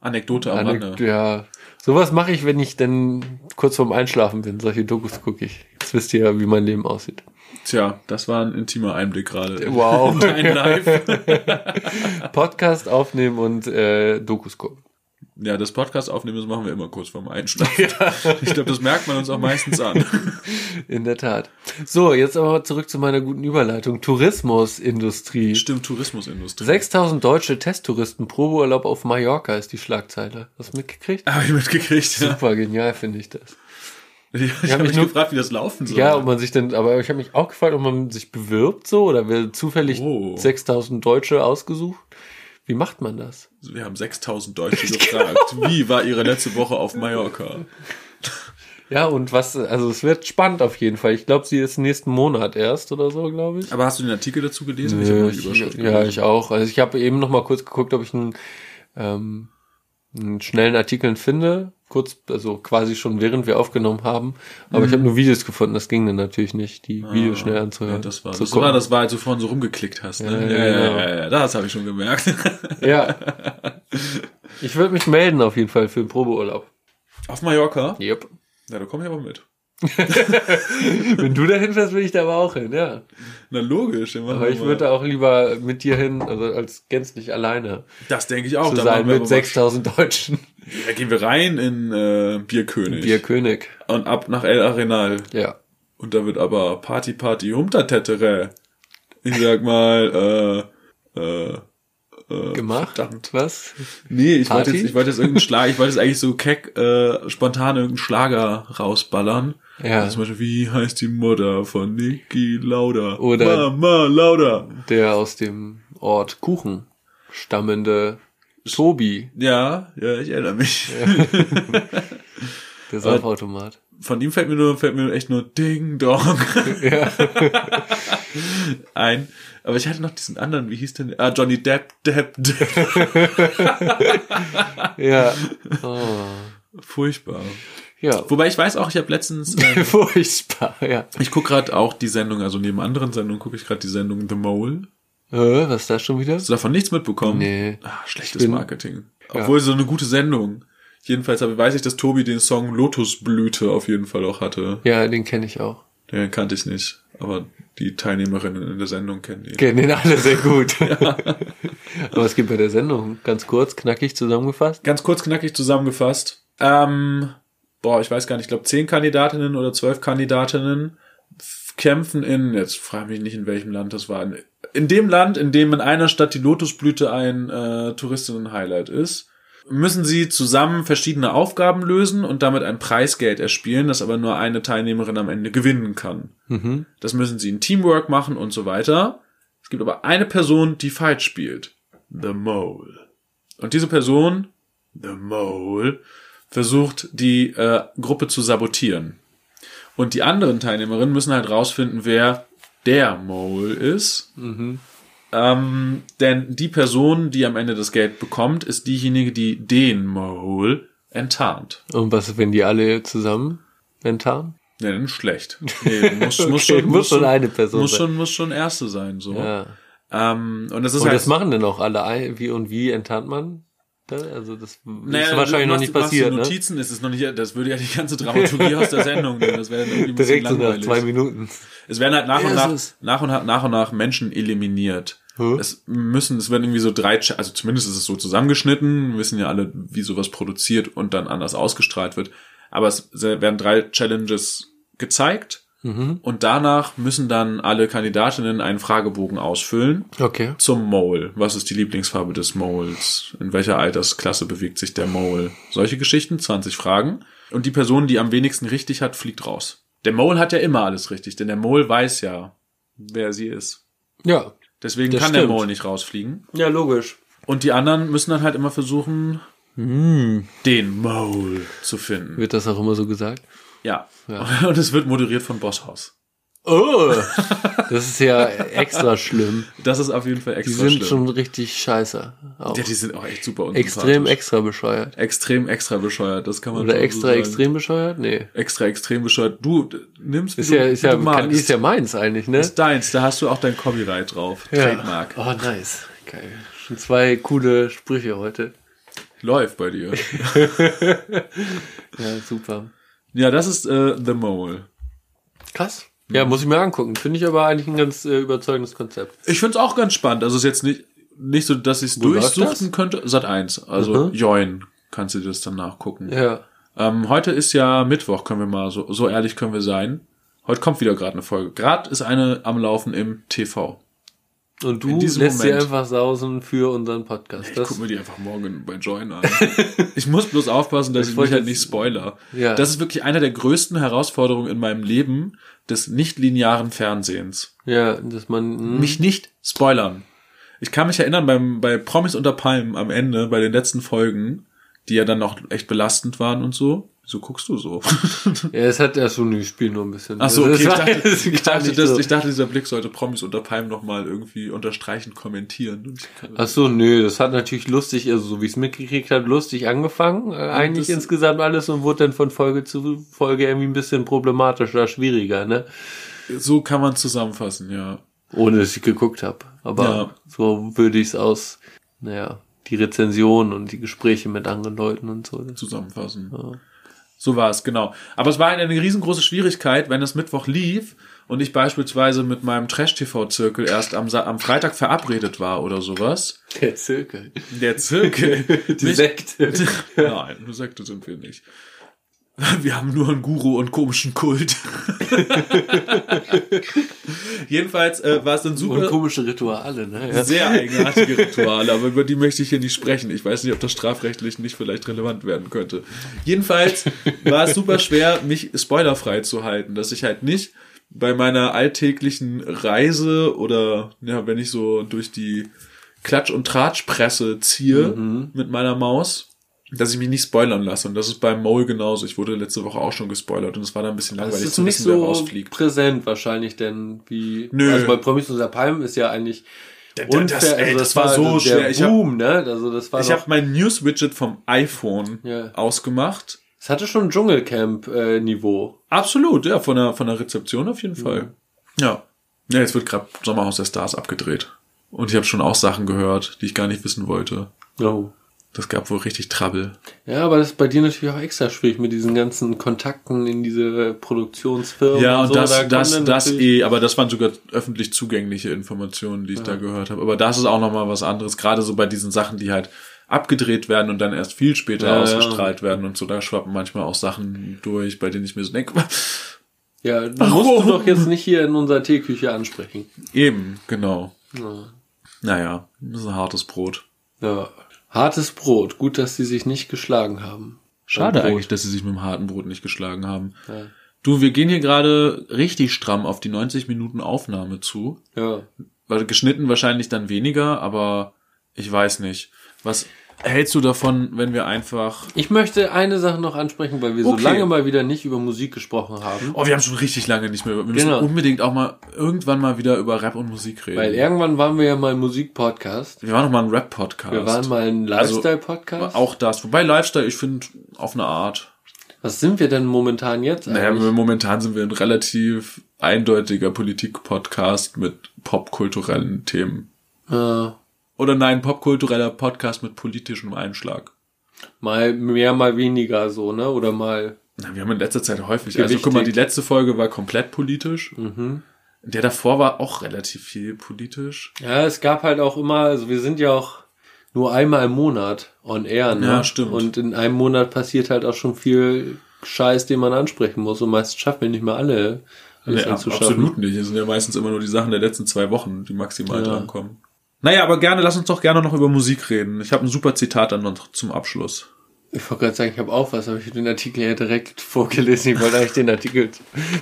Anekdote am Anek Rande. ja. Sowas mache ich, wenn ich dann kurz vorm Einschlafen bin. Solche Dokus gucke ich. Jetzt wisst ihr ja, wie mein Leben aussieht. Tja, das war ein intimer Einblick gerade. Wow. Dein Live. Podcast aufnehmen und äh, Dokus gucken. Ja, das Podcast aufnehmen, das machen wir immer kurz vorm Einschlafen. Ich glaube, das merkt man uns auch meistens an. In der Tat. So, jetzt aber zurück zu meiner guten Überleitung. Tourismusindustrie. Stimmt, Tourismusindustrie. 6000 deutsche Testtouristen Probeurlaub auf Mallorca ist die Schlagzeile. Hast du mitgekriegt? Habe ich mitgekriegt, ja. Super genial finde ich das. Ich, ich habe mich nur- gefragt, wie das laufen soll. Ja, ob man sich denn, aber ich habe mich auch gefragt, ob man sich bewirbt so oder wird zufällig Oh. 6000 Deutsche ausgesucht. Wie macht man das? Wir haben 6000 Deutsche gefragt. Wie war ihre letzte Woche auf Mallorca? Ja, und was, also es wird spannend auf jeden Fall. Ich glaube, sie ist nächsten Monat erst oder so, glaube ich. Aber hast du den Artikel dazu gelesen? ich Nö, ich, Überschrift ja, ich auch. Also ich habe eben noch mal kurz geguckt, ob ich einen, ähm, einen schnellen Artikeln finde, kurz, also quasi schon während wir aufgenommen haben. Aber ich habe nur Videos gefunden, das ging dann natürlich nicht, die Videos schnell anzuhören. Ja, das war, das war, das war, als du vorhin so rumgeklickt hast. Ne? Ja, Ja, ja, ja, ja, genau. ja, ja, das habe ich schon gemerkt. Ja. Ich würde mich melden auf jeden Fall für den Probeurlaub. Auf Mallorca? Yep. Ja, da komme ich aber mit. Wenn du dahin fährst, will ich da aber auch hin, ja. Na logisch. machen Aber ich würde auch lieber mit dir hin, also als gänzlich alleine Das denke ich auch. zu da sein mit aber 6000 Deutschen. Da gehen wir rein in äh, Bierkönig. Bierkönig. Und ab nach El Arenal. Ja. Und da wird aber Party Party Humtertettere. Ich sag mal, äh, äh, äh, Gemacht? Verdammt. Was? Nee, ich wollte jetzt, ich wollte jetzt irgendeinen Schlag, ich wollte jetzt eigentlich so keck, äh, spontan irgendeinen Schlager rausballern. Ja. Also zum Beispiel, wie heißt die Mutter von Niki Lauda? Oder- Mama Lauda. Der aus dem Ort Kuchen stammende Tobi, Ja, ja, ich erinnere mich. der Saufautomat. Von ihm fällt mir nur, fällt mir echt nur Ding Dong Ja. ein. Aber ich hatte noch diesen anderen, wie hieß denn? Ah, Johnny Depp, Depp, Depp. ja. Oh. Furchtbar. Ja. Wobei ich weiß auch, ich habe letztens, äh, Furchtbar, ja. ich gucke gerade auch die Sendung, also neben anderen Sendungen gucke ich gerade die Sendung The Mole. Äh, was ist das schon wieder? Hast du davon nichts mitbekommen? Nee. Ah, schlechtes bin- Marketing. Ja. Obwohl so eine gute Sendung. Jedenfalls aber weiß ich, dass Tobi den Song Lotusblüte auf jeden Fall auch hatte. Ja, den kenne ich auch. Den kannte ich nicht. Aber die Teilnehmerinnen in der Sendung kennen ihn. Kennen den alle sehr gut. Aber es gibt bei der Sendung, ganz kurz, knackig zusammengefasst. Ganz kurz knackig zusammengefasst. Ähm, boah, ich weiß gar nicht, ich glaube zehn Kandidatinnen oder zwölf Kandidatinnen kämpfen in, jetzt frage mich nicht, in welchem Land das war, in, in dem Land, in dem in einer Stadt die Lotusblüte ein äh, Touristinnen-Highlight ist, müssen sie zusammen verschiedene Aufgaben lösen und damit ein Preisgeld erspielen, das aber nur eine Teilnehmerin am Ende gewinnen kann. Mhm. Das müssen sie in Teamwork machen und so weiter. Es gibt aber eine Person, die falsch spielt. The Mole. Und diese Person, The Mole, versucht die äh, Gruppe zu sabotieren. Und die anderen Teilnehmerinnen müssen halt rausfinden, wer der Mole ist. Ähm, denn die Person, die am Ende das Geld bekommt, ist diejenige, die den Mole enttarnt. Und was, wenn die alle zusammen enttarnen? Ja, dann schlecht. Nee, muss, muss, Okay, schon, muss schon eine Person muss sein. schon, muss schon erste sein, so. Ja. Ähm, und das ist Und halt, das machen denn auch alle. Wie und wie enttarnt man? Das? Also das naja, ist wahrscheinlich du noch nicht passiert, ne? Notizen ist es noch nicht, das würde ja die ganze Dramaturgie aus der Sendung nehmen. Das wäre dann irgendwie ein bisschen Direkt so nach zwei Minuten. Es werden halt nach und nach, nach und nach, nach und nach Menschen eliminiert. Hä? Es müssen, es werden irgendwie so drei, also zumindest ist es so zusammengeschnitten. Wir wissen ja alle, wie sowas produziert und dann anders ausgestrahlt wird. Aber es werden drei Challenges gezeigt. Mhm. Und danach müssen dann alle Kandidatinnen einen Fragebogen ausfüllen Okay. zum Mole. Was ist die Lieblingsfarbe des Moles? In welcher Altersklasse bewegt sich der Mole? Solche Geschichten, 20 Fragen. Und die Person, die am wenigsten richtig hat, fliegt raus. Der Mole hat ja immer alles richtig, denn der Mole weiß ja, wer sie ist. Ja. Deswegen Das kann der stimmt. Mole nicht rausfliegen. Ja, logisch. Und die anderen müssen dann halt immer versuchen, Hm. den Mole zu finden. Wird das auch immer so gesagt? Ja. Ja. Und es wird moderiert von Bosshaus. Oh, das ist ja extra schlimm. Das ist auf jeden Fall Die extra sind schlimm. schon richtig scheiße. Auch. ja, die sind auch echt super extrem extra bescheuert. extrem extra bescheuert, das kann man Oder so extra sagen. extrem bescheuert? Nee. extra extrem bescheuert. Du nimmst Ist du, ja, ist ja, kann, ist ja meins eigentlich, ne? ist deins, da hast du auch dein Copyright drauf. Trademark. Oh, nice. Geil. Schon zwei coole Sprüche heute. Läuft bei dir. Ja, super. Ja, das ist äh, The Mole. Krass. Ja, muss ich mir angucken. Finde ich aber eigentlich ein ganz äh, überzeugendes Konzept. Ich find's auch ganz spannend. Also es ist jetzt nicht, nicht so, dass ich es durchsuchten könnte. Sat 1. Also Mhm. Join kannst du dir das dann nachgucken. Ja. Ähm, heute ist ja Mittwoch, können wir mal, so, so ehrlich können wir sein. Heute kommt wieder gerade eine Folge. Gerade ist eine am Laufen im TV. Und du lässt diesem sie Moment. einfach sausen für unseren Podcast. Ich Das, guck mir die einfach morgen bei Join an. ich muss bloß aufpassen, dass Ich ich, mich halt nicht spoiler. Ja. Das ist wirklich eine der größten Herausforderungen in meinem Leben des nicht-linearen Fernsehens. ja, dass man. hm, Mich nicht spoilern. Ich kann mich erinnern, beim, bei Promis unter Palmen am Ende, bei den letzten Folgen, die ja dann noch echt belastend waren und so. Wieso guckst du so? Ja, es hat ja schon, ich spiele nur ein bisschen. Ach so, okay. Das Ich dachte, ich, dachte, das, so. ich dachte, dieser Blick sollte Promis unter Palm nochmal irgendwie unterstreichend kommentieren. Ach so, nö, das hat natürlich lustig, also so wie ich es mitgekriegt habe, lustig angefangen. Äh, eigentlich insgesamt alles und wurde dann von Folge zu Folge irgendwie ein bisschen problematischer, schwieriger, ne? So kann man zusammenfassen, ja. Ohne dass ich geguckt habe. Aber Ja. so würde ich es aus, naja, die Rezension und die Gespräche mit anderen Leuten und so. Zusammenfassen. Ja. So war es, genau. Aber es war eine riesengroße Schwierigkeit, wenn es Mittwoch lief und ich beispielsweise mit meinem Trash-TV-Zirkel erst am, Sa am Freitag verabredet war oder sowas. Der Zirkel. Der Zirkel. Die Mich- Sekte. Nein, eine Sekte sind wir nicht. Wir haben nur einen Guru und komischen Kult. Jedenfalls äh, war es dann Und super. komische Rituale, ne? Ja. Sehr eigenartige Rituale, aber über die möchte ich hier nicht sprechen. Ich weiß nicht, ob das strafrechtlich nicht vielleicht relevant werden könnte. Jedenfalls war es super schwer, mich spoilerfrei zu halten, dass ich halt nicht bei meiner alltäglichen Reise oder ja, wenn ich so durch die Klatsch- und Tratschpresse ziehe mit meiner Maus, dass ich mich nicht spoilern lasse. Und das ist beim Mole genauso. Ich wurde letzte Woche auch schon gespoilert und es war dann ein bisschen Das langweilig ist zu nicht wissen, so rausfliegt. präsent wahrscheinlich, denn wie Nö. also bei Promis unter Palmen ist ja eigentlich Das- unfair, das- ey, also das war so der schwer. Ich hab- ne? Also das war Ich habe mein News-Widget vom iPhone Ja. ausgemacht. es hatte schon Dschungelcamp-Niveau. Absolut, ja, von der, von der Rezeption auf jeden Fall. Ja. Ja, jetzt wird gerade Sommerhaus der Stars abgedreht. Und ich habe schon auch Sachen gehört, die ich gar nicht wissen wollte. Oh. Das gab wohl richtig Trouble. Ja, aber das ist bei dir natürlich auch extra schwierig mit diesen ganzen Kontakten in diese Produktionsfirmen. Ja, und so. das, Da das, das eh, aber das waren sogar öffentlich zugängliche Informationen, die ich da gehört habe. Aber das ist auch nochmal was anderes, gerade so bei diesen Sachen, die halt abgedreht werden und dann erst viel später Ja, ausgestrahlt werden und so, da schwappen manchmal auch Sachen durch, bei denen ich mir so denke, Ja, du musst du doch jetzt nicht hier in unserer Teeküche ansprechen. eben, genau. Ja. Naja, das ist ein hartes Brot. ja. Hartes Brot. Gut, dass sie sich nicht geschlagen haben. Schade eigentlich, dass sie sich mit dem harten Brot nicht geschlagen haben. Ja. Du, wir gehen hier gerade richtig stramm auf die 90 Minuten Aufnahme zu. Ja. Geschnitten wahrscheinlich dann weniger, aber ich weiß nicht. Was hältst du davon, wenn wir einfach. Ich möchte eine Sache noch ansprechen, weil wir Okay. so lange mal wieder nicht über Musik gesprochen haben. Oh, wir haben schon richtig lange nicht mehr über. Wir müssen Genau. unbedingt auch mal irgendwann mal wieder über Rap und Musik reden. Weil irgendwann waren wir ja mal ein Musikpodcast. wir waren noch mal ein Rap-Podcast. Wir waren mal ein Also, Lifestyle-Podcast. Auch das. Wobei Lifestyle, ich finde, auf eine Art. Was sind wir denn momentan jetzt Naja, eigentlich? momentan sind wir ein relativ eindeutiger Politik-Podcast mit popkulturellen Themen. äh, Oder nein, popkultureller Podcast mit politischem Einschlag. mal mehr, mal weniger so, ne? Oder mal. Na, wir haben in letzter Zeit häufig. Also Gewichtig. guck mal, die letzte Folge war komplett politisch. Mhm. Der davor war auch relativ viel politisch. Ja, es gab halt auch immer, also wir sind ja auch nur einmal im Monat on air, ne? Ja, stimmt. Und in einem Monat passiert halt auch schon viel Scheiß, den man ansprechen muss. Und meistens schaffen wir nicht mal alle, alles Nee, ab- absolut nicht. Es sind ja meistens immer nur die Sachen der letzten zwei Wochen, die maximal Ja. drankommen. Naja, aber gerne, lass uns doch gerne noch über Musik reden. Ich habe ein super Zitat dann noch zum Abschluss. Ich wollte gerade sagen, ich habe auch was, aber ich habe den Artikel ja direkt vorgelesen. Ich wollte eigentlich den Artikel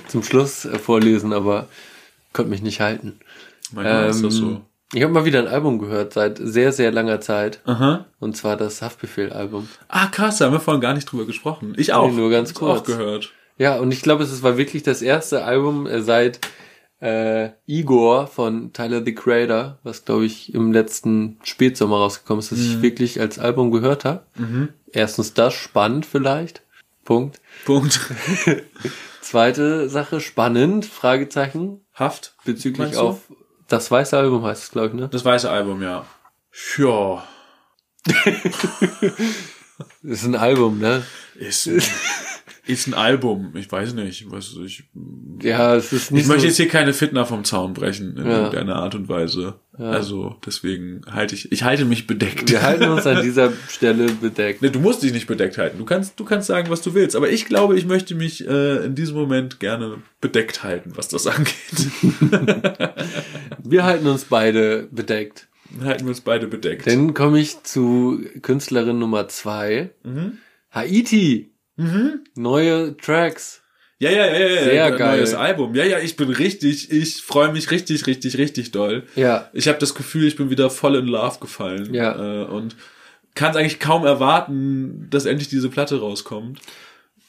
zum Schluss äh, vorlesen, aber konnte mich nicht halten. Manchmal ist das Ähm, so. Ich habe mal wieder ein Album gehört seit sehr, sehr langer Zeit. Aha. Und zwar das Haftbefehl-Album. Ah, krass, da haben wir vorhin gar nicht drüber gesprochen. Ich auch. Nee, nur ganz kurz. auch gehört. Ja, und ich glaube, es war wirklich das erste Album äh, seit äh, Igor von Tyler the Creator, was glaube ich im letzten Spätsommer rausgekommen ist, das Mhm. ich wirklich als Album gehört habe. Erstens das, spannend vielleicht. Punkt. Punkt. Zweite Sache, spannend, Fragezeichen, Haft. bezüglich auf das weiße Album heißt es, glaube ich, ne? Das weiße Album, ja. Ja. Ist ein Album, ne? Ist, ist ein Album. Ich weiß nicht. Was ich, Ja, es ist nicht ich möchte so, jetzt hier keine Fitner vom Zaun brechen in Ja. irgendeiner Art und Weise. Also deswegen halte ich, ich halte mich bedeckt. wir halten uns an dieser Stelle bedeckt. Nee, du musst dich nicht bedeckt halten. Du kannst, du kannst sagen, was du willst. Aber ich glaube, ich möchte mich äh, in diesem Moment gerne bedeckt halten, was das angeht. Wir halten uns beide bedeckt. Halten wir uns beide bedeckt. Dann komme ich zu Künstlerin Nummer zwei. Haiti. Neue Tracks. ja, ja, ja, ja. Sehr ja, geil. Neues Album. Ja, ja, ich bin richtig, ich freue mich richtig, richtig, richtig doll. Ja. Ich habe das Gefühl, ich bin wieder voll in Love gefallen. Ja. Äh, und kann es eigentlich kaum erwarten, dass endlich diese Platte rauskommt.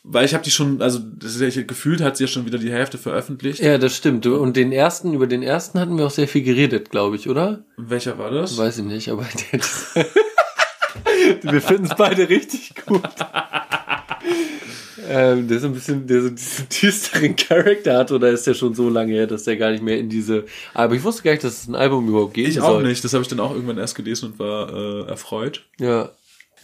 weil ich habe die schon, also das ist ja, gefühlt hat sie ja schon wieder die Hälfte veröffentlicht. Ja, das stimmt. Und den ersten, über den ersten hatten wir auch sehr viel geredet, glaube ich, oder? Welcher war das? Weiß ich nicht, aber der, wir finden es beide richtig gut. ähm, der so ein bisschen, der so diesen düsteren Charakter hat, oder ist der schon so lange her, dass der gar nicht mehr in diese. Aber ich wusste gar nicht, dass es ein Album überhaupt geht. Ich auch nicht. Das habe ich dann auch irgendwann erst gelesen und war äh, erfreut. Ja.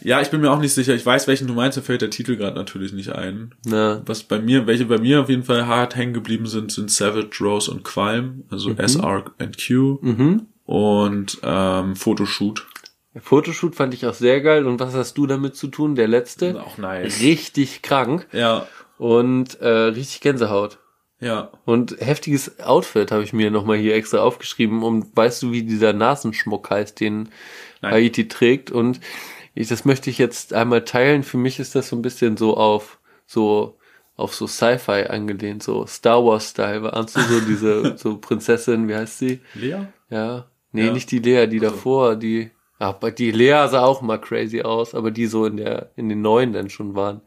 Ja, ich bin mir auch nicht sicher. Ich weiß, welchen du meinst, mir fällt der Titel gerade natürlich nicht ein. Na. Was bei mir, welche bei mir auf jeden Fall hart hängen geblieben sind, sind Savage, Rose und Qualm, also Mhm. SR and Q und ähm, Fotoshoot. Fotoshoot fand ich auch sehr geil. Und was hast du damit zu tun? Der letzte? Auch nice. Richtig krank Ja, und äh, richtig Gänsehaut. ja. Und heftiges Outfit habe ich mir nochmal hier extra aufgeschrieben. Und weißt du, wie dieser Nasenschmuck heißt, den Nein. Haiti trägt? Und ich, das möchte ich jetzt einmal teilen. Für mich ist das so ein bisschen so auf so auf so Sci-Fi angelehnt, so Star Wars Style. Ahnst du so diese so Prinzessin, wie heißt sie? Lea? Ja. Nee, Ja. nicht die Lea, die davor, die aber die Lea sah auch mal crazy aus, aber die so in der in den neuen dann schon waren.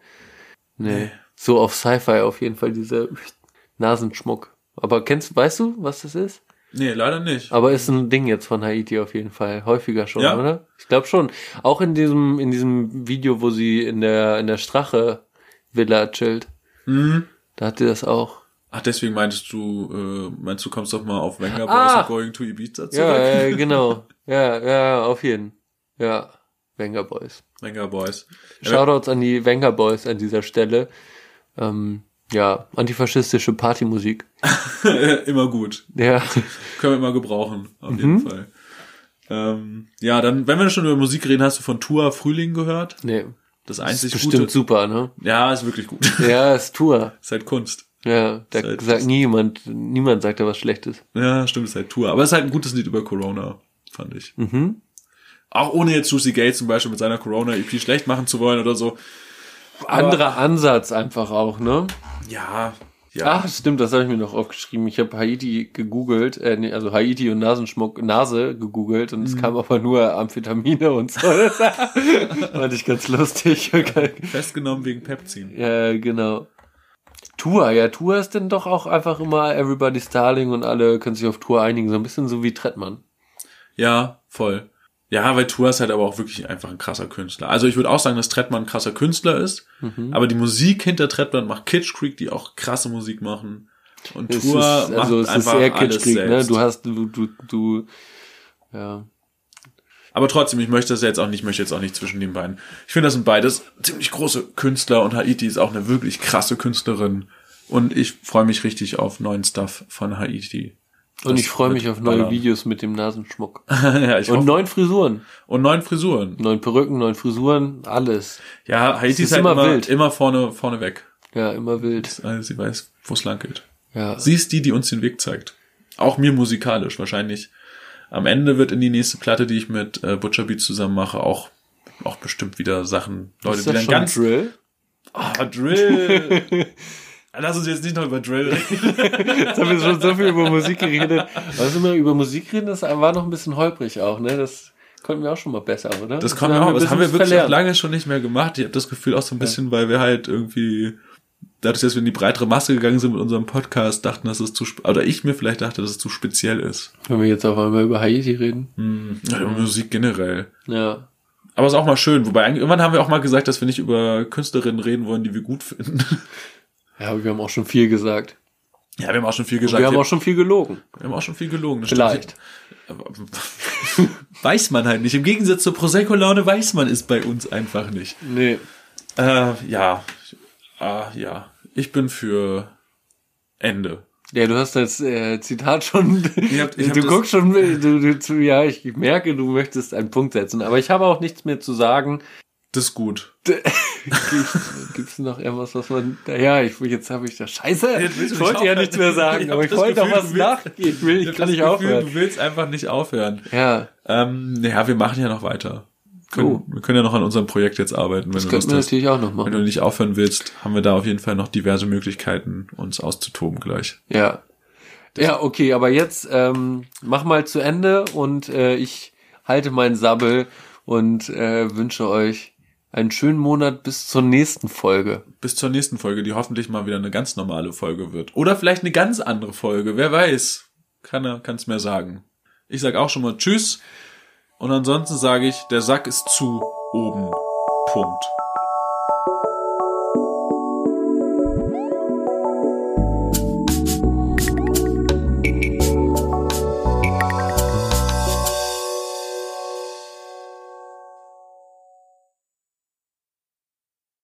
Nee. Nee. So auf Sci-Fi auf jeden Fall diese Nasenschmuck. Aber kennst weißt du, was das ist? Nee, leider nicht. Aber ist ein Ding jetzt von Haiti auf jeden Fall. Häufiger schon, Ja. oder? Ich glaube schon. Auch in diesem, in diesem Video, wo sie in der, in der Strache-Villa chillt. Mhm. Da hat sie das auch. Ach, deswegen meintest du, äh, meinst du, kommst doch mal auf Boys Ah! and Going to Ibiza zurück? Ja, äh, genau. Ja, ja, auf jeden. Ja. Wenger Boys. Venga Boys. Ja, Shoutouts an die Wenger Boys an dieser Stelle. Ähm, ja, antifaschistische Partymusik. immer gut. Ja. Können wir immer gebrauchen, auf Mhm. jeden Fall. Ähm, ja, dann, wenn wir schon über Musik reden, hast du von Tour Frühling gehört? Nee. Das Ist einzig bestimmt Gute. super, ne? Ja, ist wirklich gut. Ja, ist Tour. ist halt Kunst. Ja, da halt- sagt niemand, niemand sagt da was Schlechtes. Ja, stimmt, ist halt Tour. Aber es ist halt ein gutes Lied über Corona, fand ich. Mhm. Auch ohne jetzt Juicy Gates zum Beispiel mit seiner Corona-EP schlecht machen zu wollen oder so. Aber- Anderer Ansatz einfach auch, ne? Ja, ja. Ach, stimmt, das habe ich mir noch aufgeschrieben. Ich habe Haiti gegoogelt, äh, nee, also Haiti und Nasenschmuck, Nase gegoogelt und Mhm. es kam aber nur Amphetamine und so. Fand ich ganz lustig. Festgenommen wegen Pepzin. ja, genau. Tour, ja, Tour ist denn doch auch einfach immer Everybody's Darling und alle können sich auf Tour einigen, so ein bisschen so wie Trettmann. Ja, voll. Ja, weil Tour ist halt aber auch wirklich einfach ein krasser Künstler. Also ich würde auch sagen, dass Trettmann ein krasser Künstler ist, Mhm. aber die Musik hinter Trettmann macht Kitsch Creek, die auch krasse Musik machen. Und Es Tour ist, macht also es ist einfach sehr alles Kitschkrieg, ne? selbst. Du hast, du, du, du, ja. Aber trotzdem, ich möchte das jetzt auch nicht, ich möchte jetzt auch nicht zwischen den beiden. Ich finde, das sind beides ziemlich große Künstler und Haiti ist auch eine wirklich krasse Künstlerin. Und ich freue mich richtig auf neuen Stuff von Haiti. Und Das ich freue mich auf neue ballern. Videos mit dem Nasenschmuck. ja, ich Und hoffe. neuen Frisuren. Und neuen Frisuren. Neuen Perücken, neuen Frisuren, alles. Ja, Haiti ist, ist halt immer immer, wild. immer vorne, vorne weg. Ja, immer wild. Also sie weiß, wo es lang geht. Ja. Sie ist die, die uns den Weg zeigt. Auch mir musikalisch wahrscheinlich. Am Ende wird in die nächste Platte, die ich mit äh, Butcher Beats zusammen mache, auch, auch bestimmt wieder Sachen, Leute, die das dann ganz, Drill? ah, Drill. Lass uns jetzt nicht noch über Drill reden. Jetzt haben wir schon so viel über Musik geredet. Was immer über Musik reden, das war noch ein bisschen holprig auch, ne? Das konnten wir auch schon mal besser, oder? Das kommt mir auch, ein das haben wir wirklich auch verlernt. lange schon nicht mehr gemacht. Ich habe das Gefühl auch so ein bisschen, weil wir halt irgendwie, dadurch, dass wir in die breitere Masse gegangen sind mit unserem Podcast, dachten, dass es zu, oder ich mir vielleicht dachte, dass es zu speziell ist. Wenn wir jetzt auf einmal über Haiti reden. Hm, ja, über Musik generell. Ja. Aber ist auch mal schön. Wobei, irgendwann haben wir auch mal gesagt, dass wir nicht über Künstlerinnen reden wollen, die wir gut finden. Ja, aber wir haben auch schon viel gesagt. Ja, wir haben auch schon viel Und gesagt. wir haben auch schon viel gelogen. wir haben auch schon viel gelogen. das Vielleicht. stimmt. weiß man halt nicht. Im Gegensatz zur Prosecco-Laune weiß man es bei uns einfach nicht. Nee. Äh, ja. Ah, ja. Ich bin für Ende. Ja, du hast das äh, Zitat schon. Ich hab- ich hab du guckst schon, du, du, ja, ich merke, du möchtest einen Punkt setzen. Aber ich habe auch nichts mehr zu sagen. Das ist gut. Gibt es noch irgendwas, was man. Ja, ich jetzt habe ich das. Scheiße! Ich wollte ja nichts mehr sagen, Ich aber ich wollte doch was nachgehen. Ich will, ich, kann nicht Gefühl, aufhören. Du willst einfach nicht aufhören. Ja, Ähm, naja, wir machen ja noch weiter können, oh. wir können ja noch an unserem Projekt jetzt arbeiten. Wenn das du könnten wir natürlich auch noch machen. Wenn du nicht aufhören willst, haben wir da auf jeden Fall noch diverse Möglichkeiten, uns auszutoben gleich. Ja. Ja, okay, aber jetzt ähm, mach mal zu Ende und äh, ich halte meinen Sabbel und äh, wünsche euch einen schönen Monat bis zur nächsten Folge. Bis zur nächsten Folge, die hoffentlich mal wieder eine ganz normale Folge wird. Oder vielleicht eine ganz andere Folge, wer weiß. Keiner kann es mehr sagen. Ich sag auch schon mal Tschüss. Und ansonsten sage ich, der Sack ist zu oben. Punkt.